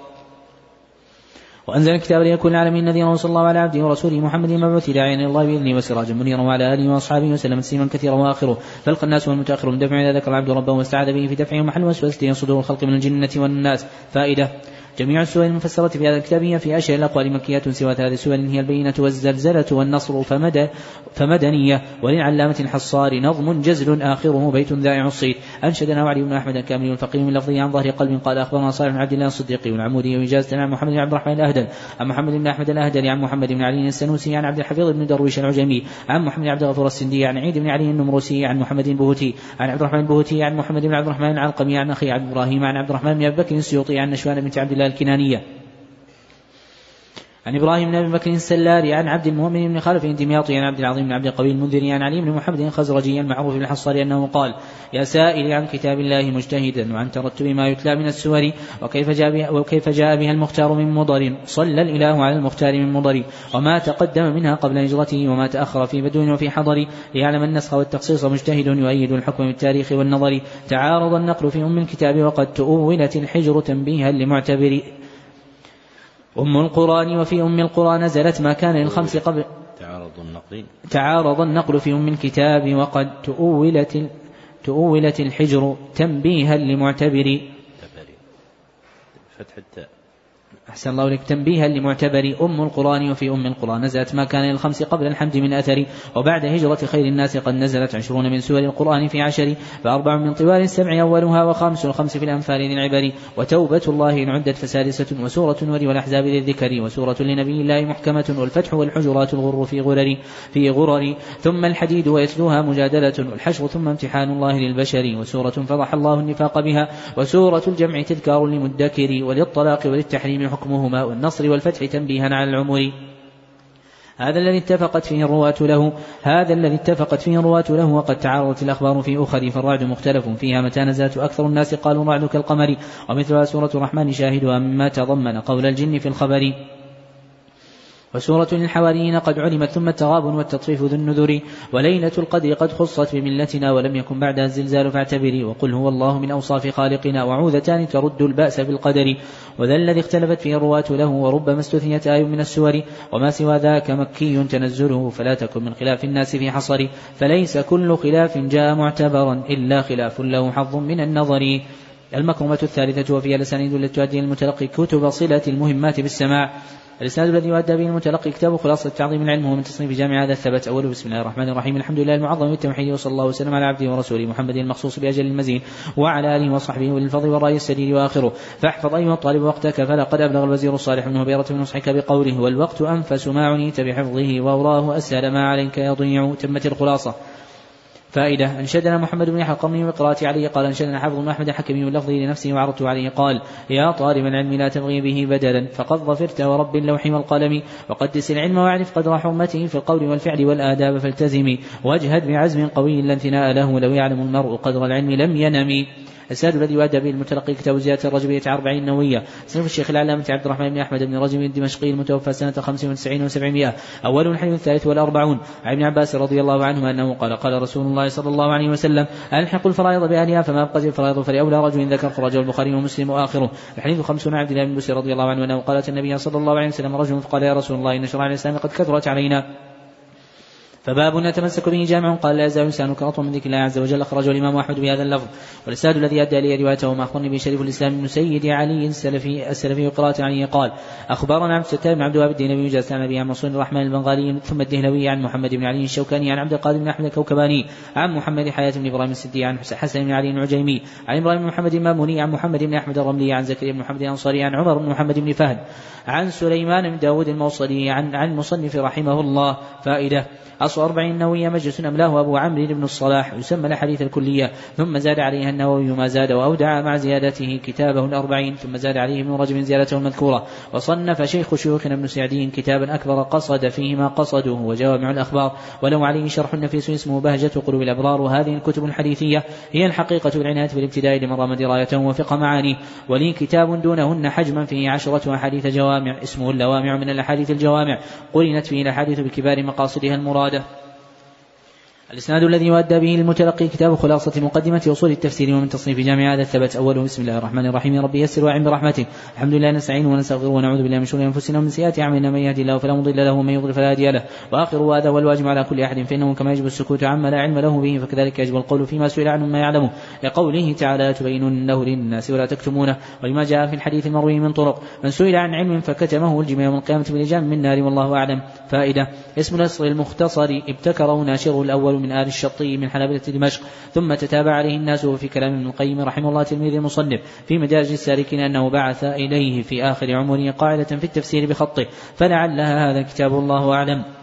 وأنزل الكتاب ليكون العالمين نذيرا وصلى الله على عبده ورسوله محمد المبعوث داعيا إلى الله بإذنه وسراجا منيرا وعلى آله وأصحابه وسلم تسليما كثيرا وآخره. فلق الناس والمتأخر من دفع إذا ذكر العبد ربه واستعاذ به في دفعه محل وسوسته صدور الخلق من الجنة والناس. فائدة. جميع السور المفسرة في هذا الكتاب هي في أشهر الأقوال مكية سوى ثلاث سور هي البينة والزلزلة والنصر فمد فمدنية وللعلامة الحصار نظم جزل آخره بيت ذائع الصيت أنشدنا وعلي بن أحمد الكامل الفقيه من لفظه عن ظهر قلب قال أخبرنا صالح بن عبد الله الصديقي والعمودي وإجازة عن محمد بن عبد الرحمن الأهدل. عن محمد بن أحمد الأهدل عن محمد بن علي السنوسي عن عبد الحفيظ بن درويش العجمي عن محمد بن عبد الغفور السندي عن عيد بن علي النمروسي عن محمد البهوتي عن عبد الرحمن البهوتي عن محمد بن عبد الرحمن العلقمي عن أخي عبد إبراهيم عن عبد الرحمن بن أبي بكر السيوطي عن نشوان بنت عبد الكنانية. عن إبراهيم بن أبي بكر السلاري عن عبد المؤمن بن خلف الدمياطي عن عبد العظيم بن عبد القوي المنذري عن علي بن محمد الخزرجي المعروف بالحصار أنه قال: يا سائلي عن كتاب الله مجتهدا وعن ترتب ما يتلى من السور وكيف جاء بها وكيف جاء بها المختار من مضر صلى الإله على المختار من مضر وما تقدم منها قبل هجرته وما تأخر في بدو وفي حضر ليعلم النسخ والتخصيص مجتهد يؤيد الحكم بالتاريخ والنظر. تعارض النقل في أم الكتاب وقد تؤولت الحجر تنبيها لمعتبر. أم القرآن وفي أم القرى نزلت ما كان للخمس قبل تعارض النقل. تعارض النقل في أم الكتاب وقد تؤولت تؤولت الحجر تنبيها لمعتبر. فتح التاء. أحسن الله لك تنبيها لمعتبر أم القرآن وفي أم القرآن. نزلت ما كان للخمس قبل الحمد من أثر وبعد هجرة خير الناس قد نزلت عشرون من سور القرآن في عشر فأربع من طوال السبع أولها وخامس الخمس في الأنفال للعبر. وتوبة الله إن عدت فسادسة وسورة وري والأحزاب للذكر. وسورة لنبي الله محكمة والفتح والحجرات الغر في غرر في غرر. ثم الحديد ويتلوها مجادلة والحشر ثم امتحان الله للبشر. وسورة فضح الله النفاق بها وسورة الجمع تذكار للمدكر وللطلاق وللتحريم حكمهما والنصر والفتح تنبيها على العمر هذا الذي اتفقت فيه الرواة له هذا الذي اتفقت فيه الرواة له وقد تعارضت الأخبار في أخر فالرعد مختلف فيها متى نزلت. أكثر الناس قالوا رعد كالقمر ومثلها سورة الرحمن شاهدها مما تضمن قول الجن في الخبر. وسورة للحواريين قد علمت ثم التغابن والتطفيف ذو النذر وليلة القدر قد خصت بملتنا ولم يكن بعدها الزلزال فاعتبري وقل هو الله من أوصاف خالقنا وعوذتان ترد البأس بالقدر وذا الذي اختلفت فيه الرواة له وربما استثنيت آي من السور وما سوى ذاك مكي تنزله فلا تكن من خلاف الناس في حصر فليس كل خلاف جاء معتبرا إلا خلاف له حظ من النظر المكرمة الثالثة وفيها الأسانيد التي تؤدي المتلقي كتب صلة المهمات بالسماع الإسناد الذي يؤدى به المتلقي كتاب خلاصة تعظيم العلم هو من تصنيف جامع هذا الثبت أوله بسم الله الرحمن الرحيم. الحمد لله المعظم بالتوحيد وصلى الله وسلم على عبده ورسوله محمد المخصوص بأجل المزيد وعلى آله وصحبه وللفضل والرأي السديد وآخره. فاحفظ أيها الطالب وقتك فلقد أبلغ الوزير الصالح بن هبيرة من نصحك بقوله والوقت أنفس ما عنيت بحفظه وأوراه أسهل ما عليك يضيع تمت الخلاصة. فائدة. أنشدنا محمد بن يحيى القرني بقراءة عليه قال أنشدنا حافظ بن أحمد الحكمي من لفظه لنفسه وعرضت عليه. قال يا طالب العلم لا تبغي به بدلا فقد ظفرت ورب اللوح والقلم وقدس العلم واعرف قدر حرمته في القول والفعل والآداب فالتزمي. واجهد بعزم قوي لا انثناء له لو يعلم المرء قدر العلم لم ينم الساد الذي يؤدى به المتلقي كتاب زيادة الرجبية أربعين نووية صنف الشيخ العلامة عبد الرحمن بن أحمد بن رجب الدمشقي المتوفى سنة خمس وتسعين وسبعمائة. أول الحديث الثالث والأربعون. عن ابن عباس رضي الله عنهما أنه قال قال رسول الله صلى الله عليه وسلم ألحق الفرائض بأهلها فما أبقت الفرائض فلأولى رجل ذكر خرجه البخاري ومسلم وآخره. الحديث خمسون عبد الله بن بسر رضي الله عنه أنه قالت النبي صلى الله عليه وسلم رجل فقال يا رسول الله إن شرع الإسلام قد كثرت علينا. فباب نتمسك به جامع. قال لا يزال لسانك رطبا من ذكر الله عز وجل. أخرجه الإمام أحمد بهذا اللفظ. والأسناد الذي ادى الي روايته ما أخبرني به شريف الإسلام بن سيد علي السلفي السلفي قراءة عليه. قال أخبرنا عبد الستار بن عبد الوهاب الدين بن جاز عن عن منصور الرحمن البنغالي ثم الدهلوي عن محمد بن علي الشوكاني عن عبد القادر بن أحمد الكوكباني عن محمد حياة بن إبراهيم السدي عن حسن بن علي العجيمي عن إبراهيم بن محمد المأموني عن محمد بن أحمد الرملي عن زكريا بن محمد الأنصاري عن عمر بن محمد بن فهد عن سليمان بن داود الموصلي عن عن المصنف رحمه الله. فائدة أصل وأصل أربعين النووية مجلس أملاه أبو عمرو بن الصلاح يسمى الأحاديث الكلية. ثم زاد عليها النووي ما زاد وأودع مع زيادته كتابه الأربعين ثم زاد عليه ابن رجب زيادته المذكورة. وصنف شيخ شيوخنا ابن سعدين كتابا أكبر قصد فيه ما قصده وجوامع الأخبار. ولو عليه شرح نفيس اسمه بهجة قلوب الأبرار وهذه الكتب الحديثية هي الحقيقة بالعناية بالابتداء لمن رام درايته وفقه معانيه. ولي كتاب دونهن حجما فيه عشرة أحاديث جوامع اسمه اللوامع من الأحاديث الجوامع. قرنت فيه الأحاديث بكبار مقاصدها المرادة. الإسناد الذي يؤدى به المتلقي كتاب خلاصة مقدمة أصول التفسير ومن تصنيف جامع هذا الثبت أوله بسم الله الرحمن الرحيم. ربي يسر واعن برحمته الحمد لله نستعين ونستغفر ونعوذ بالله من شرور أنفسنا ومن سيئات أعمالنا. من يهدي الله فلا مضل له ومن يضلل فلا هادي له. وآخر هذا هو الواجب على كل أحد فإنه كما يجب السكوت عما لا علم له به فكذلك يجب القول فيما سئل عنه ما يعلمه. لقوله تعالى تبيننه للناس ولا تكتمونه ولما جاء في الحديث المروي من طرق. من سئل عن علم فكتمه الجمع يوم القيامة بلجام من نار والله أعلم. فائدة اسم الأصل المختصر ابتكره ناشره الأول. من آل الشطي من حنابلة دمشق ثم تتابع عليه الناس وفي كلام ابن القيم رحمه الله تلميذ المصنف في مدارج السالكين أنه بعث إليه في آخر عمره قاعدة في التفسير بخطه فلعلها هذا كتاب الله أعلم.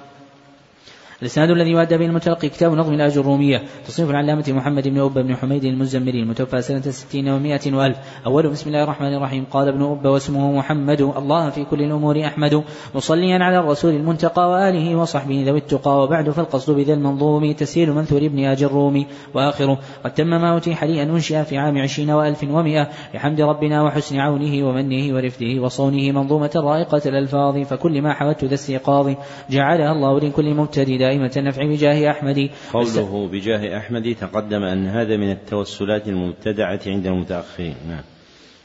الإسناد الذي يؤدى به المتلقي كتاب نظم الآج الرومية تصنيف العلامة محمد بن أبة بن حميد المزمري المتوفى سنة ستين ومائة وألف. أول بسم الله الرحمن الرحيم. قال ابن أبة واسمه محمد الله في كل الأمور أحمد مصليا على الرسول المنتقى وآله وصحبه ذوي التقى وبعد فالقصد بذا المنظوم تسهيل منثور ابن آج الرومي. وآخره قد تم ما أتيح لي أن أنشئ في عام عشرين وألف ومئة بحمد ربنا وحسن عونه ومنه ورفده وصونه منظومة رائقة الألفاظ فكل ما حوت ذا استيقاظ جعلها الله لكل مبتدئ. دائمة النفع بجاه أحمد. قوله بجاه أحمد تقدم أن هذا من التوسلات المبتدعة عند المتأخرين. نعم.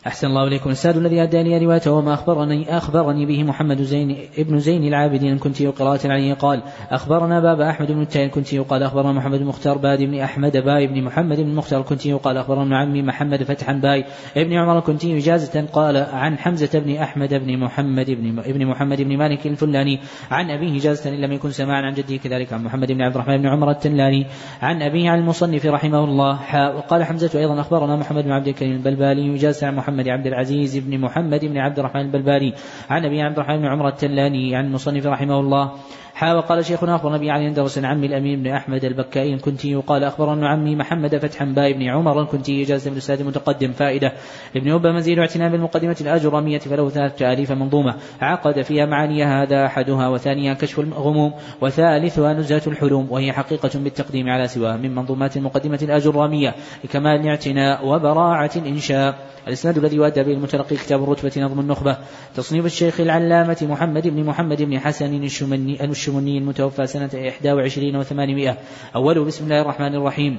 أحسن الله إليكم. الساد الذي أدى لي روايته وما أخبرني أخبرني به محمد زين ابن زين العابدين الكنتي قراءة عليه. قال أخبرنا بابا أحمد بن التاي الكنتي قال أخبرنا محمد بن مختار. باد بن أحمد باي بن محمد بن مختار. الكنتي قال أخبرنا عمي محمد فتحا باي ابن عمر الكنتي إجازة. قال عن حمزة بن أحمد بن محمد بن ابن محمد بن مالك الفلاني. عن أبيه إجازة إن لم يكن سماعا عن جده. كذلك عن محمد بن عبد الرحمن بن عمر الفلاني. عن أبيه عن المصنف رحمه الله. وقال حمزة أيضا أخبرنا محمد بن عبد الكريم البلبالي. إجازة عن محمد عبد العزيز بن محمد بن عبد الرحمن البلبالي عن أبي عبد الرحمن بن عمر التلاني عن المصنف رحمه الله حا وقال شيخنا أخبرنا أبي علي درس عمي الأمين بن أحمد البكائي الكنتي وقال أخبرنا عمي محمد فتحا باي بن عمر الكنتي اجازه من الاستاذ المتقدم فائدة. ابن أبا مزيد اعتناء بالمقدمة الأجرامية فله ثلاثة اليف منظومة. عقد فيها معاني هذا أحدها وثانيها كشف الغموم وثالثها نزهة الحلوم وهي حقيقة بالتقديم على سواها من منظومات المقدمة الأجرامية لكمال الاعتناء وبراعة الإنشاء. الإسناد الذي يؤدى به المتلقي كتاب الرتبة نظم النخبة. تصنيف الشيخ العلامة محمد بن محمد بن حسن الشمني الشمني المتوفى سنة 21 و800 أوله بسم الله الرحمن الرحيم.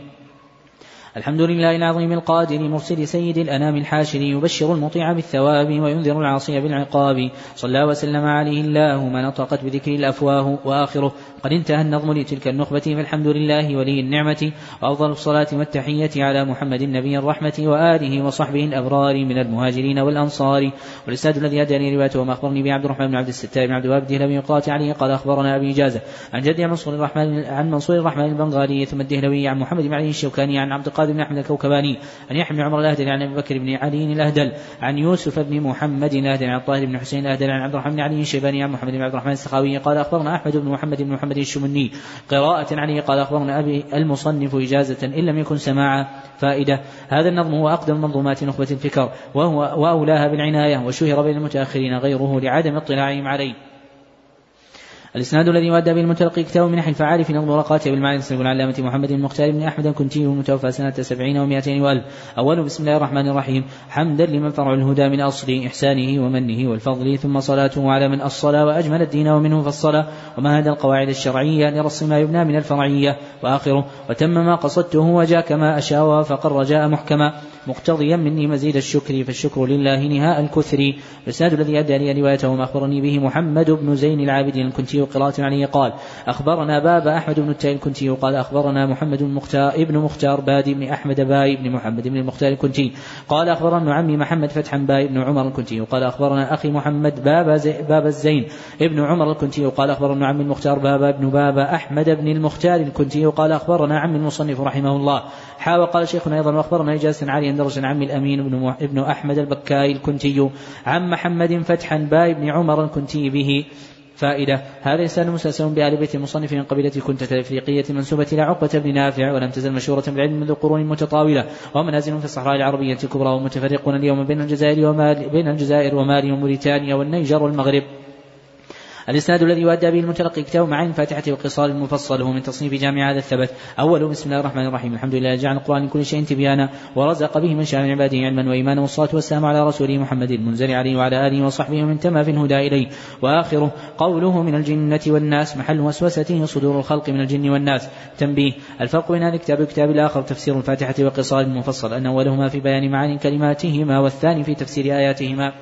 الحمد لله العظيم القادر مرسل سيد الأنام الحاشر يبشر المطيع بالثواب وينذر العاصي بالعقاب. صلى وسلم عليه الله ما نطقت بذكر الأفواه وآخره قد انتهى النظم لتلك النخبة فالحمد لله ولي النعمة وأفضل الصلاة والتحية على محمد النبي الرحمة وآله وصحبه الأبرار من المهاجرين والأنصار. والإسناد الذي أداني روايته وما أخبرني به عبد الرحمن بن عبد الستار بن عبد الوهاب الدهلوي قرأت عليه قال أخبرنا أبي إجازة عن جدي عن منصور الرحمن عن منصور الرحمن البنغالي ثم الدهلوي عن محمد بن علي الشوكاني عن عبد القادر بن أحمد الكوكباني عن يحيى بن عمر الأهدل عن أبي بكر بن علي الأهدل عن يوسف بن محمد الأهدل عن الطاهر بن حسين الأهدل عن عبد الرحمن بن علي الشيباني عن محمد بن عبد الرحمن السخاوي قال أخبرنا أحمد بن محمد بن محمد الشمني قراءة عليه قال أخبرنا أبي المصنف إجازة إن لم يكن سماعا فائدة. هذا النظم هو أقدم منظومات نخبة الفكر وهو وأولاها بالعناية وشهر بين المتأخرين غيره لعدم اطلاعهم عليه. الإسناد الذي يؤدى به المتلقي كتاب من الفعال في نظم ورقاته بالمعنى السلم العلامة محمد المختار بن أحمد الكنتي المتوفى سنة سبعين ومائتين وألف. أول بسم الله الرحمن الرحيم. حمدا لمن فرع الهدى من أصل إحسانه ومنه والفضل ثم صلاته على من أصل وأجمل الدين ومنه فالصلاة. وما هذا القواعد الشرعية؟ لرص ما يبنى من الفرعية. وآخره وتم ما قصدته وجاء كما أشاء وافق الرجاء محكما. مقتضيا مني مزيد الشكر فالشكر لله نهاء الكثر. الإسناد الذي أدى لي روايته ما أخبرني به محمد بن زين العابدين الكنتي قراءة عليه قال أخبرنا باب أحمد بن التائب الكنتي قال أخبرنا محمد بن مختار ابن مختار بادي بن أحمد باي بن محمد بن المختار الكنتي قال أخبرنا عمي محمد فتحا باي بن عمر الكنتي قال أخبرنا أخي محمد باب باب الزين ابن عمر الكنتي قال أخبرنا عمي المختار بابا بن بابا أحمد بن المختار الكنتي قال أخبرنا عمي المصنف رحمه الله حا وقال شيخنا أيضا وأخبرنا إجازة عاليا درجا عمي الأمين بن, ابن أحمد البكاي الكنتي عن محمد فتحا باي بن عمر الكنتي به فائدة. هذا إنسان مسلسل بآل بيت المصنف من قبيلة كنتة الإفريقية منسوبة إلى عقبة بن نافع ولم تزل مشهورة بالعلم منذ قرون متطاولة. ومنازل في الصحراء العربية الكبرى ومتفرقون اليوم بين الجزائر بين الجزائر ومالي وموريتانيا والنيجر والمغرب. الإسناد الذي يؤدى به المتلقي كتاب معاني الفاتحة وقصار المفصل هو من تصنيف جامع هذا الثبت. أول بسم الله الرحمن الرحيم. الحمد لله جعل القرآن كل شيء تبيانا ورزق به من شاء من عباده علما وإيمانا والصلاة والسلام على رسوله محمد المنزل عليه وعلى آله وصحبه ومن تم في الهدى إليه. وآخره قوله من الجنة والناس محل وسوسته صدور الخلق من الجن والناس. تنبيه الفرق بين هذا الكتاب والكتاب الآخر تفسير الفاتحة وقصار المفصل أن أولهما في بيان معاني كلماتهما والثاني في تفسير آياتهما.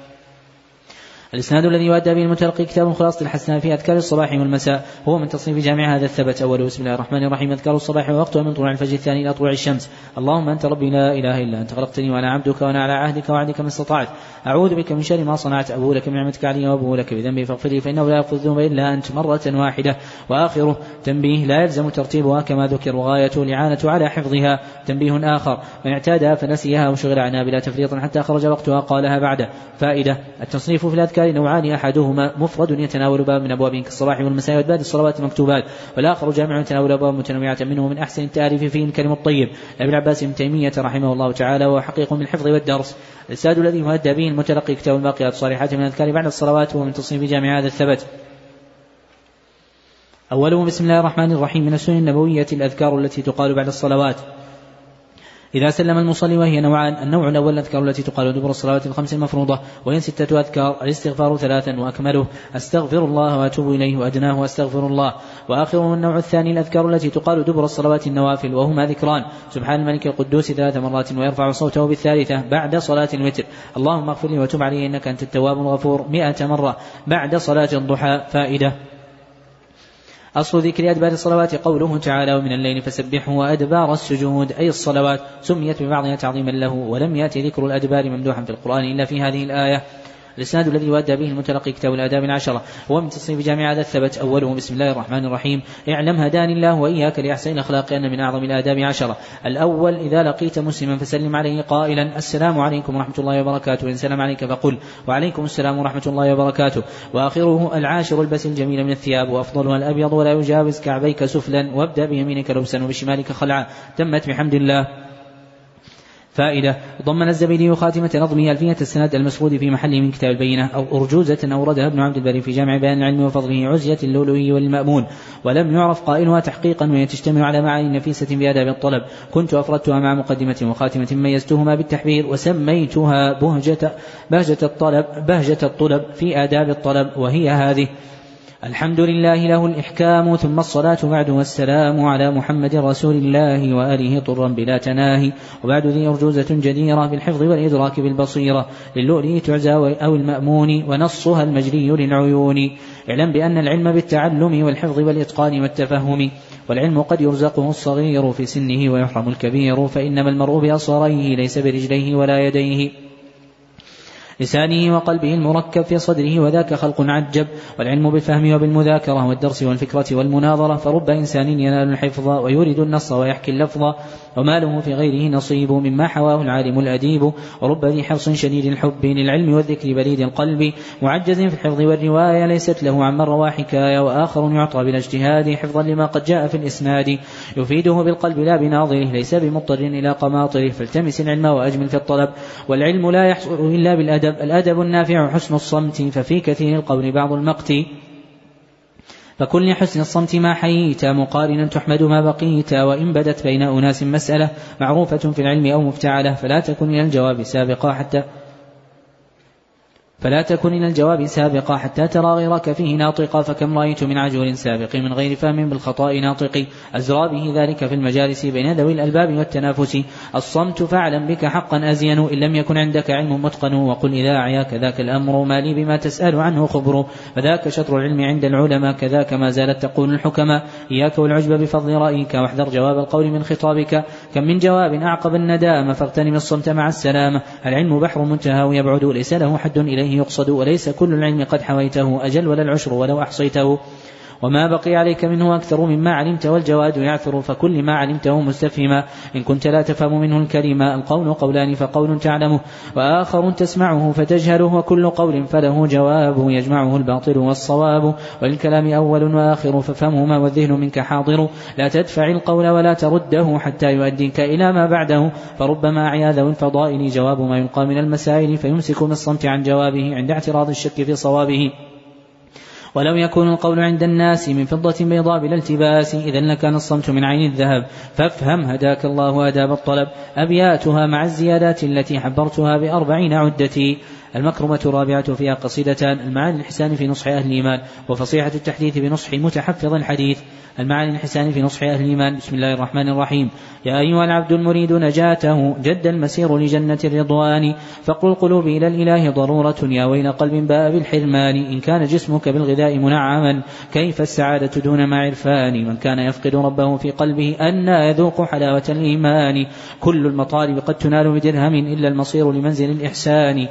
الإسناد الذي يؤدى به المتلقي كتاب خلاصة الحسنة في أذكار الصباح والمساء هو من تصنيف جامع هذا الثبت. أوله بسم الله الرحمن الرحيم. أذكار الصباح ووقتها من طلوع الفجر. الثاني إلى طلوع الشمس. اللهم أنت ربي لا إله إلا أنت خلقتني وأنا عبدك وأنا على عهدك وعدك ما استطعت. أعوذ بك من شر ما صنعت. أبو لك بنعمتك علي وأبو لك بذنبي فاغفر لي فإنه لا يغفر الذنوب إلا أنت مرة واحدة. وآخره تنبيه لا يلزم ترتيبها كما ذكر وغايته الإعانة على حفظها. تنبيه آخر من اعتادها فنسيها وشغل عنها بلا تفريط حتى خرج وقتها قالها بعده. فائدة التصنيف في الأذكار نوعان أحد أحدهما مفرد يتناول باب من أبواب كالصباح والمساء وإدبار الصلوات المكتوبات والآخر جامع يتناول أبواب متنوعة منه من أحسن التعريف فيه الكلم الطيب. ابن عباس بن تيمية رحمه الله تعالى وهو حقيق بالحفظ والدرس. الساد الذي يهدى به المتلقي كتاب الباقيات الصالحات من الأذكار بعد الصلوات وهو من تصنيف جامع هذا الثبت. أوله بسم الله الرحمن الرحيم من السنن النبوية الأذكار التي تقال بعد الصلوات. إذا سلم المصلي وهي نوعان النوع الأول الأذكار التي تقال دبر الصلوات الخمس المفروضة وهي ستة أذكار الاستغفار ثلاثا وأكمله أستغفر الله وأتوب إليه وأدناه وأستغفر الله. وآخره النوع الثاني الأذكار التي تقال دبر الصلوات النوافل وهما ذكران. سبحان الملك القدوس ثلاث مرات ويرفع صوته بالثالثة بعد صلاة الوتر. اللهم اغفر لي وتب علي إنك أنت التواب الغفور مئة مرة. بعد صلاة الضحى فائدة. أصل ذكر أدبار الصلوات قوله تعالى ومن الليل فسبحه وأدبار السجود أي الصلوات سميت ببعضها تعظيما له ولم يأتي ذكر الأدبار ممدوحا في القرآن إلا في هذه الآية. الإسناد الذي يؤدى به المتلقي كتاب الآداب العشرة هو من تصنيف جامع هذا الثبت أوله بسم الله الرحمن الرحيم. اعلم هداني الله وإياك لأحسن الأخلاق أن من أعظم الآداب عشرة. الأول إذا لقيت مسلما فسلم عليه قائلا السلام عليكم ورحمة الله وبركاته. إن سلم عليك فقل وعليكم السلام ورحمة الله وبركاته. وآخره العاشر البس الجميل من الثياب وأفضلها الأبيض ولا يجاوز كعبيك سفلا وابدأ بيمينك لبسا وبشمالك خلعا. تمت بحمد الله. فائدة. ضمن الزبيدي خاتمة نظمه ألفية السند المسرود في محله من كتاب البينة أو أرجوزة أوردها ابن عبد البر في جامع بيان العلم وفضله عزية اللؤلؤي والمأمون. ولم يعرف قائلها تحقيقا وهي تشتمل على معاني نفيسة في آداب الطلب. كنت أفردتها مع مقدمة وخاتمة ميزتهما بالتحبير وسميتها بهجة بهجة الطلب بهجة الطلب في آداب الطلب وهي هذه. الحمد لله له الإحكام ثم الصلاة بعد والسلام على محمد رسول الله وآله طرا بلا تناهي. وبعد ذي أرجوزة جديرة بالحفظ والإدراك بالبصيرة. للؤلؤ تعزى أو المأمون ونصها المجري للعيون. اعلم بأن العلم بالتعلم والحفظ والإتقان والتفهم. والعلم قد يرزقه الصغير في سنه ويحرم الكبير. فإنما المرء بأصغريه ليس برجليه ولا يديه. لسانه وقلبه المركب في صدره وذاك خلق عجب والعلم بالفهم وبالمذاكرة والدرس والفكرة والمناظرة فرب إنسان ينال الحفظ ويورد النص ويحكي اللفظ وما له في غيره نصيب مما حواه العالم الأديب ورب ذي حرص شديد الحب للعلم والذكر بليد القلب معجز في الحفظ والرواية ليست له عمن روى حكاية وآخر يعطى بالاجتهاد حفظا لما قد جاء في الإسناد يفيده بالقلب لا بناظره ليس بمضطر إلى قماطره فالتمس العلم وأجمل في الطلب والعلم لا يحصل إلا بالأدب الأدب النافع حسن الصمت ففي كثير القول بعض المقت. فكن لحسن الصمت ما حييت مقارنا تحمد ما بقيت وإن بدت بين أناس مسألة معروفة في العلم أو مفتعلة فلا تكن إلى الجواب سابقا حتى فلا تكن إلى الجواب سابقا حتى ترى غيرك فيه ناطقا. فكم رأيت من عجول سابق من غير فهم بالخطأ ناطق. أزرى به ذلك في المجالس بين ذوي الألباب والتنافس. الصمت فاعلم بك حقا أزين. إن لم يكن عندك علم متقن. وقل إذا أعياك ذاك الأمر ما لي بما تسأل عنه خبر. فذاك شطر العلم عند العلماء. كذاك ما زالت تقول الحكماء. إياك والعجب بفضل رأيك. واحذر جواب القول من خطابك. كم من جواب أعقب الندامة فاغتنم الصمت مع السلامة. العلم بحر منتهى ويبعد ليس له حد إليه يقصد وليس كل العلم قد حويته. أجل ولا العشر ولو أحصيته. وما بقي عليك منه أكثر مما علمت والجواد يعثر فكل ما علمته مستفهما. إن كنت لا تفهم منه الكلمة القول قولان فقول تعلمه. وآخر تسمعه فتجهله وكل قول فله جواب يجمعه الباطل والصواب. وللكلام أول وآخر ففهمهما والذهن منك حاضر. لا تدفع القول ولا ترده حتى يؤديك إلى ما بعده. فربما أعيا ذوي الفضائل جواب ما يلقى من المسائل فيمسك بالصمت عن جوابه عند اعتراض الشك في صوابه. ولو يكون القول عند الناس من فضة بيضاء بلا التباس إذا لكان الصمت من عين الذهب. فافهم هداك الله آداب الطلب. أبياتها مع الزيادات التي حبرتها بأربعين عدتي. المكرمة الرابعة فيها قصيدتان المعاني الإحسان في نصح أهل الإيمان وفصيحة التحديث بنصح متحفظ الحديث. المعاني الإحسان في نصح أهل الإيمان. بسم الله الرحمن الرحيم. يا أيها العبد المريد نجاته جد المسير لجنة الرضوان. فقل القلوب إلى الإله ضرورة يا ويل قلب باء بالحرمان إن كان جسمك بالغذاء منعما كيف السعادة دون ما عرفان؟ من كان يفقد ربه في قلبه أن يذوق حلاوة الإيمان. كل المطالب قد تنال بدرهم إلا المصير لمنزل الإحسان.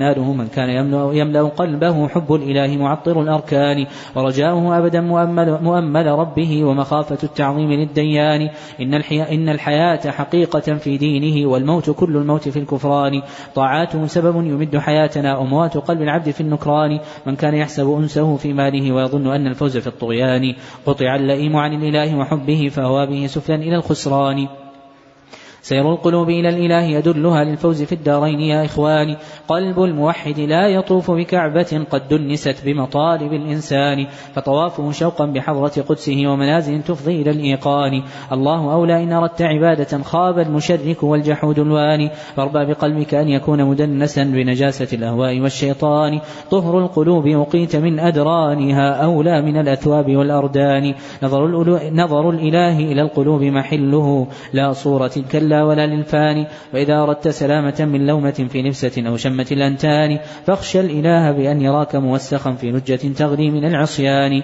فيناله من كان يملأ, قلبه حب الإله معطر الأركان ورجاؤه أبدا مؤمل, مؤمل ربه ومخافة التعظيم للديان. إن, الحياة إن الحياة حقيقة في دينه والموت كل الموت في الكفران. طاعاته سبب يمد حياتنا أموات قلب العبد في النكران. من كان يحسب أنسه في ماله ويظن أن الفوز في الطغيان. قطع اللئيم عن الإله وحبه فهو به سفلا إلى الخسران. سير القلوب إلى الإله يدلها للفوز في الدارين يا إخواني. قلب الموحد لا يطوف بكعبة قد دنست بمطالب الإنسان. فطوافه شوقا بحضرة قدسه ومنازل تفضي إلى الإيقان. الله أولى إن أردت عبادة خاب المشرك والجحود الواني. فاربى بقلبك أن يكون مدنسا بنجاسة الأهواء والشيطان. طهر القلوب أقيت من أدرانها أولى من الأثواب والأردان. نظر, نظر الإله إلى القلوب محله. لا صورة كلا ولا للفاني وإذا أردت سلامة من لومة في نفسة أو شمة الأنتان فاخشى الإله بأن يراك موسخا في لجة تغلي من العصيان.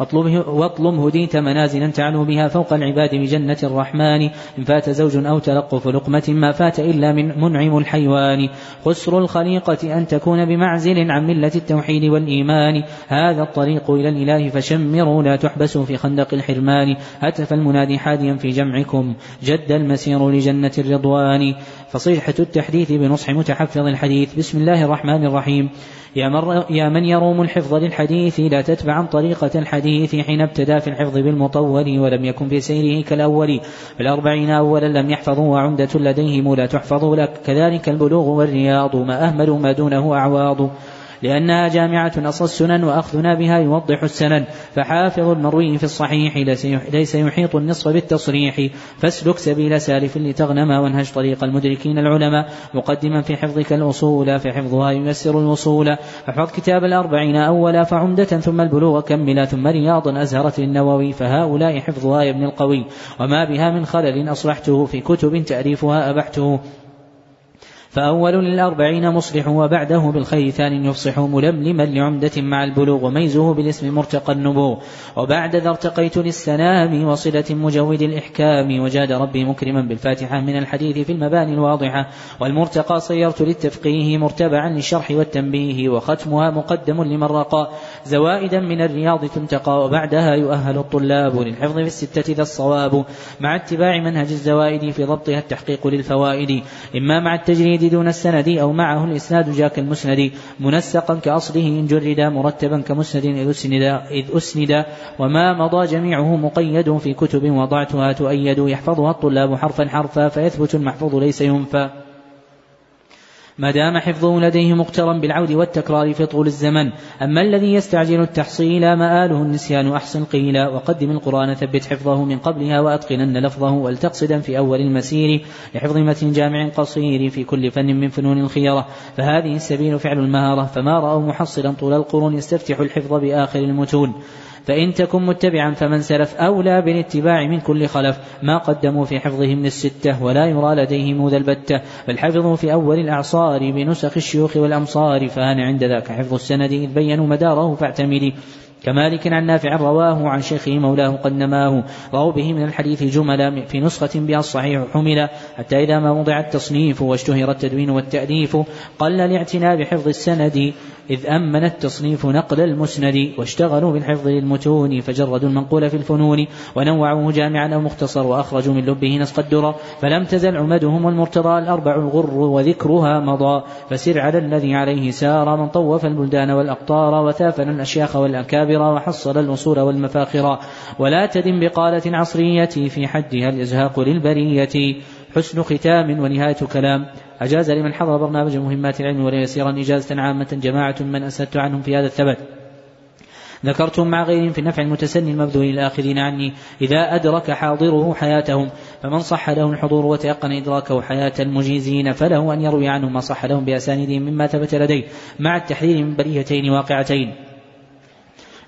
واطلب, واطلب هديت منازلا تعلو بها فوق العباد بجنة الرحمن. إن فات زوج أو تلقف لقمة ما فات إلا من منعم الحيوان. خسر الخليقة أن تكون بمعزل عن ملة التوحيد والإيمان. هذا الطريق إلى الإله فشمروا لا تحبسوا في خندق الحرمان. هتف المنادي حاديا في جمعكم. جد المسير لجنة الرضوان. فصيحة التحديث بنصح متحفظ الحديث. بسم الله الرحمن الرحيم. يا من, يا من يروم الحفظ للحديث لا تتبعا طريقة الحديث حين ابتدى في الحفظ بالمطول ولم يكن في سيره كالأول. بالأربعين أولا لم يحفظوا وعمدة لديهم لا تحفظ لك. كذلك البلوغ والرياض ما أهملوا ما دونه أعواض. لأنها جامعة أصل السنن وأخذنا بها يوضح السنن. فحافظ المروي في الصحيح ليس يحيط النصف بالتصريح. فاسلك سبيل سالف لتغنم وانهج طريق المدركين العلماء. مقدما في حفظك الأصول فحفظها ييسر الوصول. فاحفظ كتاب الأربعين أولا فعمدة ثم البلوغ كملا ثم رياضا أزهرت النووي. فهؤلاء حفظها يا ابن القوي. وما بها من خلل أصلحته في كتب تأريفها أبحته. فأول للأربعين مصلح وبعده بالخير ثان يفصح ململما لعمدة مع البلوغ وميزه بالاسم مرتقى النبوغ. وبعد ذا ارتقيت للسلام وصلة مجود الإحكام. وجاد ربي مكرما بالفاتحة من الحديث في المباني الواضحة. والمرتقى صيرت للتفقيه مرتبعا للشرح والتنبيه. وختمها مقدم لمن رقى. زوائدا من الرياض تنتقى وبعدها يؤهل الطلاب للحفظ في الستة ذا الصواب. مع اتباع منهج الزوائد في ضبطها التحقيق للفوائد. إما مع التجريد دون السند أو معه الإسناد جاك المسند منسقا كأصله إن جرد مرتبا كمسند إذ أسند, إذ أسند. وما مضى جميعه مقيد في كتب وضعتها تؤيد. يحفظها الطلاب حرفا حرفا فيثبت المحفوظ ليس ينفى. ما دام حفظه لديه مقترا بالعود والتكرار في طول الزمن. أما الذي يستعجل التحصيل مآله النسيان أحسن قيلا. وقدم القرآن ثبت حفظه من قبلها وأتقنن لفظه ولتقصدا في أول المسير لحفظ متن جامع قصير في كل فن من فنون الخيرة. فهذه السبيل فعل المهارة. فما رأوا محصلا طول القرون يستفتح الحفظ بآخر المتون. فإن تكن متبعا فمن سلف أولى بالاتباع من كل خلف ما قدموا في حفظهم للستة ولا يرى لديهم ذا البتة. بل حفظوا في أول الأعصار بنسخ الشيوخ والأمصار. فأنا عند ذاك حفظ السند إذ بينوا مداره فاعتمدي. كمالك عن نافع رواه عن شيخه مولاه قد نماه. رووا به من الحديث جملا في نسخة بها الصحيح حمل حتى إذا ما وضع التصنيف واشتهر التدوين والتأليف قل الاعتناء بحفظ السند. إذ أمن التصنيف نقل المسند واشتغلوا بالحفظ للمتون فجردوا المنقول في الفنون. ونوعوه جامعا أو مختصر وأخرجوا من لبه نسق الدرر فلم تزل عمدهم والمرتضى الأربع الغر وذكرها مضى. فسر على الذي عليه سار من طوف البلدان والأقطار وثافن الأشياخ والأكابر. وحصل الأصول والمفاخر ولا تدم بقالة عصرية في حدها الإزهاق للبرية. حسن ختام ونهاية كلام. أجاز لمن حضر برنامج مهمات العلم وليسيرا إجازة عامة جماعة من أسدت عنهم في هذا الثبت ذكرتم مع غيرهم في النفع المتسني المبذول للآخذين عني. إذا أدرك حاضره حياتهم فمن صح له الحضور وتيقن إدراكه حياة المجيزين فله أن يروي عنهم ما صح لهم بأسانيدهم مما ثبت لديه مع التحذير من بريتين واقعتين.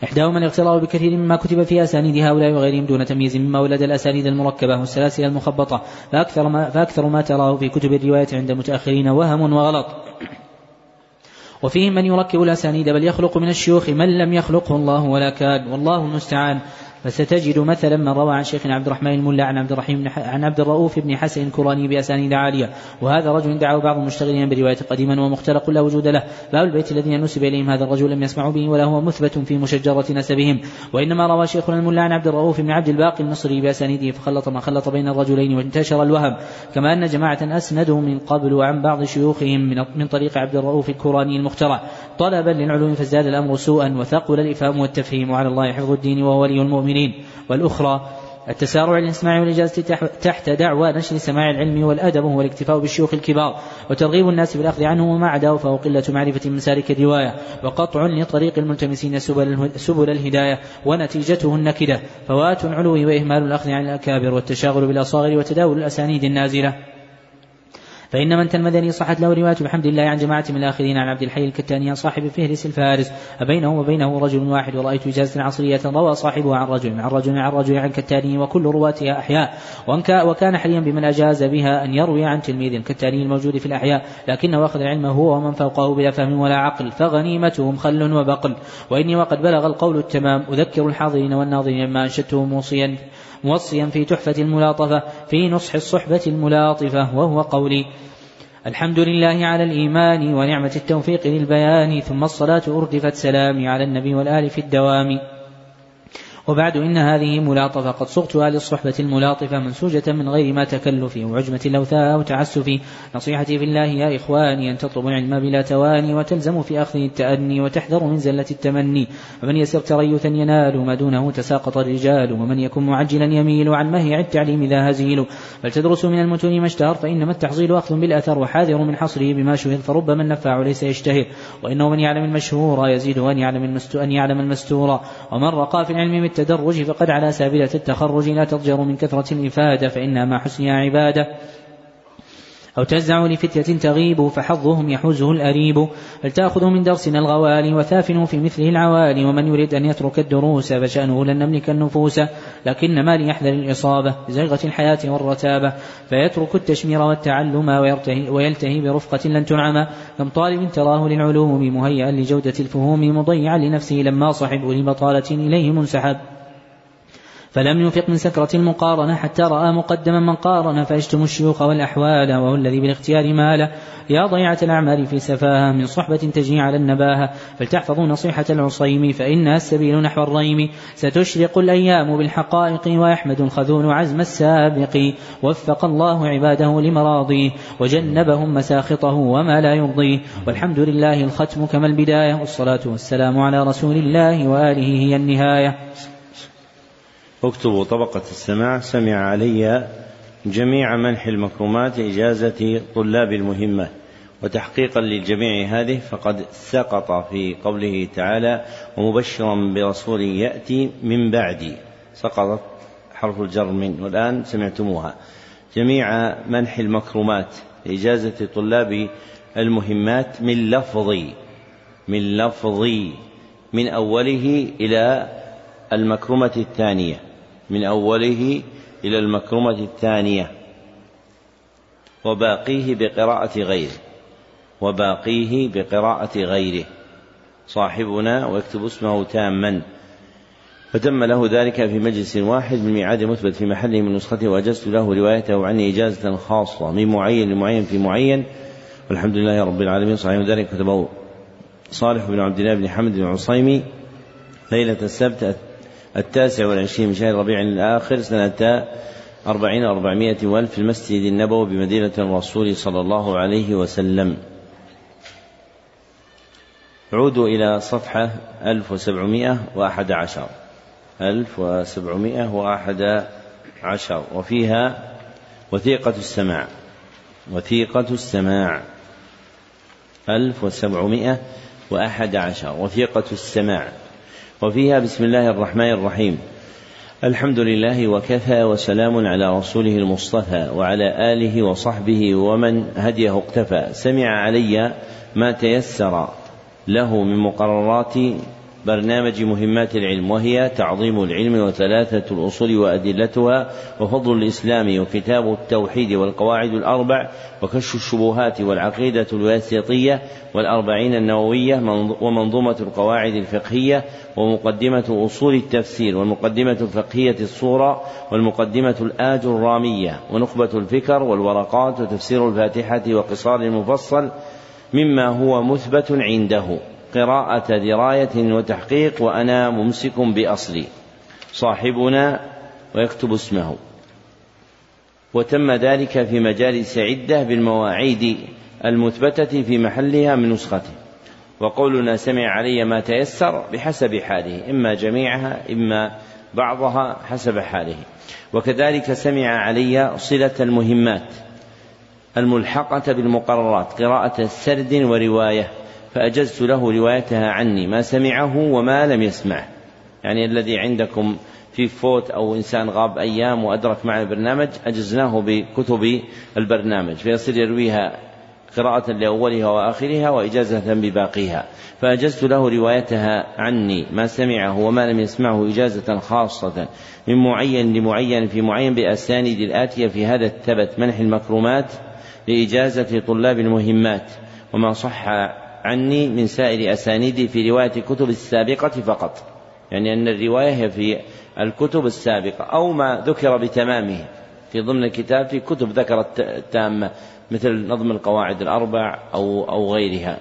إحداهما الاغترار بكثير مما كتب في أسانيد هؤلاء وغيرهم دون تمييز مما ولد الأسانيد المركبة والسلاسل المخبطة فأكثر ما, فأكثر ما تراه في كتب الرواية عند المتأخرين وهم وغلط. وفيهم من يركب الأسانيد بل يخلق من الشيوخ من لم يخلقه الله ولا كاد والله المستعان. فستجد مثلا من روى عن شيخنا عبد الرحمن الملا عن عبد الرحيم عن عبد الرؤوف بن حسن الكراني بأسانيد عالية. وهذا رجل دعاه بعض المشتغلين برواية قديما ومختلق لا وجود له. باب البيت الذين نسب إليهم هذا الرجل لم يسمعوا به ولا هو مثبت في مشجرة نسبهم. وإنما روى شيخنا الملا عن عبد الرؤوف بن عبد الباقي المصري بأسانيده. فخلط ما خلط بين الرجلين وانتشر الوهم. كما أن جماعة أسندوا من قبل عن بعض شيوخهم من, من طريق عبد الرؤوف الكراني المخترع. طلبا للعلوم فازداد الأمر سوءا وثقل الإفهام والتفهيم. وعلى الله حفظ الدين وهو ولي المؤمنين. والأخرى التسارع للإسماع والإجازة تحت دعوى نشر سماع العلم والأدب هو الاكتفاء بالشيوخ الكبار وترغيب الناس بالأخذ عنه وما عداه فهو قلة معرفة مسالك الرواية وقطع لطريق الملتمسين سبل, سبل الهداية ونتيجته النكدة فوات العلو وإهمال الأخذ عن الأكابر والتشاغل بالأصاغر وتداول الأسانيد النازلة. فإن من تلمذني صحت له رواية بحمد الله عن جماعة من الآخرين عن عبد الحي الكتاني صاحب فهرس الفارس. أبينه وبينه رجل واحد ورأيت إجازة عصرية روى صاحبها عن رجل عن رجل عن رجل عن كتاني وكل رواتها أحياء. وكان حريا بمن أجاز بها أن يروي عن تلميذ الكتاني الموجود في الأحياء لكنه أخذ العلم هو ومن فوقه بلا فهم ولا عقل فغنيمتهم خل وبقل. وإني وقد بلغ القول التمام أذكر الحاضرين والناظرين ما أنشدته موصيا. موصيا في تحفة الملاطفة في نصح الصحبة الملاطفة وهو قولي الحمد لله على الإيمان ونعمة التوفيق للبيان ثم الصلاة أردفت سلامي على النبي والآل في الدوام. وبعد إن هذه ملاطفة قد صغتها للصحبة الملاطفة منسوجة من غير ما تكلف وعجمة لوثاء أو تعسف نصيحتي في الله يا إخواني أن تطلبوا العلم بلا تواني وتلزموا في أخذه التأني وتحذروا من زلة التمني. ومن يسر تريثا ينال ما دونه تساقط الرجال. ومن يكن معجلا يميل عن مهيع التعليم ذا هزيل. بل تدرسوا من المتون ما اشتهر فإنما التحصيل أخذ بالأثر. وحاذر من حصره بما شهر فربما النفاع ليس يشتهر. وإنه من يعلم المشهور يزيد أن يعلم أن يعلم المستور. ومن رقى في العلم التدرج فقد على سابلة التخرج. لا تضجر من كثرة الإفادة فإنها مع حسنها عبادة. أو تزع لفتية تغيب فحظهم يحوزه الأريب. فلتأخذوا من درسنا الغوالي وثافنوا في مثله العوالي ومن يريد أن يترك الدروس فشأنه لن نملك النفوس. لكن ما ليحذر الإصابة؟ بزيغة الحياة والرتابة. فيترك التشمير والتعلم ويلتهي برفقة لن تنعم. كم طالب تراه للعلوم مهيئا لجودة الفهوم مضيعا لنفسه لما صحب لبطالة إليه منسحب. فلم ينفق من سكرة المقارنة حتى رأى مقدما من قارن فيشتم الشيوخ والأحوال وهو الذي بالاختيار مال يا ضيعة الأعمال في سفاهة من صحبة تجني على النباهة. فلتحفظوا نصيحة العصيم فإنها السبيل نحو الريم. ستشرق الأيام بالحقائق ويحمد الخذون عزم السابق. وفق الله عباده لمراضيه وجنبهم مساخطه وما لا يرضيه والحمد لله الختم كما البداية والصلاة والسلام على رسول الله وآله هي النهاية. اكتبوا طبقة السماع سمع علي جميع منح المكرمات إجازة طلاب المهمات وتحقيقا للجميع هذه فقد سقط في قوله تعالى ومبشرا برسول يأتي من بعدي سقطت حرف الجر من والآن سمعتموها. جميع منح المكرمات إجازة طلاب المهمات من لفظي من لفظي من أوله إلى المكرمة الثانية. من أوله إلى المكرمة الثانية وباقيه بقراءة غيره وباقيه بقراءة غيره. صاحبنا ويكتب اسمه تاما. فتم له ذلك في مجلس واحد بالميعاد المثبت في محله من نسخته وأجزت له روايته عني إجازة خاصة من معين لمعين في معين. والحمد لله رب العالمين. صحيح ذلك كتبه صالح بن عبد الله بن حمد العصيمي ليلة السبت التاسع والعشرين من شهر ربيع الآخر سنة أربعين أربعمائة وألف في المسجد النبوي بمدينة الرسول صلى الله عليه وسلم. عودوا إلى صفحة ألف وسبعمائة وأحد عشر. ألف وسبعمائة وأحد عشر. وفيها وثيقة السماع. وثيقة السماع. ألف وسبعمائة وأحد عشر. وثيقة السماع. وفيها بسم الله الرحمن الرحيم. الحمد لله وكفى وسلام على رسوله المصطفى وعلى آله وصحبه ومن هديه اقتفى. سمع علي ما تيسر له من مقررات برنامج مهمات العلم وهي تعظيم العلم وثلاثة الأصول وأدلتها وفضل الإسلام وكتاب التوحيد والقواعد الأربع وكشف الشبهات والعقيدة الواسطية والأربعين النووية ومنظومة القواعد الفقهية ومقدمة أصول التفسير والمقدمة الفقهية الصورة والمقدمة الآج الرامية ونخبة الفكر والورقات وتفسير الفاتحة وقصار المفصل مما هو مثبت عنده. قراءة دراية وتحقيق وأنا ممسك بأصلي. صاحبنا ويكتب اسمه. وتم ذلك في مجالس عدة بالمواعيد المثبتة في محلها من نسخته. وقولنا سمع علي ما تيسر بحسب حاله إما جميعها إما بعضها حسب حاله. وكذلك سمع علي صلة المهمات الملحقة بالمقررات قراءة سرد ورواية. فأجزت له روايتها عني ما سمعه وما لم يسمعه. يعني الذي عندكم في فوت أو إنسان غاب أيام وأدرك مع البرنامج أجزناه بكتب البرنامج فيصير يرويها قراءة لأولها وآخرها وإجازة بباقيها. فأجزت له روايتها عني ما سمعه وما لم يسمعه إجازة خاصة من معين لمعين في معين بأسانيد الآتية في هذا الثبت منح المكرمات لإجازة طلاب المهمات. وما صح عني من سائر أسانيدي في رواية الكتب السابقة فقط. يعني أن الرواية هي في الكتب السابقة أو ما ذكر بتمامه. في ضمن الكتاب في كتب ذكرت تامة مثل نظم القواعد الأربع أو أو غيرها.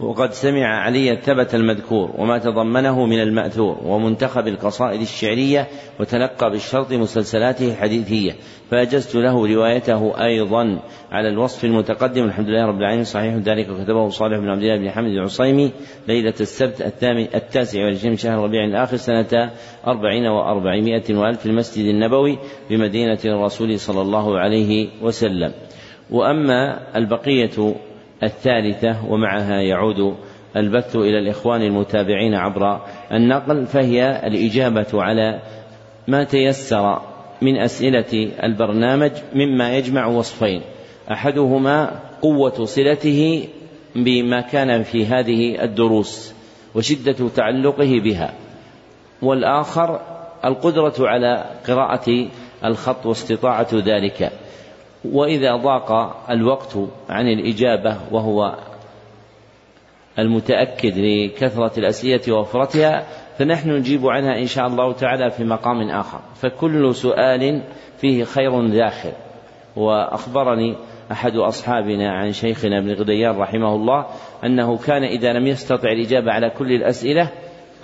وقد سمع علي الثبت المذكور وما تضمنه من المأثور ومنتخب القصائد الشعرية وتلقى بالشرط مسلسلاته الحديثية. فأجزت له روايته أيضا على الوصف المتقدم. الحمد لله رب العالمين. صحيح ذلك كتبه صالح بن عبد الله بن حمد العصيمي ليلة السبت الثامن التاسع والعشرين شهر ربيع الآخر سنة أربعين وأربعمائة وألف في المسجد النبوي بمدينة الرسول صلى الله عليه وسلم. وأما البقية الثالثة ومعها يعود البث إلى الإخوان المتابعين عبر النقل فهي الإجابة على ما تيسر من أسئلة البرنامج مما يجمع وصفين. أحدهما قوة صلته بما كان في هذه الدروس وشدة تعلقه بها والآخر القدرة على قراءة الخط واستطاعة ذلك. وإذا ضاق الوقت عن الإجابة وهو المتأكد لكثرة الأسئلة ووفرتها فنحن نجيب عنها إن شاء الله تعالى في مقام آخر. فكل سؤال فيه خير داخل. وأخبرني أحد أصحابنا عن شيخنا ابن غديان رحمه الله أنه كان إذا لم يستطع الإجابة على كل الأسئلة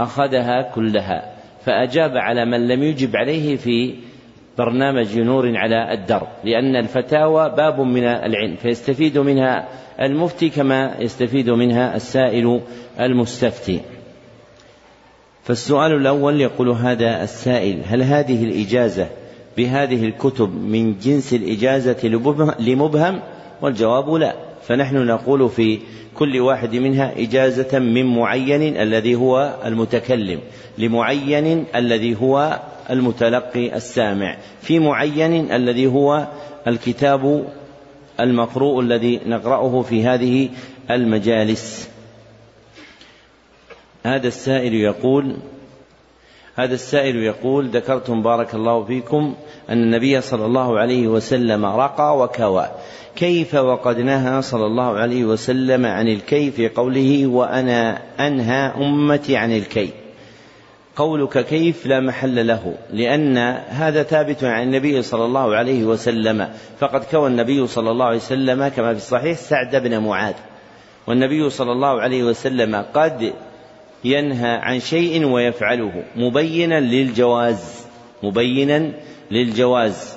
أخذها كلها فأجاب على من لم يجب عليه في برنامج نور على الدرب لأن الفتاوى باب من العلم فيستفيد منها المفتي كما يستفيد منها السائل المستفتي. فالسؤال الأول يقول هذا السائل هل هذه الإجازة بهذه الكتب من جنس الإجازة لمبهم؟ والجواب لا. فنحن نقول في كل واحد منها إجازة من معين الذي هو المتكلم لمعين الذي هو المتلقي السامع في معين الذي هو الكتاب المقروء الذي نقرأه في هذه المجالس. هذا السائل يقول هذا السائل يقول ذكرتم بارك الله فيكم أن النبي صلى الله عليه وسلم رقى وكوى. كيف وقد نهى صلى الله عليه وسلم عن الكي في قوله وأنا أنهى أمتي عن الكي قولك كيف لا محل له لأن هذا ثابت عن النبي صلى الله عليه وسلم. فقد كوى النبي صلى الله عليه وسلم كما في الصحيح سعد بن معاذ. والنبي صلى الله عليه وسلم قد ينهى عن شيء ويفعله مبينا للجواز مبينا للجواز.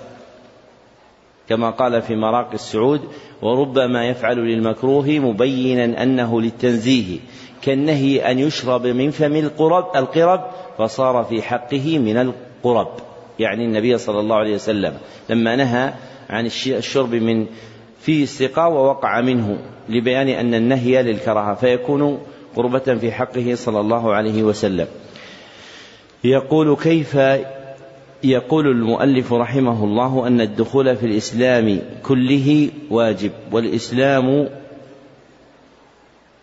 كما قال في مراقي السعود وربما يفعل للمكروه مبينا أنه للتنزيه كالنهي أن يشرب من فم القرب القرب فصار في حقه من القرب. يعني النبي صلى الله عليه وسلم لما نهى عن الشرب من في السقاء ووقع منه لبيان أن النهي للكراهة فيكون قربة في حقه صلى الله عليه وسلم. يقول كيف يقول المؤلف رحمه الله أن الدخول في الإسلام كله واجب والإسلام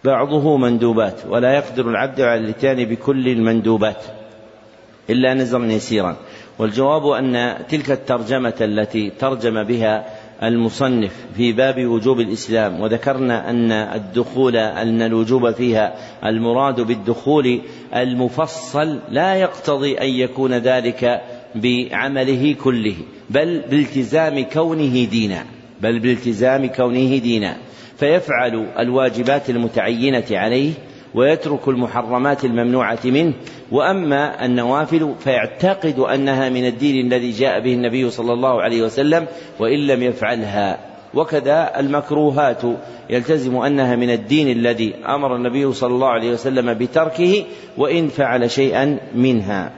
بعضه مندوبات ولا يقدر العبد على الاتيان بكل المندوبات إلا نزرا يسيرا. والجواب أن تلك الترجمة التي ترجم بها المصنف في باب وجوب الإسلام وذكرنا أن الدخول أن الوجوب فيها المراد بالدخول المفصل لا يقتضي أن يكون ذلك بعمله كله بل بالتزام كونه دينا بل بالتزام كونه دينا. فيفعل الواجبات المتعينة عليه ويترك المحرمات الممنوعة منه. وأما النوافل فيعتقد أنها من الدين الذي جاء به النبي صلى الله عليه وسلم وإن لم يفعلها. وكذا المكروهات. يلتزم أنها من الدين الذي أمر النبي صلى الله عليه وسلم بتركه وإن فعل شيئا منها.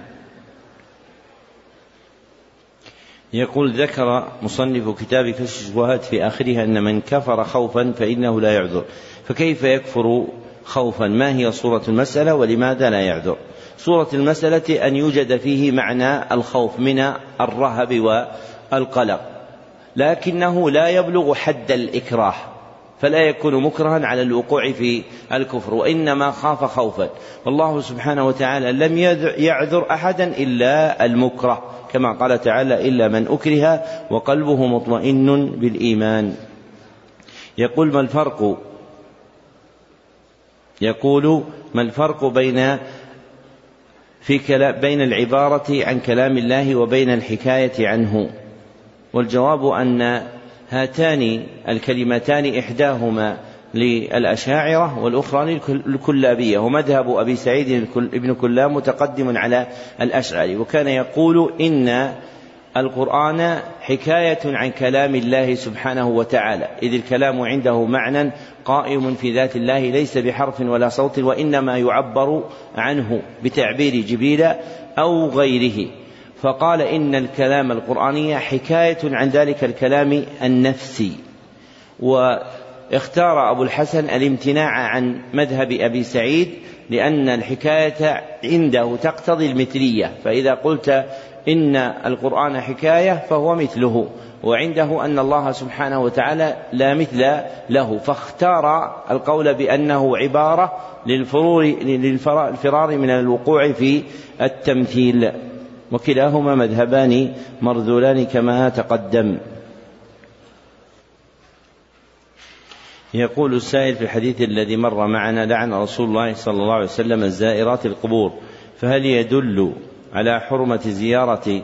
يقول ذكر مصنف كتاب كشف الشبهات في آخرها أن من كفر خوفا فإنه لا يعذر. فكيف يكفر خوفا. ما هي صورة المسألة ولماذا لا يعذر؟ صورة المسألة أن يوجد فيه معنى الخوف من الرهب والقلق. لكنه لا يبلغ حد الإكراه فلا يكون مكرها على الوقوع في الكفر وإنما خاف خوفا. والله سبحانه وتعالى لم يعذر أحدا إلا المكره كما قال تعالى إلا من أكره وقلبه مطمئن بالإيمان. يقول ما الفرق؟ يقول ما الفرق بين في كلام بين العبارة عن كلام الله وبين الحكاية عنه؟ والجواب أن هاتان الكلمتان إحداهما للأشاعرة والأخرى للكلابية ومذهب أبي سعيد ابن كلاب متقدم على الأشعري وكان يقول إن القرآن حكاية عن كلام الله سبحانه وتعالى. إذ الكلام عنده معنى قائم في ذات الله ليس بحرف ولا صوت وإنما يعبر عنه بتعبير جبريل أو غيره. فقال إن الكلام القرآني حكاية عن ذلك الكلام النفسي. واختار أبو الحسن الامتناع عن مذهب أبي سعيد لأن الحكاية عنده تقتضي المثلية. فإذا قلت إن القرآن حكاية فهو مثله وعنده أن الله سبحانه وتعالى لا مثل له فاختار القول بأنه عبارة للفرار من الوقوع في التمثيل. وكلاهما مذهبان مرذولان كما تقدم. يقول السائل في الحديث الذي مر معنا لعن رسول الله صلى الله عليه وسلم الزائرات القبور فهل يدل على حرمة زيارة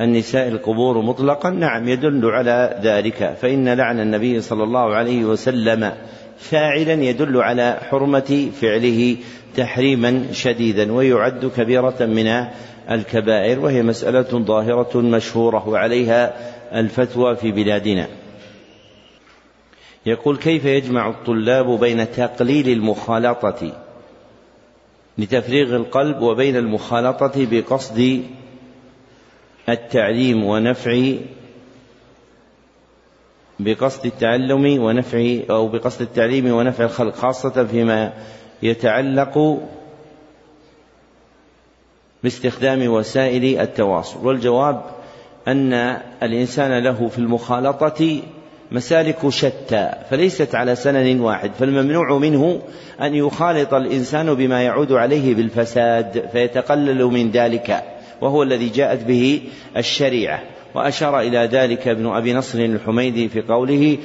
النساء القبور مطلقا. نعم يدل على ذلك. فإن لعن النبي صلى الله عليه وسلم فاعلا يدل على حرمة فعله تحريما شديدا ويعد كبيرة من الكبائر وهي مسألة ظاهرة مشهورة وعليها الفتوى في بلادنا. يقول كيف يجمع الطلاب بين تقليل المخالطة؟ لتفريغ القلب وبين المخالطة بقصد التعليم ونفع بقصد التعلم ونفع أو بقصد التعليم ونفع الخلق خاصة فيما يتعلق باستخدام وسائل التواصل. والجواب أن الإنسان له في المخالطة مسالك شتى فليست على سنن واحد فالممنوع منه أن يخالط الإنسان بما يعود عليه بالفساد فيتقلل من ذلك وهو الذي جاءت به الشريعة. وأشار إلى ذلك ابن أبي نصر الحميدي في قوله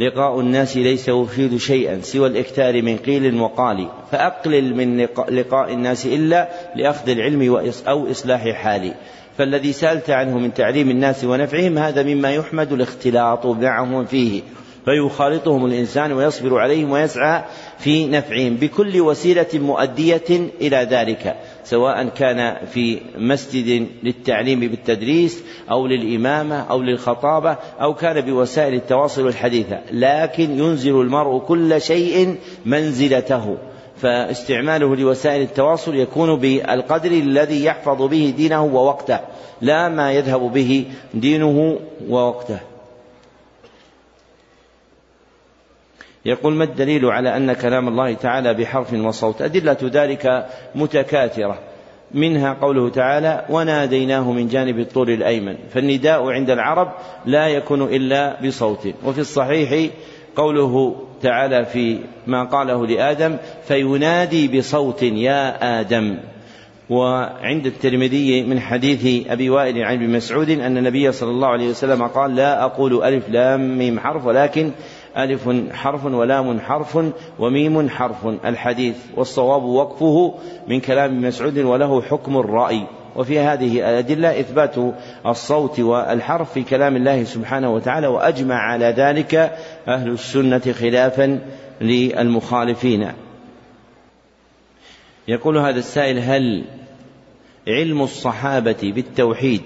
لقاء الناس ليس يفيد شيئا سوى الإكثار من قيل وقال فأقلل من لقاء الناس إلا لأخذ العلم أو إصلاح حالي. فالذي سألت عنه من تعليم الناس ونفعهم هذا مما يحمد الاختلاط معهم فيه. فيخالطهم الإنسان ويصبر عليهم ويسعى في نفعهم بكل وسيلة مؤدية إلى ذلك سواء كان في مسجد للتعليم بالتدريس أو للإمامة أو للخطابة أو كان بوسائل التواصل الحديثة لكن ينزل المرء كل شيء منزلته فاستعماله لوسائل التواصل يكون بالقدر الذي يحفظ به دينه ووقته لا ما يذهب به دينه ووقته. يقول ما الدليل على أن كلام الله تعالى بحرف وصوت؟ أدلة ذلك متكاثرة. منها قوله تعالى وناديناه من جانب الطور الأيمن فالنداء عند العرب لا يكون إلا بصوت. وفي الصحيح قوله تعالى في ما قاله لآدم فينادي بصوت يا آدم وعند الترمذي من حديث أبي وائل عن ابن مسعود أن النبي صلى الله عليه وسلم قال لا أقول ألف لام ميم حرف ولكن ألف حرف ولام حرف وميم حرف. الحديث والصواب وقفه من كلام مسعود وله حكم الرأي. وفي هذه الأدلة إثبات الصوت والحرف في كلام الله سبحانه وتعالى وأجمع على ذلك أهل السنة خلافا للمخالفين. يقول هذا السائل هل علم الصحابة بالتوحيد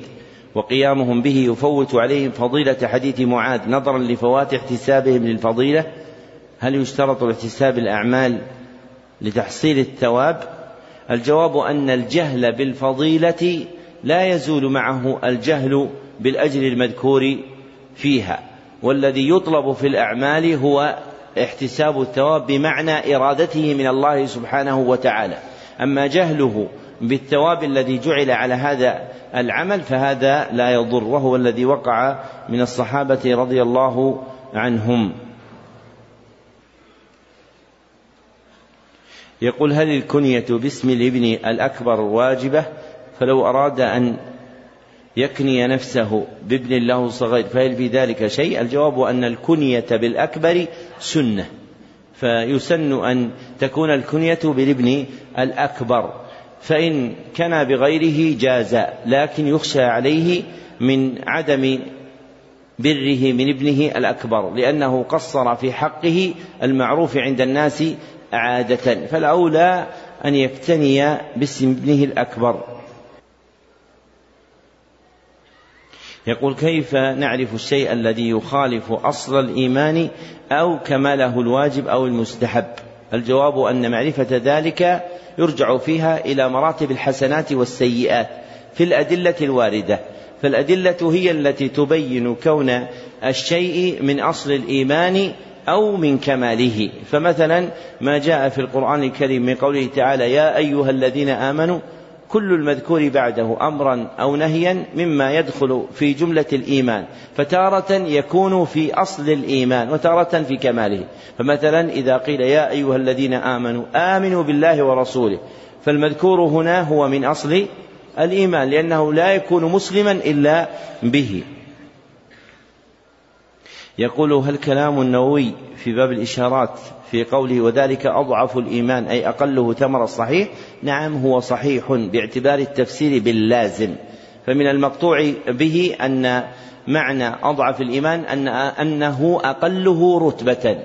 وقيامهم به يفوت عليهم فضيلة حديث معاذ نظرا لفوات احتسابهم للفضيلة. هل يشترط الاحتساب الأعمال لتحصيل الثواب؟ الجواب أن الجهل بالفضيلة لا يزول معه الجهل بالأجر المذكور فيها. والذي يطلب في الأعمال هو احتساب الثواب بمعنى إرادته من الله سبحانه وتعالى. أما جهله بالثواب الذي جعل على هذا العمل فهذا لا يضر. وهو الذي وقع من الصحابة رضي الله عنهم. يقول هل الكنية باسم الابن الأكبر واجبة؟ فلو أراد أن يكني نفسه بابن له صغير فهل في ذلك شيء؟ الجواب أن الكنية بالأكبر سنة. فيسن أن تكون الكنية بالابن الأكبر. فإن كان بغيره جاز لكن يخشى عليه من عدم بره من ابنه الأكبر لأنه قصر في حقه المعروف عند الناس عادة فالأولى أن يكتني باسم ابنه الأكبر. يقول كيف نعرف الشيء الذي يخالف أصل الإيمان أو كماله الواجب أو المستحب؟ الجواب أن معرفة ذلك يرجع فيها إلى مراتب الحسنات والسيئات في الأدلة الواردة. فالأدلة هي التي تبين كون الشيء من أصل الإيمان أو من كماله. فمثلا ما جاء في القرآن الكريم من قوله تعالى يا أيها الذين آمنوا كل المذكور بعده أمرا أو نهيا مما يدخل في جملة الإيمان فتارة يكون في أصل الإيمان وتارة في كماله. فمثلا إذا قيل يا أيها الذين آمنوا آمنوا بالله ورسوله فالمذكور هنا هو من أصل الإيمان لأنه لا يكون مسلما إلا به. يقول هل كلام النووي في باب الإشارات في قوله وذلك أضعف الإيمان أي أقله ثمر الصحيح؟ نعم هو صحيح باعتبار التفسير باللازم. فمن المقطوع به أن معنى أضعف الإيمان أن أنه أقله رتبة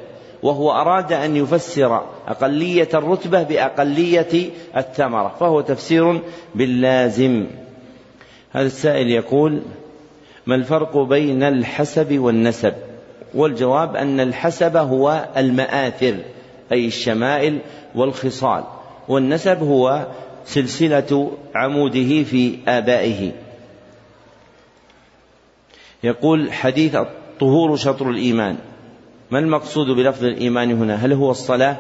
وهو أراد أن يفسر أقلية الرتبة بأقلية الثمرة فهو تفسير باللازم. هذا السائل يقول ما الفرق بين الحسب والنسب؟ والجواب أن الحسب هو المآثر أي الشمائل والخصال. والنسب هو سلسلة عموده في آبائه. يقول حديث الطهور شطر الإيمان. ما المقصود بلفظ الإيمان هنا؟ هل هو الصلاة؟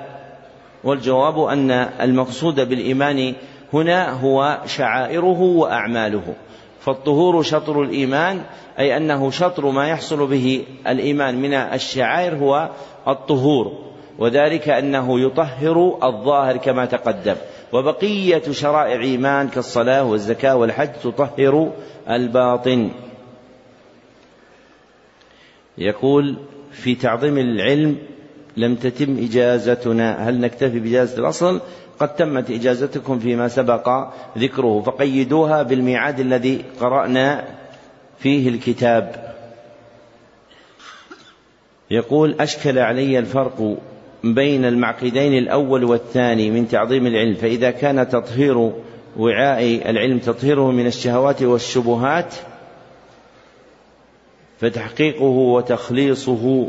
والجواب أن المقصود بالإيمان هنا هو شعائره وأعماله. فالطهور شطر الإيمان أي أنه شطر ما يحصل به الإيمان من الشعائر هو الطهور. وذلك أنه يطهر الظاهر كما تقدم. وبقية شرائع إيمان كالصلاة والزكاة والحج تطهر الباطن. يقول في تعظيم العلم لم تتم إجازتنا. هل نكتفي بإجازة الأصل؟ قد تمت إجازتكم فيما سبق ذكره فقيدوها بالميعاد الذي قرأنا فيه الكتاب. يقول أشكل علي الفرق بين المعقدين الأول والثاني من تعظيم العلم فإذا كان تطهير وعاء العلم تطهيره من الشهوات والشبهات فتحقيقه وتخليصه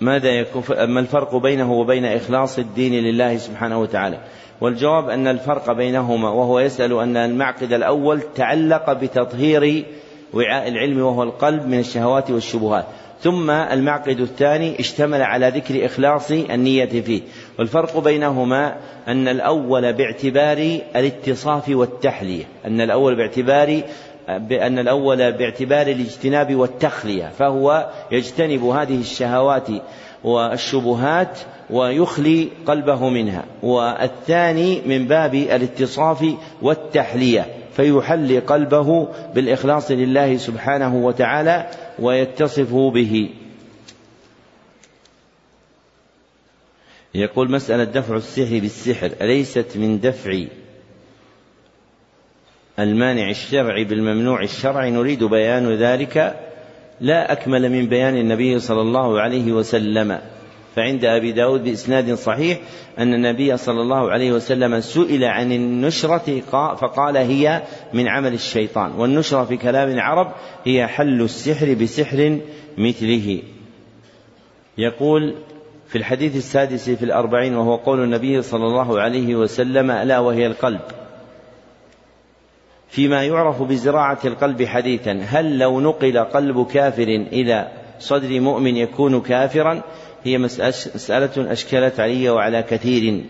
ماذا يكون ما الفرق بينه وبين إخلاص الدين لله سبحانه وتعالى؟ والجواب أن الفرق بينهما وهو يسأل أن المعقد الأول تعلق بتطهير وعاء العلم وهو القلب من الشهوات والشبهات. ثم المعقد الثاني اشتمل على ذكر إخلاص النية فيه. والفرق بينهما أن الأول باعتبار الاتصاف والتحلية. أن الأول باعتبار بأن الأول باعتبار الاجتناب والتخلية. فهو يجتنب هذه الشهوات والشبهات ويخلي قلبه منها. والثاني من باب الاتصاف والتحلية. فيحلي قلبه بالإخلاص لله سبحانه وتعالى ويتصف به. يقول مسألة دفع السحر بالسحر أليست من دفع المانع الشرعي بالممنوع الشرعي نريد بيان ذلك. لا أكمل من بيان النبي صلى الله عليه وسلم. فعند أبي داود بإسناد صحيح أن النبي صلى الله عليه وسلم سئل عن النشرة فقال هي من عمل الشيطان والنشرة في كلام العرب هي حل السحر بسحر مثله. يقول في الحديث السادس في الأربعين وهو قول النبي صلى الله عليه وسلم ألا وهي القلب؟ فيما يعرف بزراعة القلب حديثا هل لو نقل قلب كافر إلى صدر مؤمن يكون كافرا؟ هي مسألة أشكلت علي وعلى كثير.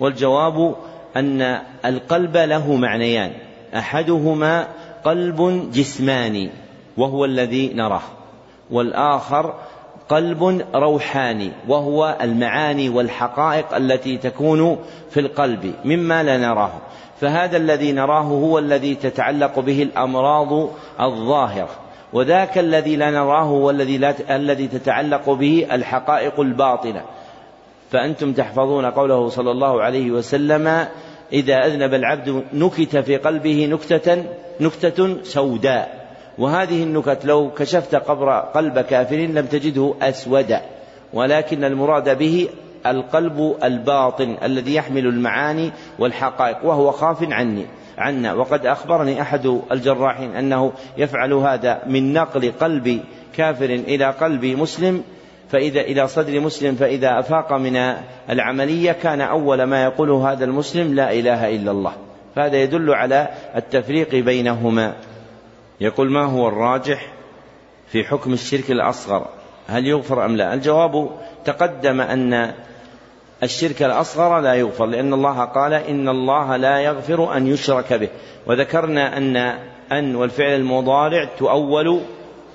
والجواب أن القلب له معنيان. أحدهما قلب جسماني وهو الذي نراه. والآخر قلب روحاني وهو المعاني والحقائق التي تكون في القلب مما لا نراه. فهذا الذي نراه هو الذي تتعلق به الأمراض الظاهرة. وذاك الذي لا نراه هو الذي لا الذي تتعلق به الحقائق الباطنه فأنتم تحفظون قوله صلى الله عليه وسلم إذا أذنب العبد نكت في قلبه نكتة نكتة سوداء. وهذه النكت لو كشفت قبر قلب كافر لم تجده اسودا ولكن المراد به القلب الباطن الذي يحمل المعاني والحقائق وهو خاف عني. عنا. وقد أخبرني أحد الجراحين أنه يفعل هذا من نقل قلب كافر إلى قلب مسلم فإذا إلى صدر مسلم فإذا أفاق من العملية كان أول ما يقوله هذا المسلم لا إله إلا الله. فهذا يدل على التفريق بينهما. يقول ما هو الراجح في حكم الشرك الأصغر؟ هل يغفر أم لا؟ الجواب تقدم أن الشرك الأصغر لا يغفر لأن الله قال إن الله لا يغفر أن يشرك به. وذكرنا أن أن والفعل المضارع تؤول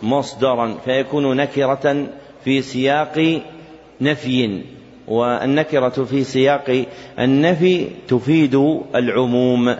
مصدرا فيكون نكرة في سياق نفي. والنكرة في سياق النفي تفيد العموم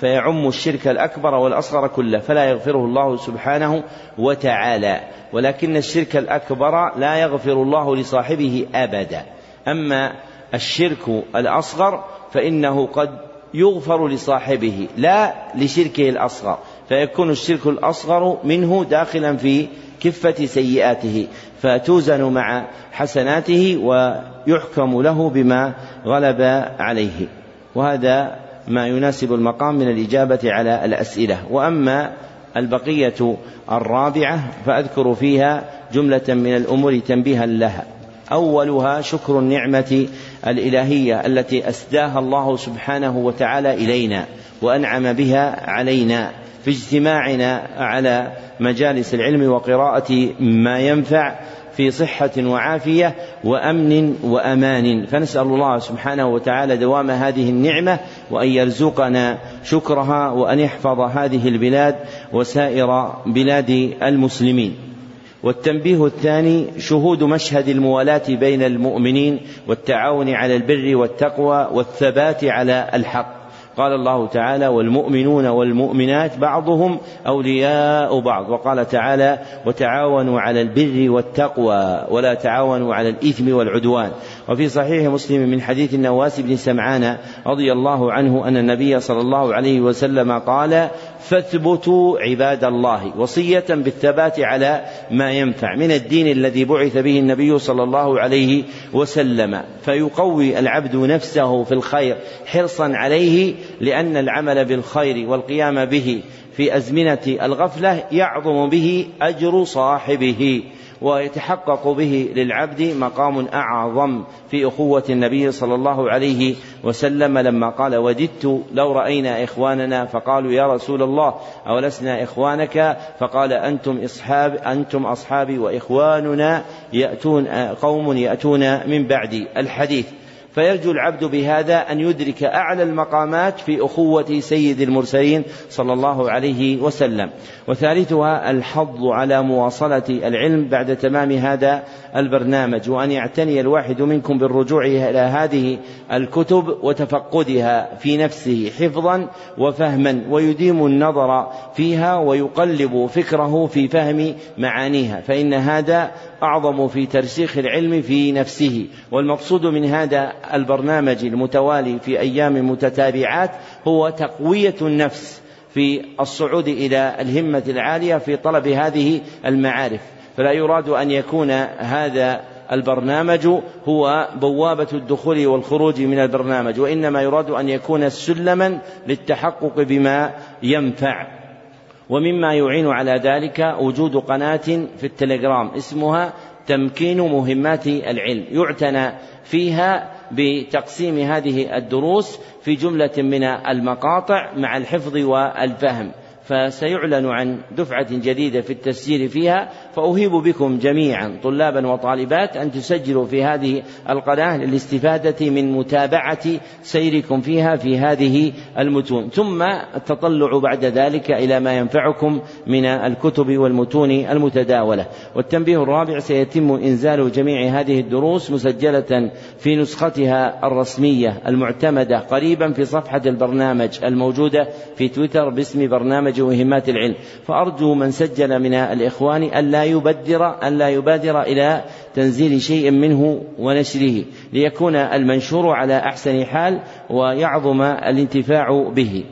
فيعم الشرك الأكبر والأصغر كله فلا يغفره الله سبحانه وتعالى. ولكن الشرك الأكبر لا يغفر الله لصاحبه أبدا. أما الشرك الأصغر فإنه قد يغفر لصاحبه لا لشركه الأصغر فيكون الشرك الأصغر منه داخلا في كفة سيئاته فتوزن مع حسناته ويحكم له بما غلب عليه. وهذا ما يناسب المقام من الإجابة على الأسئلة. وأما البقية الرابعة فأذكر فيها جملة من الأمور تنبيها لها. أولها شكر النعمة الإلهية التي أسداها الله سبحانه وتعالى إلينا وأنعم بها علينا في اجتماعنا على مجالس العلم وقراءة ما ينفع في صحة وعافية وأمن وأمان. فنسأل الله سبحانه وتعالى دوام هذه النعمة وأن يرزقنا شكرها وأن يحفظ هذه البلاد وسائر بلاد المسلمين. والتنبيه الثاني شهود مشهد الموالاة بين المؤمنين والتعاون على البر والتقوى والثبات على الحق. قال الله تعالى والمؤمنون والمؤمنات بعضهم أولياء بعض وقال تعالى وتعاونوا على البر والتقوى ولا تعاونوا على الإثم والعدوان وفي صحيح مسلم من حديث النواس بن سمعان رضي الله عنه أن النبي صلى الله عليه وسلم قال فاثبتوا عباد الله وصية بالثبات على ما ينفع من الدين الذي بعث به النبي صلى الله عليه وسلم. فيقوي العبد نفسه في الخير حرصا عليه لأن العمل بالخير والقيام به في أزمنة الغفلة يعظم به أجر صاحبه. ويتحقق به للعبد مقام أعظم في أخوة النبي صلى الله عليه وسلم لما قال وددت لو رأينا إخواننا فقالوا يا رسول الله أولسنا إخوانك؟ فقال أنتم أصحاب أنتم أصحابي وإخواننا يأتون قوم يأتون من بعدي. الحديث. فيرجو العبد بهذا أن يدرك أعلى المقامات في أخوة سيد المرسلين صلى الله عليه وسلم. وثالثها الحظ على مواصلة العلم بعد تمام هذا البرنامج وأن يعتني الواحد منكم بالرجوع إلى هذه الكتب وتفقدها في نفسه حفظا وفهما ويديم النظر فيها ويقلب فكره في فهم معانيها. فإن هذا أعظم في ترسيخ العلم في نفسه. والمقصود من هذا البرنامج المتوالي في أيام متتابعات هو تقوية النفس في الصعود إلى الهمة العالية في طلب هذه المعارف. فلا يراد أن يكون هذا البرنامج هو بوابة الدخول والخروج من البرنامج وإنما يراد أن يكون سلما للتحقق بما ينفع. ومما يعين على ذلك وجود قناة في التليجرام اسمها تمكين مهمات العلم. يعتنى فيها بتقسيم هذه الدروس في جملة من المقاطع مع الحفظ والفهم. فسيعلن عن دفعة جديدة في التسجيل فيها فأهيب بكم جميعا طلابا وطالبات أن تسجلوا في هذه القناة للاستفادة من متابعة سيركم فيها في هذه المتون. ثم التطلع بعد ذلك إلى ما ينفعكم من الكتب والمتون المتداولة. والتنبيه الرابع سيتم إنزال جميع هذه الدروس مسجلة في نسختها الرسمية المعتمدة قريبا في صفحة البرنامج الموجودة في تويتر باسم برنامج مهمات العلم. فأرجو من سجل من الإخوان ألا يبدر ألا يبادر إلى تنزيل شيء منه ونشره ليكون المنشور على أحسن حال ويعظم الانتفاع به.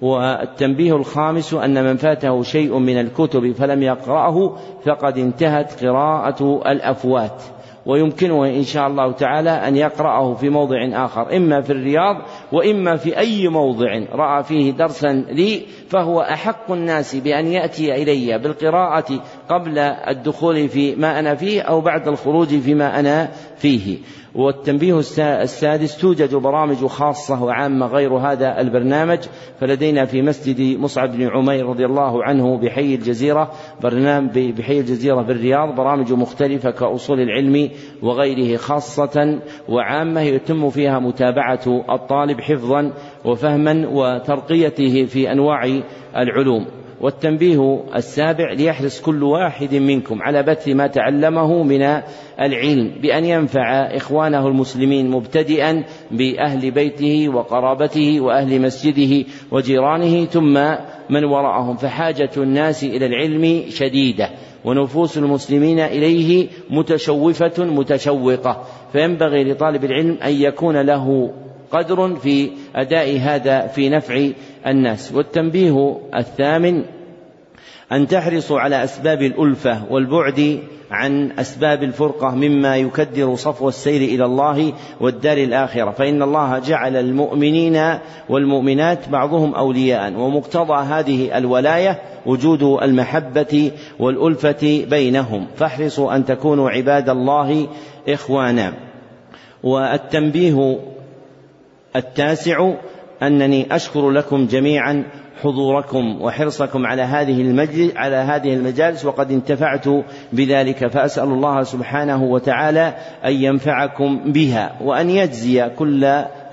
والتنبيه الخامس أن من فاته شيء من الكتب فلم يقرأه فقد انتهت قراءة الأفوات. ويمكنه إن شاء الله تعالى أن يقرأه في موضع آخر. إما في الرياض وإما في أي موضع رأى فيه درسا لي فهو أحق الناس بأن يأتي إلي بالقراءة قبل الدخول في ما أنا فيه أو بعد الخروج فيما أنا فيه. والتنبيه السادس توجد برامج خاصة وعامة غير هذا البرنامج. فلدينا في مسجد مصعب بن عمير رضي الله عنه بحي الجزيرة برنامج بحي الجزيرة في الرياض برامج مختلفة كأصول العلم وغيره خاصة وعامة يتم فيها متابعة الطالب حفظا وفهما وترقيته في أنواع العلوم. والتنبيه السابع ليحرص كل واحد منكم على بث ما تعلمه من العلم بأن ينفع إخوانه المسلمين مبتدئا بأهل بيته وقرابته وأهل مسجده وجيرانه ثم من وراءهم. فحاجة الناس إلى العلم شديدة ونفوس المسلمين إليه متشوفة متشوقة. فينبغي لطالب العلم أن يكون له قدر في أداء هذا في نفع الناس. والتنبيه الثامن أن تحرصوا على أسباب الألفة والبعد عن أسباب الفرقة مما يكدر صفو السير إلى الله والدار الآخرة. فإن الله جعل المؤمنين والمؤمنات بعضهم أولياء ومقتضى هذه الولاية وجود المحبة والألفة بينهم. فاحرصوا أن تكونوا عباد الله إخوانا. والتنبيه التاسع أنني أشكر لكم جميعا حضوركم وحرصكم على هذه المجلس على هذه المجالس وقد انتفعت بذلك فأسأل الله سبحانه وتعالى أن ينفعكم بها وأن يجزي كل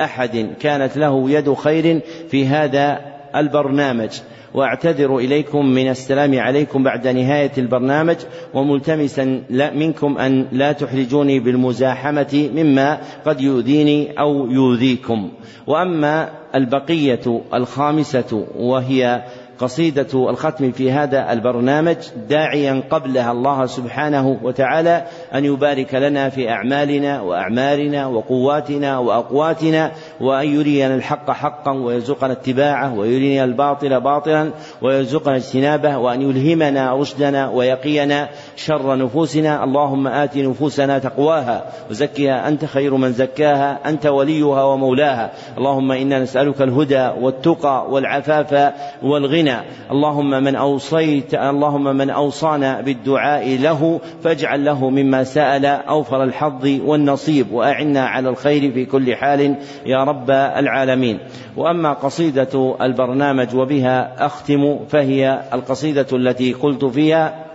أحد. كانت له يد خير في هذا البرنامج. واعتذر إليكم من السلام عليكم بعد نهاية البرنامج وملتمسا منكم أن لا تحرجوني بالمزاحمة مما قد يؤذيني أو يؤذيكم. وأما البقية الخامسة وهي قصيدة الختم في هذا البرنامج داعيا قبلها الله سبحانه وتعالى أن يبارك لنا في أعمالنا وأعمارنا وقواتنا وأقواتنا وأن يرينا الحق حقا ويرزقنا اتباعه ويرينا الباطل باطلا ويرزقنا اجتنابه وأن يلهمنا رشدنا ويقينا شر نفوسنا. اللهم آت نفوسنا تقواها وزكها أنت خير من زكاها أنت وليها ومولاها. اللهم إنا نسألك الهدى والتقى والعفاف والغنى. اللهم من أوصيت اللهم من أوصانا بالدعاء له فاجعل له مما سأل أوفر الحظ والنصيب وأعنا على الخير في كل حال يا رب العالمين. وأما قصيدة البرنامج وبها أختم فهي القصيدة التي قلت فيها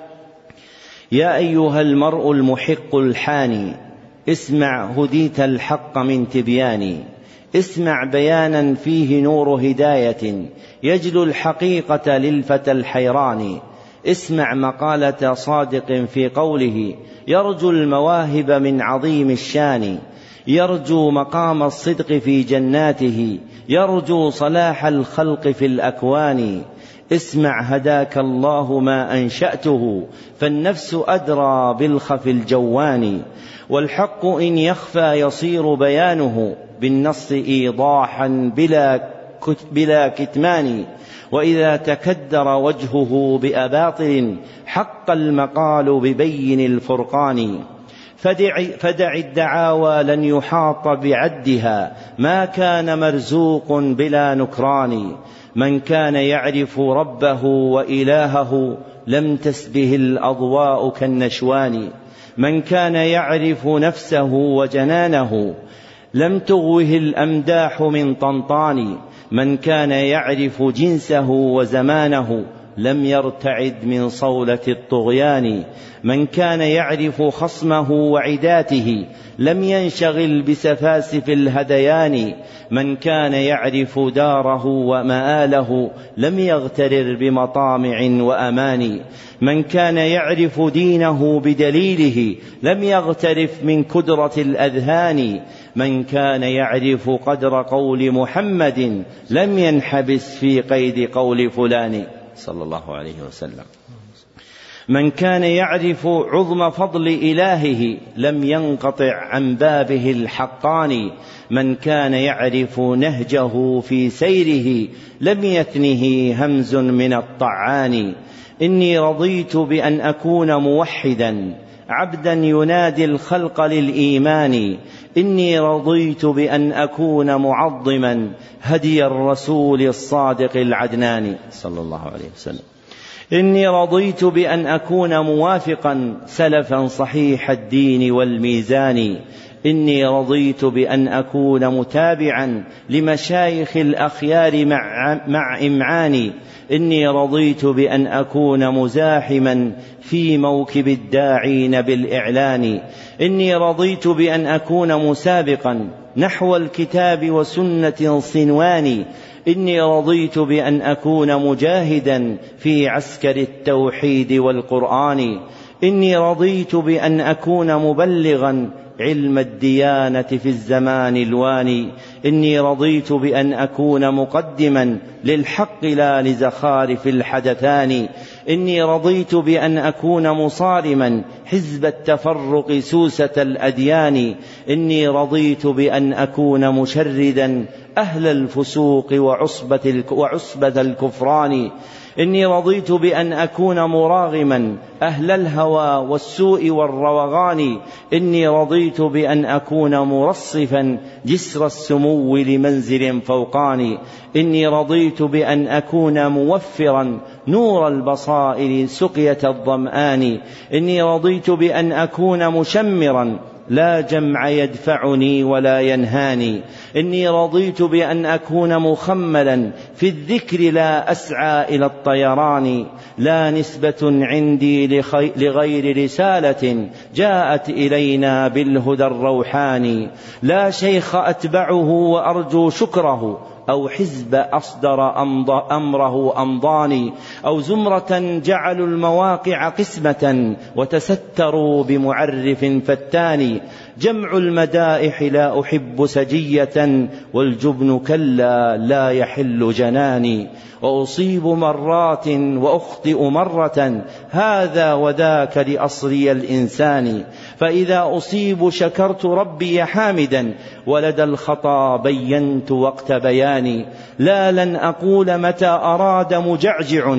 يا أيها المرء المحق الحاني اسمع هديت الحق من تبياني اسمع بيانا فيه نور هداية يجلو الحقيقة للفتى الحيران اسمع مقالة صادق في قوله يرجو المواهب من عظيم الشان يرجو مقام الصدق في جناته يرجو صلاح الخلق في الأكوان. اسمع هداك الله ما أنشأته فالنفس أدرى بالخف الجوان. والحق إن يخفى يصير بيانه بالنص ايضاحا بلا بلا كتمان وإذا تكدر وجهه بأباطل حق المقال ببين الفرقان. فدع, فدع الدعاوى لن يحاط بعدها ما كان مرزوق بلا نكران. من كان يعرف ربه وإلهه لم تسبه الأضواء كالنشوان. من كان يعرف نفسه وجنانه لم تغوه الأمداح من طنطان. من كان يعرف جنسه وزمانه لم يرتعد من صولة الطغيان. من كان يعرف خصمه وعداته لم ينشغل بسفاسف الهديان. من كان يعرف داره ومآله لم يغترر بمطامع وأمان. من كان يعرف دينه بدليله لم يغترف من كدرة الأذهان. من كان يعرف قدر قول محمد لم ينحبس في قيد قول فلان. صلى الله عليه وسلم. من كان يعرف عظم فضل إلهه لم ينقطع عن بابه الحقان. من كان يعرف نهجه في سيره لم يثنه همز من الطعان. إني رضيت بأن أكون موحدا عبدا ينادي الخلق للإيمان. إني رضيت بأن أكون معظما هدي الرسول الصادق العدنان صلى الله عليه وسلم. إني رضيت بأن أكون موافقا سلفا صحيح الدين والميزان. إني رضيت بأن أكون متابعا لمشايخ الأخيار مع, مع إمعاني. إني رضيت بأن أكون مزاحما في موكب الداعين بالإعلان. إني رضيت بأن أكون مسابقا نحو الكتاب وسنة صنوان. إني رضيت بأن أكون مجاهدا في عسكر التوحيد والقرآن. إني رضيت بأن أكون مبلغا علم الديانة في الزمان الواني. إني رضيت بأن أكون مقدما للحق لا لزخارف الحدثان. إني رضيت بأن أكون مصارما حزب التفرق سوسة الأديان. إني رضيت بأن أكون مشردا أهل الفسوق وعصبة الكفران. إني رضيت بأن أكون مراغما أهل الهوى والسوء والروغان. إني رضيت بأن أكون مرصفا جسر السمو لمنزل فوقاني إني رضيت بأن أكون موفرا نور البصائر سقية الظمآن. إني رضيت بأن أكون مشمرا لا جمع يدفعني ولا ينهاني. إني رضيت بأن أكون مخملا في الذكر لا أسعى إلى الطيران لا نسبة عندي لغير رسالة جاءت إلينا بالهدى الروحاني. لا شيخ أتبعه وأرجو شكره أو حزب أصدر أمره أمضاني. أو زمرة جعلوا المواقع قسمة وتستروا بمعرف فتان جمع المدائح لا أحب سجية والجبن كلا لا يحل جناني وأصيب مرات وأخطئ مرة هذا وذاك لأصلي الإنسان فإذا أصيب شكرت ربي حامدا ولدى الخطا بينت وقت بياني لا لن أقول متى أراد مجعجع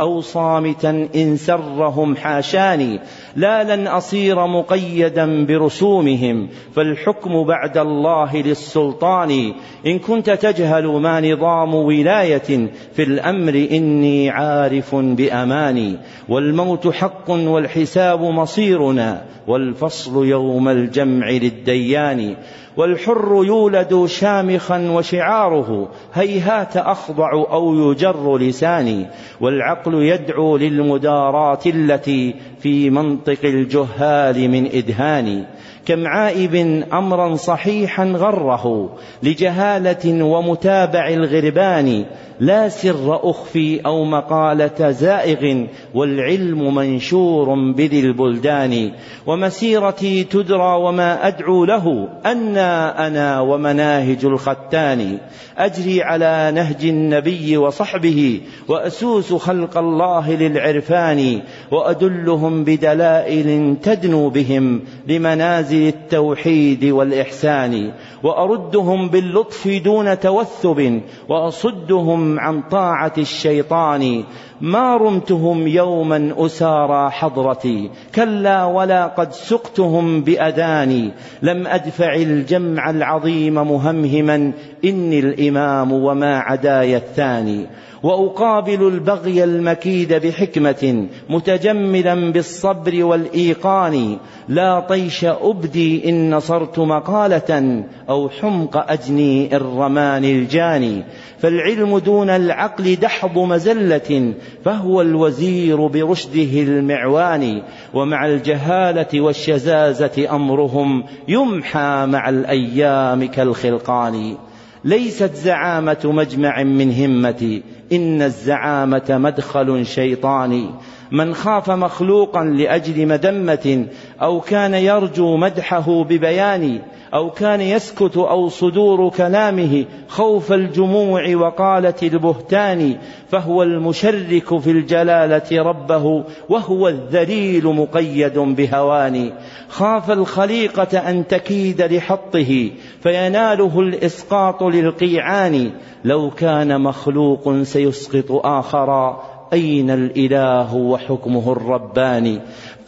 أو صامتا إن سرهم حاشاني لا لن أصير مقيدا برسومهم فالحكم بعد الله للسلطان. إن كنت تجهل ما نظام ولاية في الأمر إني عارف بأماني. والموت حق والحساب مصيرنا والفصل يوم الجمع للديان. والحر يولد شامخا وشعاره هيهات أخضع أو يجر لساني والعقل يدعو للمداراة التي في منطق الجهال من إدهان كم عائب أمرا صحيحا غره لجهالة ومتابع الغربان لا سر أخفي أو مقالة زائغ والعلم منشور بذي البلدان. ومسيرتي تدرى وما أدعو له أنا أنا ومناهج الختان. أجري على نهج النبي وصحبه وأسوس خلق الله للعرفان. وأدلهم بدلائل تدنو بهم لمنازل التوحيد والإحسان وأردهم باللطف دون توثب وأصدهم عن طاعة الشيطان ما رمتهم يوما أسارى حضرتي. كلا ولا قد سقتهم بأذاني. لم أدفع الجمع العظيم مهمهما. إني الإمام وما عداي الثاني. وأقابل البغي المكيد بحكمة. متجملا بالصبر والإيقان. لا طيش أبدي إن نصرت مقالة. أو حمق أجني إن رماني الجاني. فالعلم دون العقل دحض مزلة. فهو الوزير برشده المعوان ومع الجهالة والشزازه أمرهم يمحى مع الأيام كالخلقان. ليست زعامة مجمع من همتي إن الزعامة مدخل شيطاني من خاف مخلوقا لأجل مذمة أو كان يرجو مدحه ببيان أو كان يسكت أو صدور كلامه خوف الجموع وقالة البهتان فهو المشرك في الجلالة ربه وهو الذليل مقيد بهوان. خاف الخليقة أن تكيد لحطه فيناله الإسقاط للقيعان. لو كان مخلوق سيسقط آخرا أين الإله وحكمه الرباني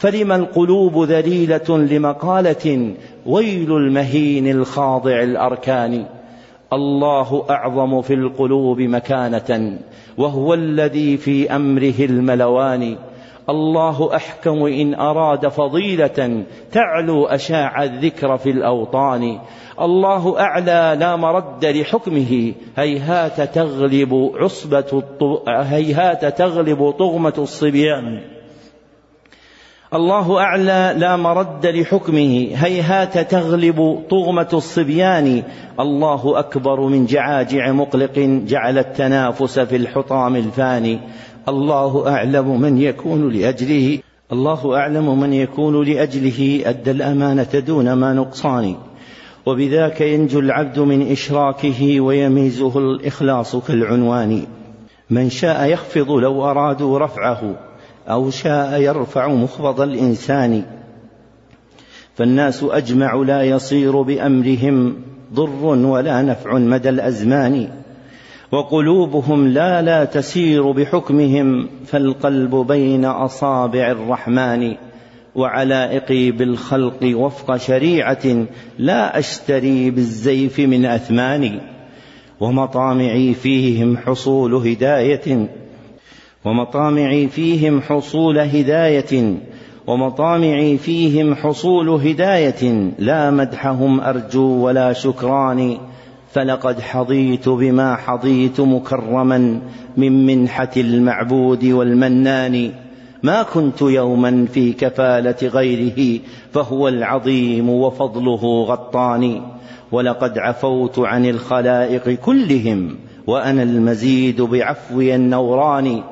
فلم القلوب ذليلة لمقالة ويل المهين الخاضع الأركان. الله أعظم في القلوب مكانة وهو الذي في أمره الملوان. الله أحكم إن أراد فضيلة تعلو أشاع الذكر في الأوطان. الله أعلى لا مرد لحكمه. هيهات تغلب عصبة هيهات تغلب طغمة الصبيان. الله أعلى لا مرد لحكمه. هيهات تغلب طغمة الصبيان. الله أكبر من جعاجع مقلق جعل التنافس في الحطام الفاني. الله أعلم من يكون لأجله. الله أعلم من يكون لأجله. أدى الأمانة دون ما نقصان. وبذاك ينجو العبد من إشراكه ويميزه الإخلاص كالعنوان. من شاء يخفض لو أرادوا رفعه. أو شاء يرفع مخفض الإنسان. فالناس أجمع لا يصير بأمرهم ضر ولا نفع مدى الأزمان. وقلوبهم لا لا تسير بحكمهم فالقلب بين أصابع الرحمن. وعلائقي بالخلق وفق شريعة لا أشتري بالزيف من أثماني ومطامعي فيهم حصول هداية. ومطامعي فيهم حصول هداية ومطامعي فيهم حصول هداية لا مدحهم أرجو ولا شكران فلقد حظيت بما حظيت مكرما من منحة المعبود والمنان. ما كنت يوما في كفالة غيره فهو العظيم وفضله غطاني ولقد عفوت عن الخلائق كلهم وأنا المزيد بعفوي النوران.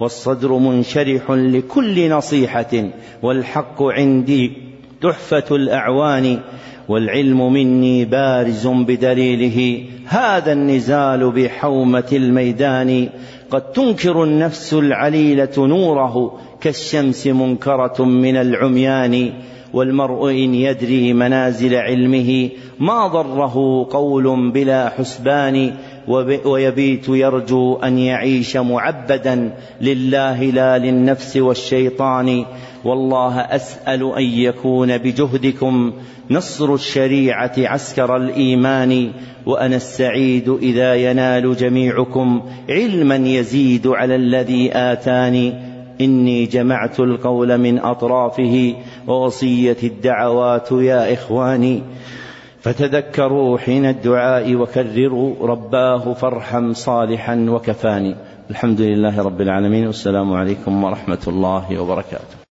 والصدر منشرح لكل نصيحة والحق عندي تحفة الأعوان والعلم مني بارز بدليله. هذا النزال بحومة الميدان قد تنكر النفس العليلة نوره كالشمس منكرة من العميان. والمرء إن يدري منازل علمه ما ضره قول بلا حسبان. ويبيت يرجو أن يعيش معبدا لله لا للنفس والشيطان. والله أسأل أن يكون بجهدكم نصر الشريعة عسكر الإيمان وأنا السعيد إذا ينال جميعكم علما يزيد على الذي آتاني. إني جمعت القول من أطرافه ووصية الدعوات يا إخواني. فتذكروا حين الدعاء وكرروا رباه فارحم صالحا وكفاني. الحمد لله رب العالمين. والسلام عليكم ورحمة الله وبركاته.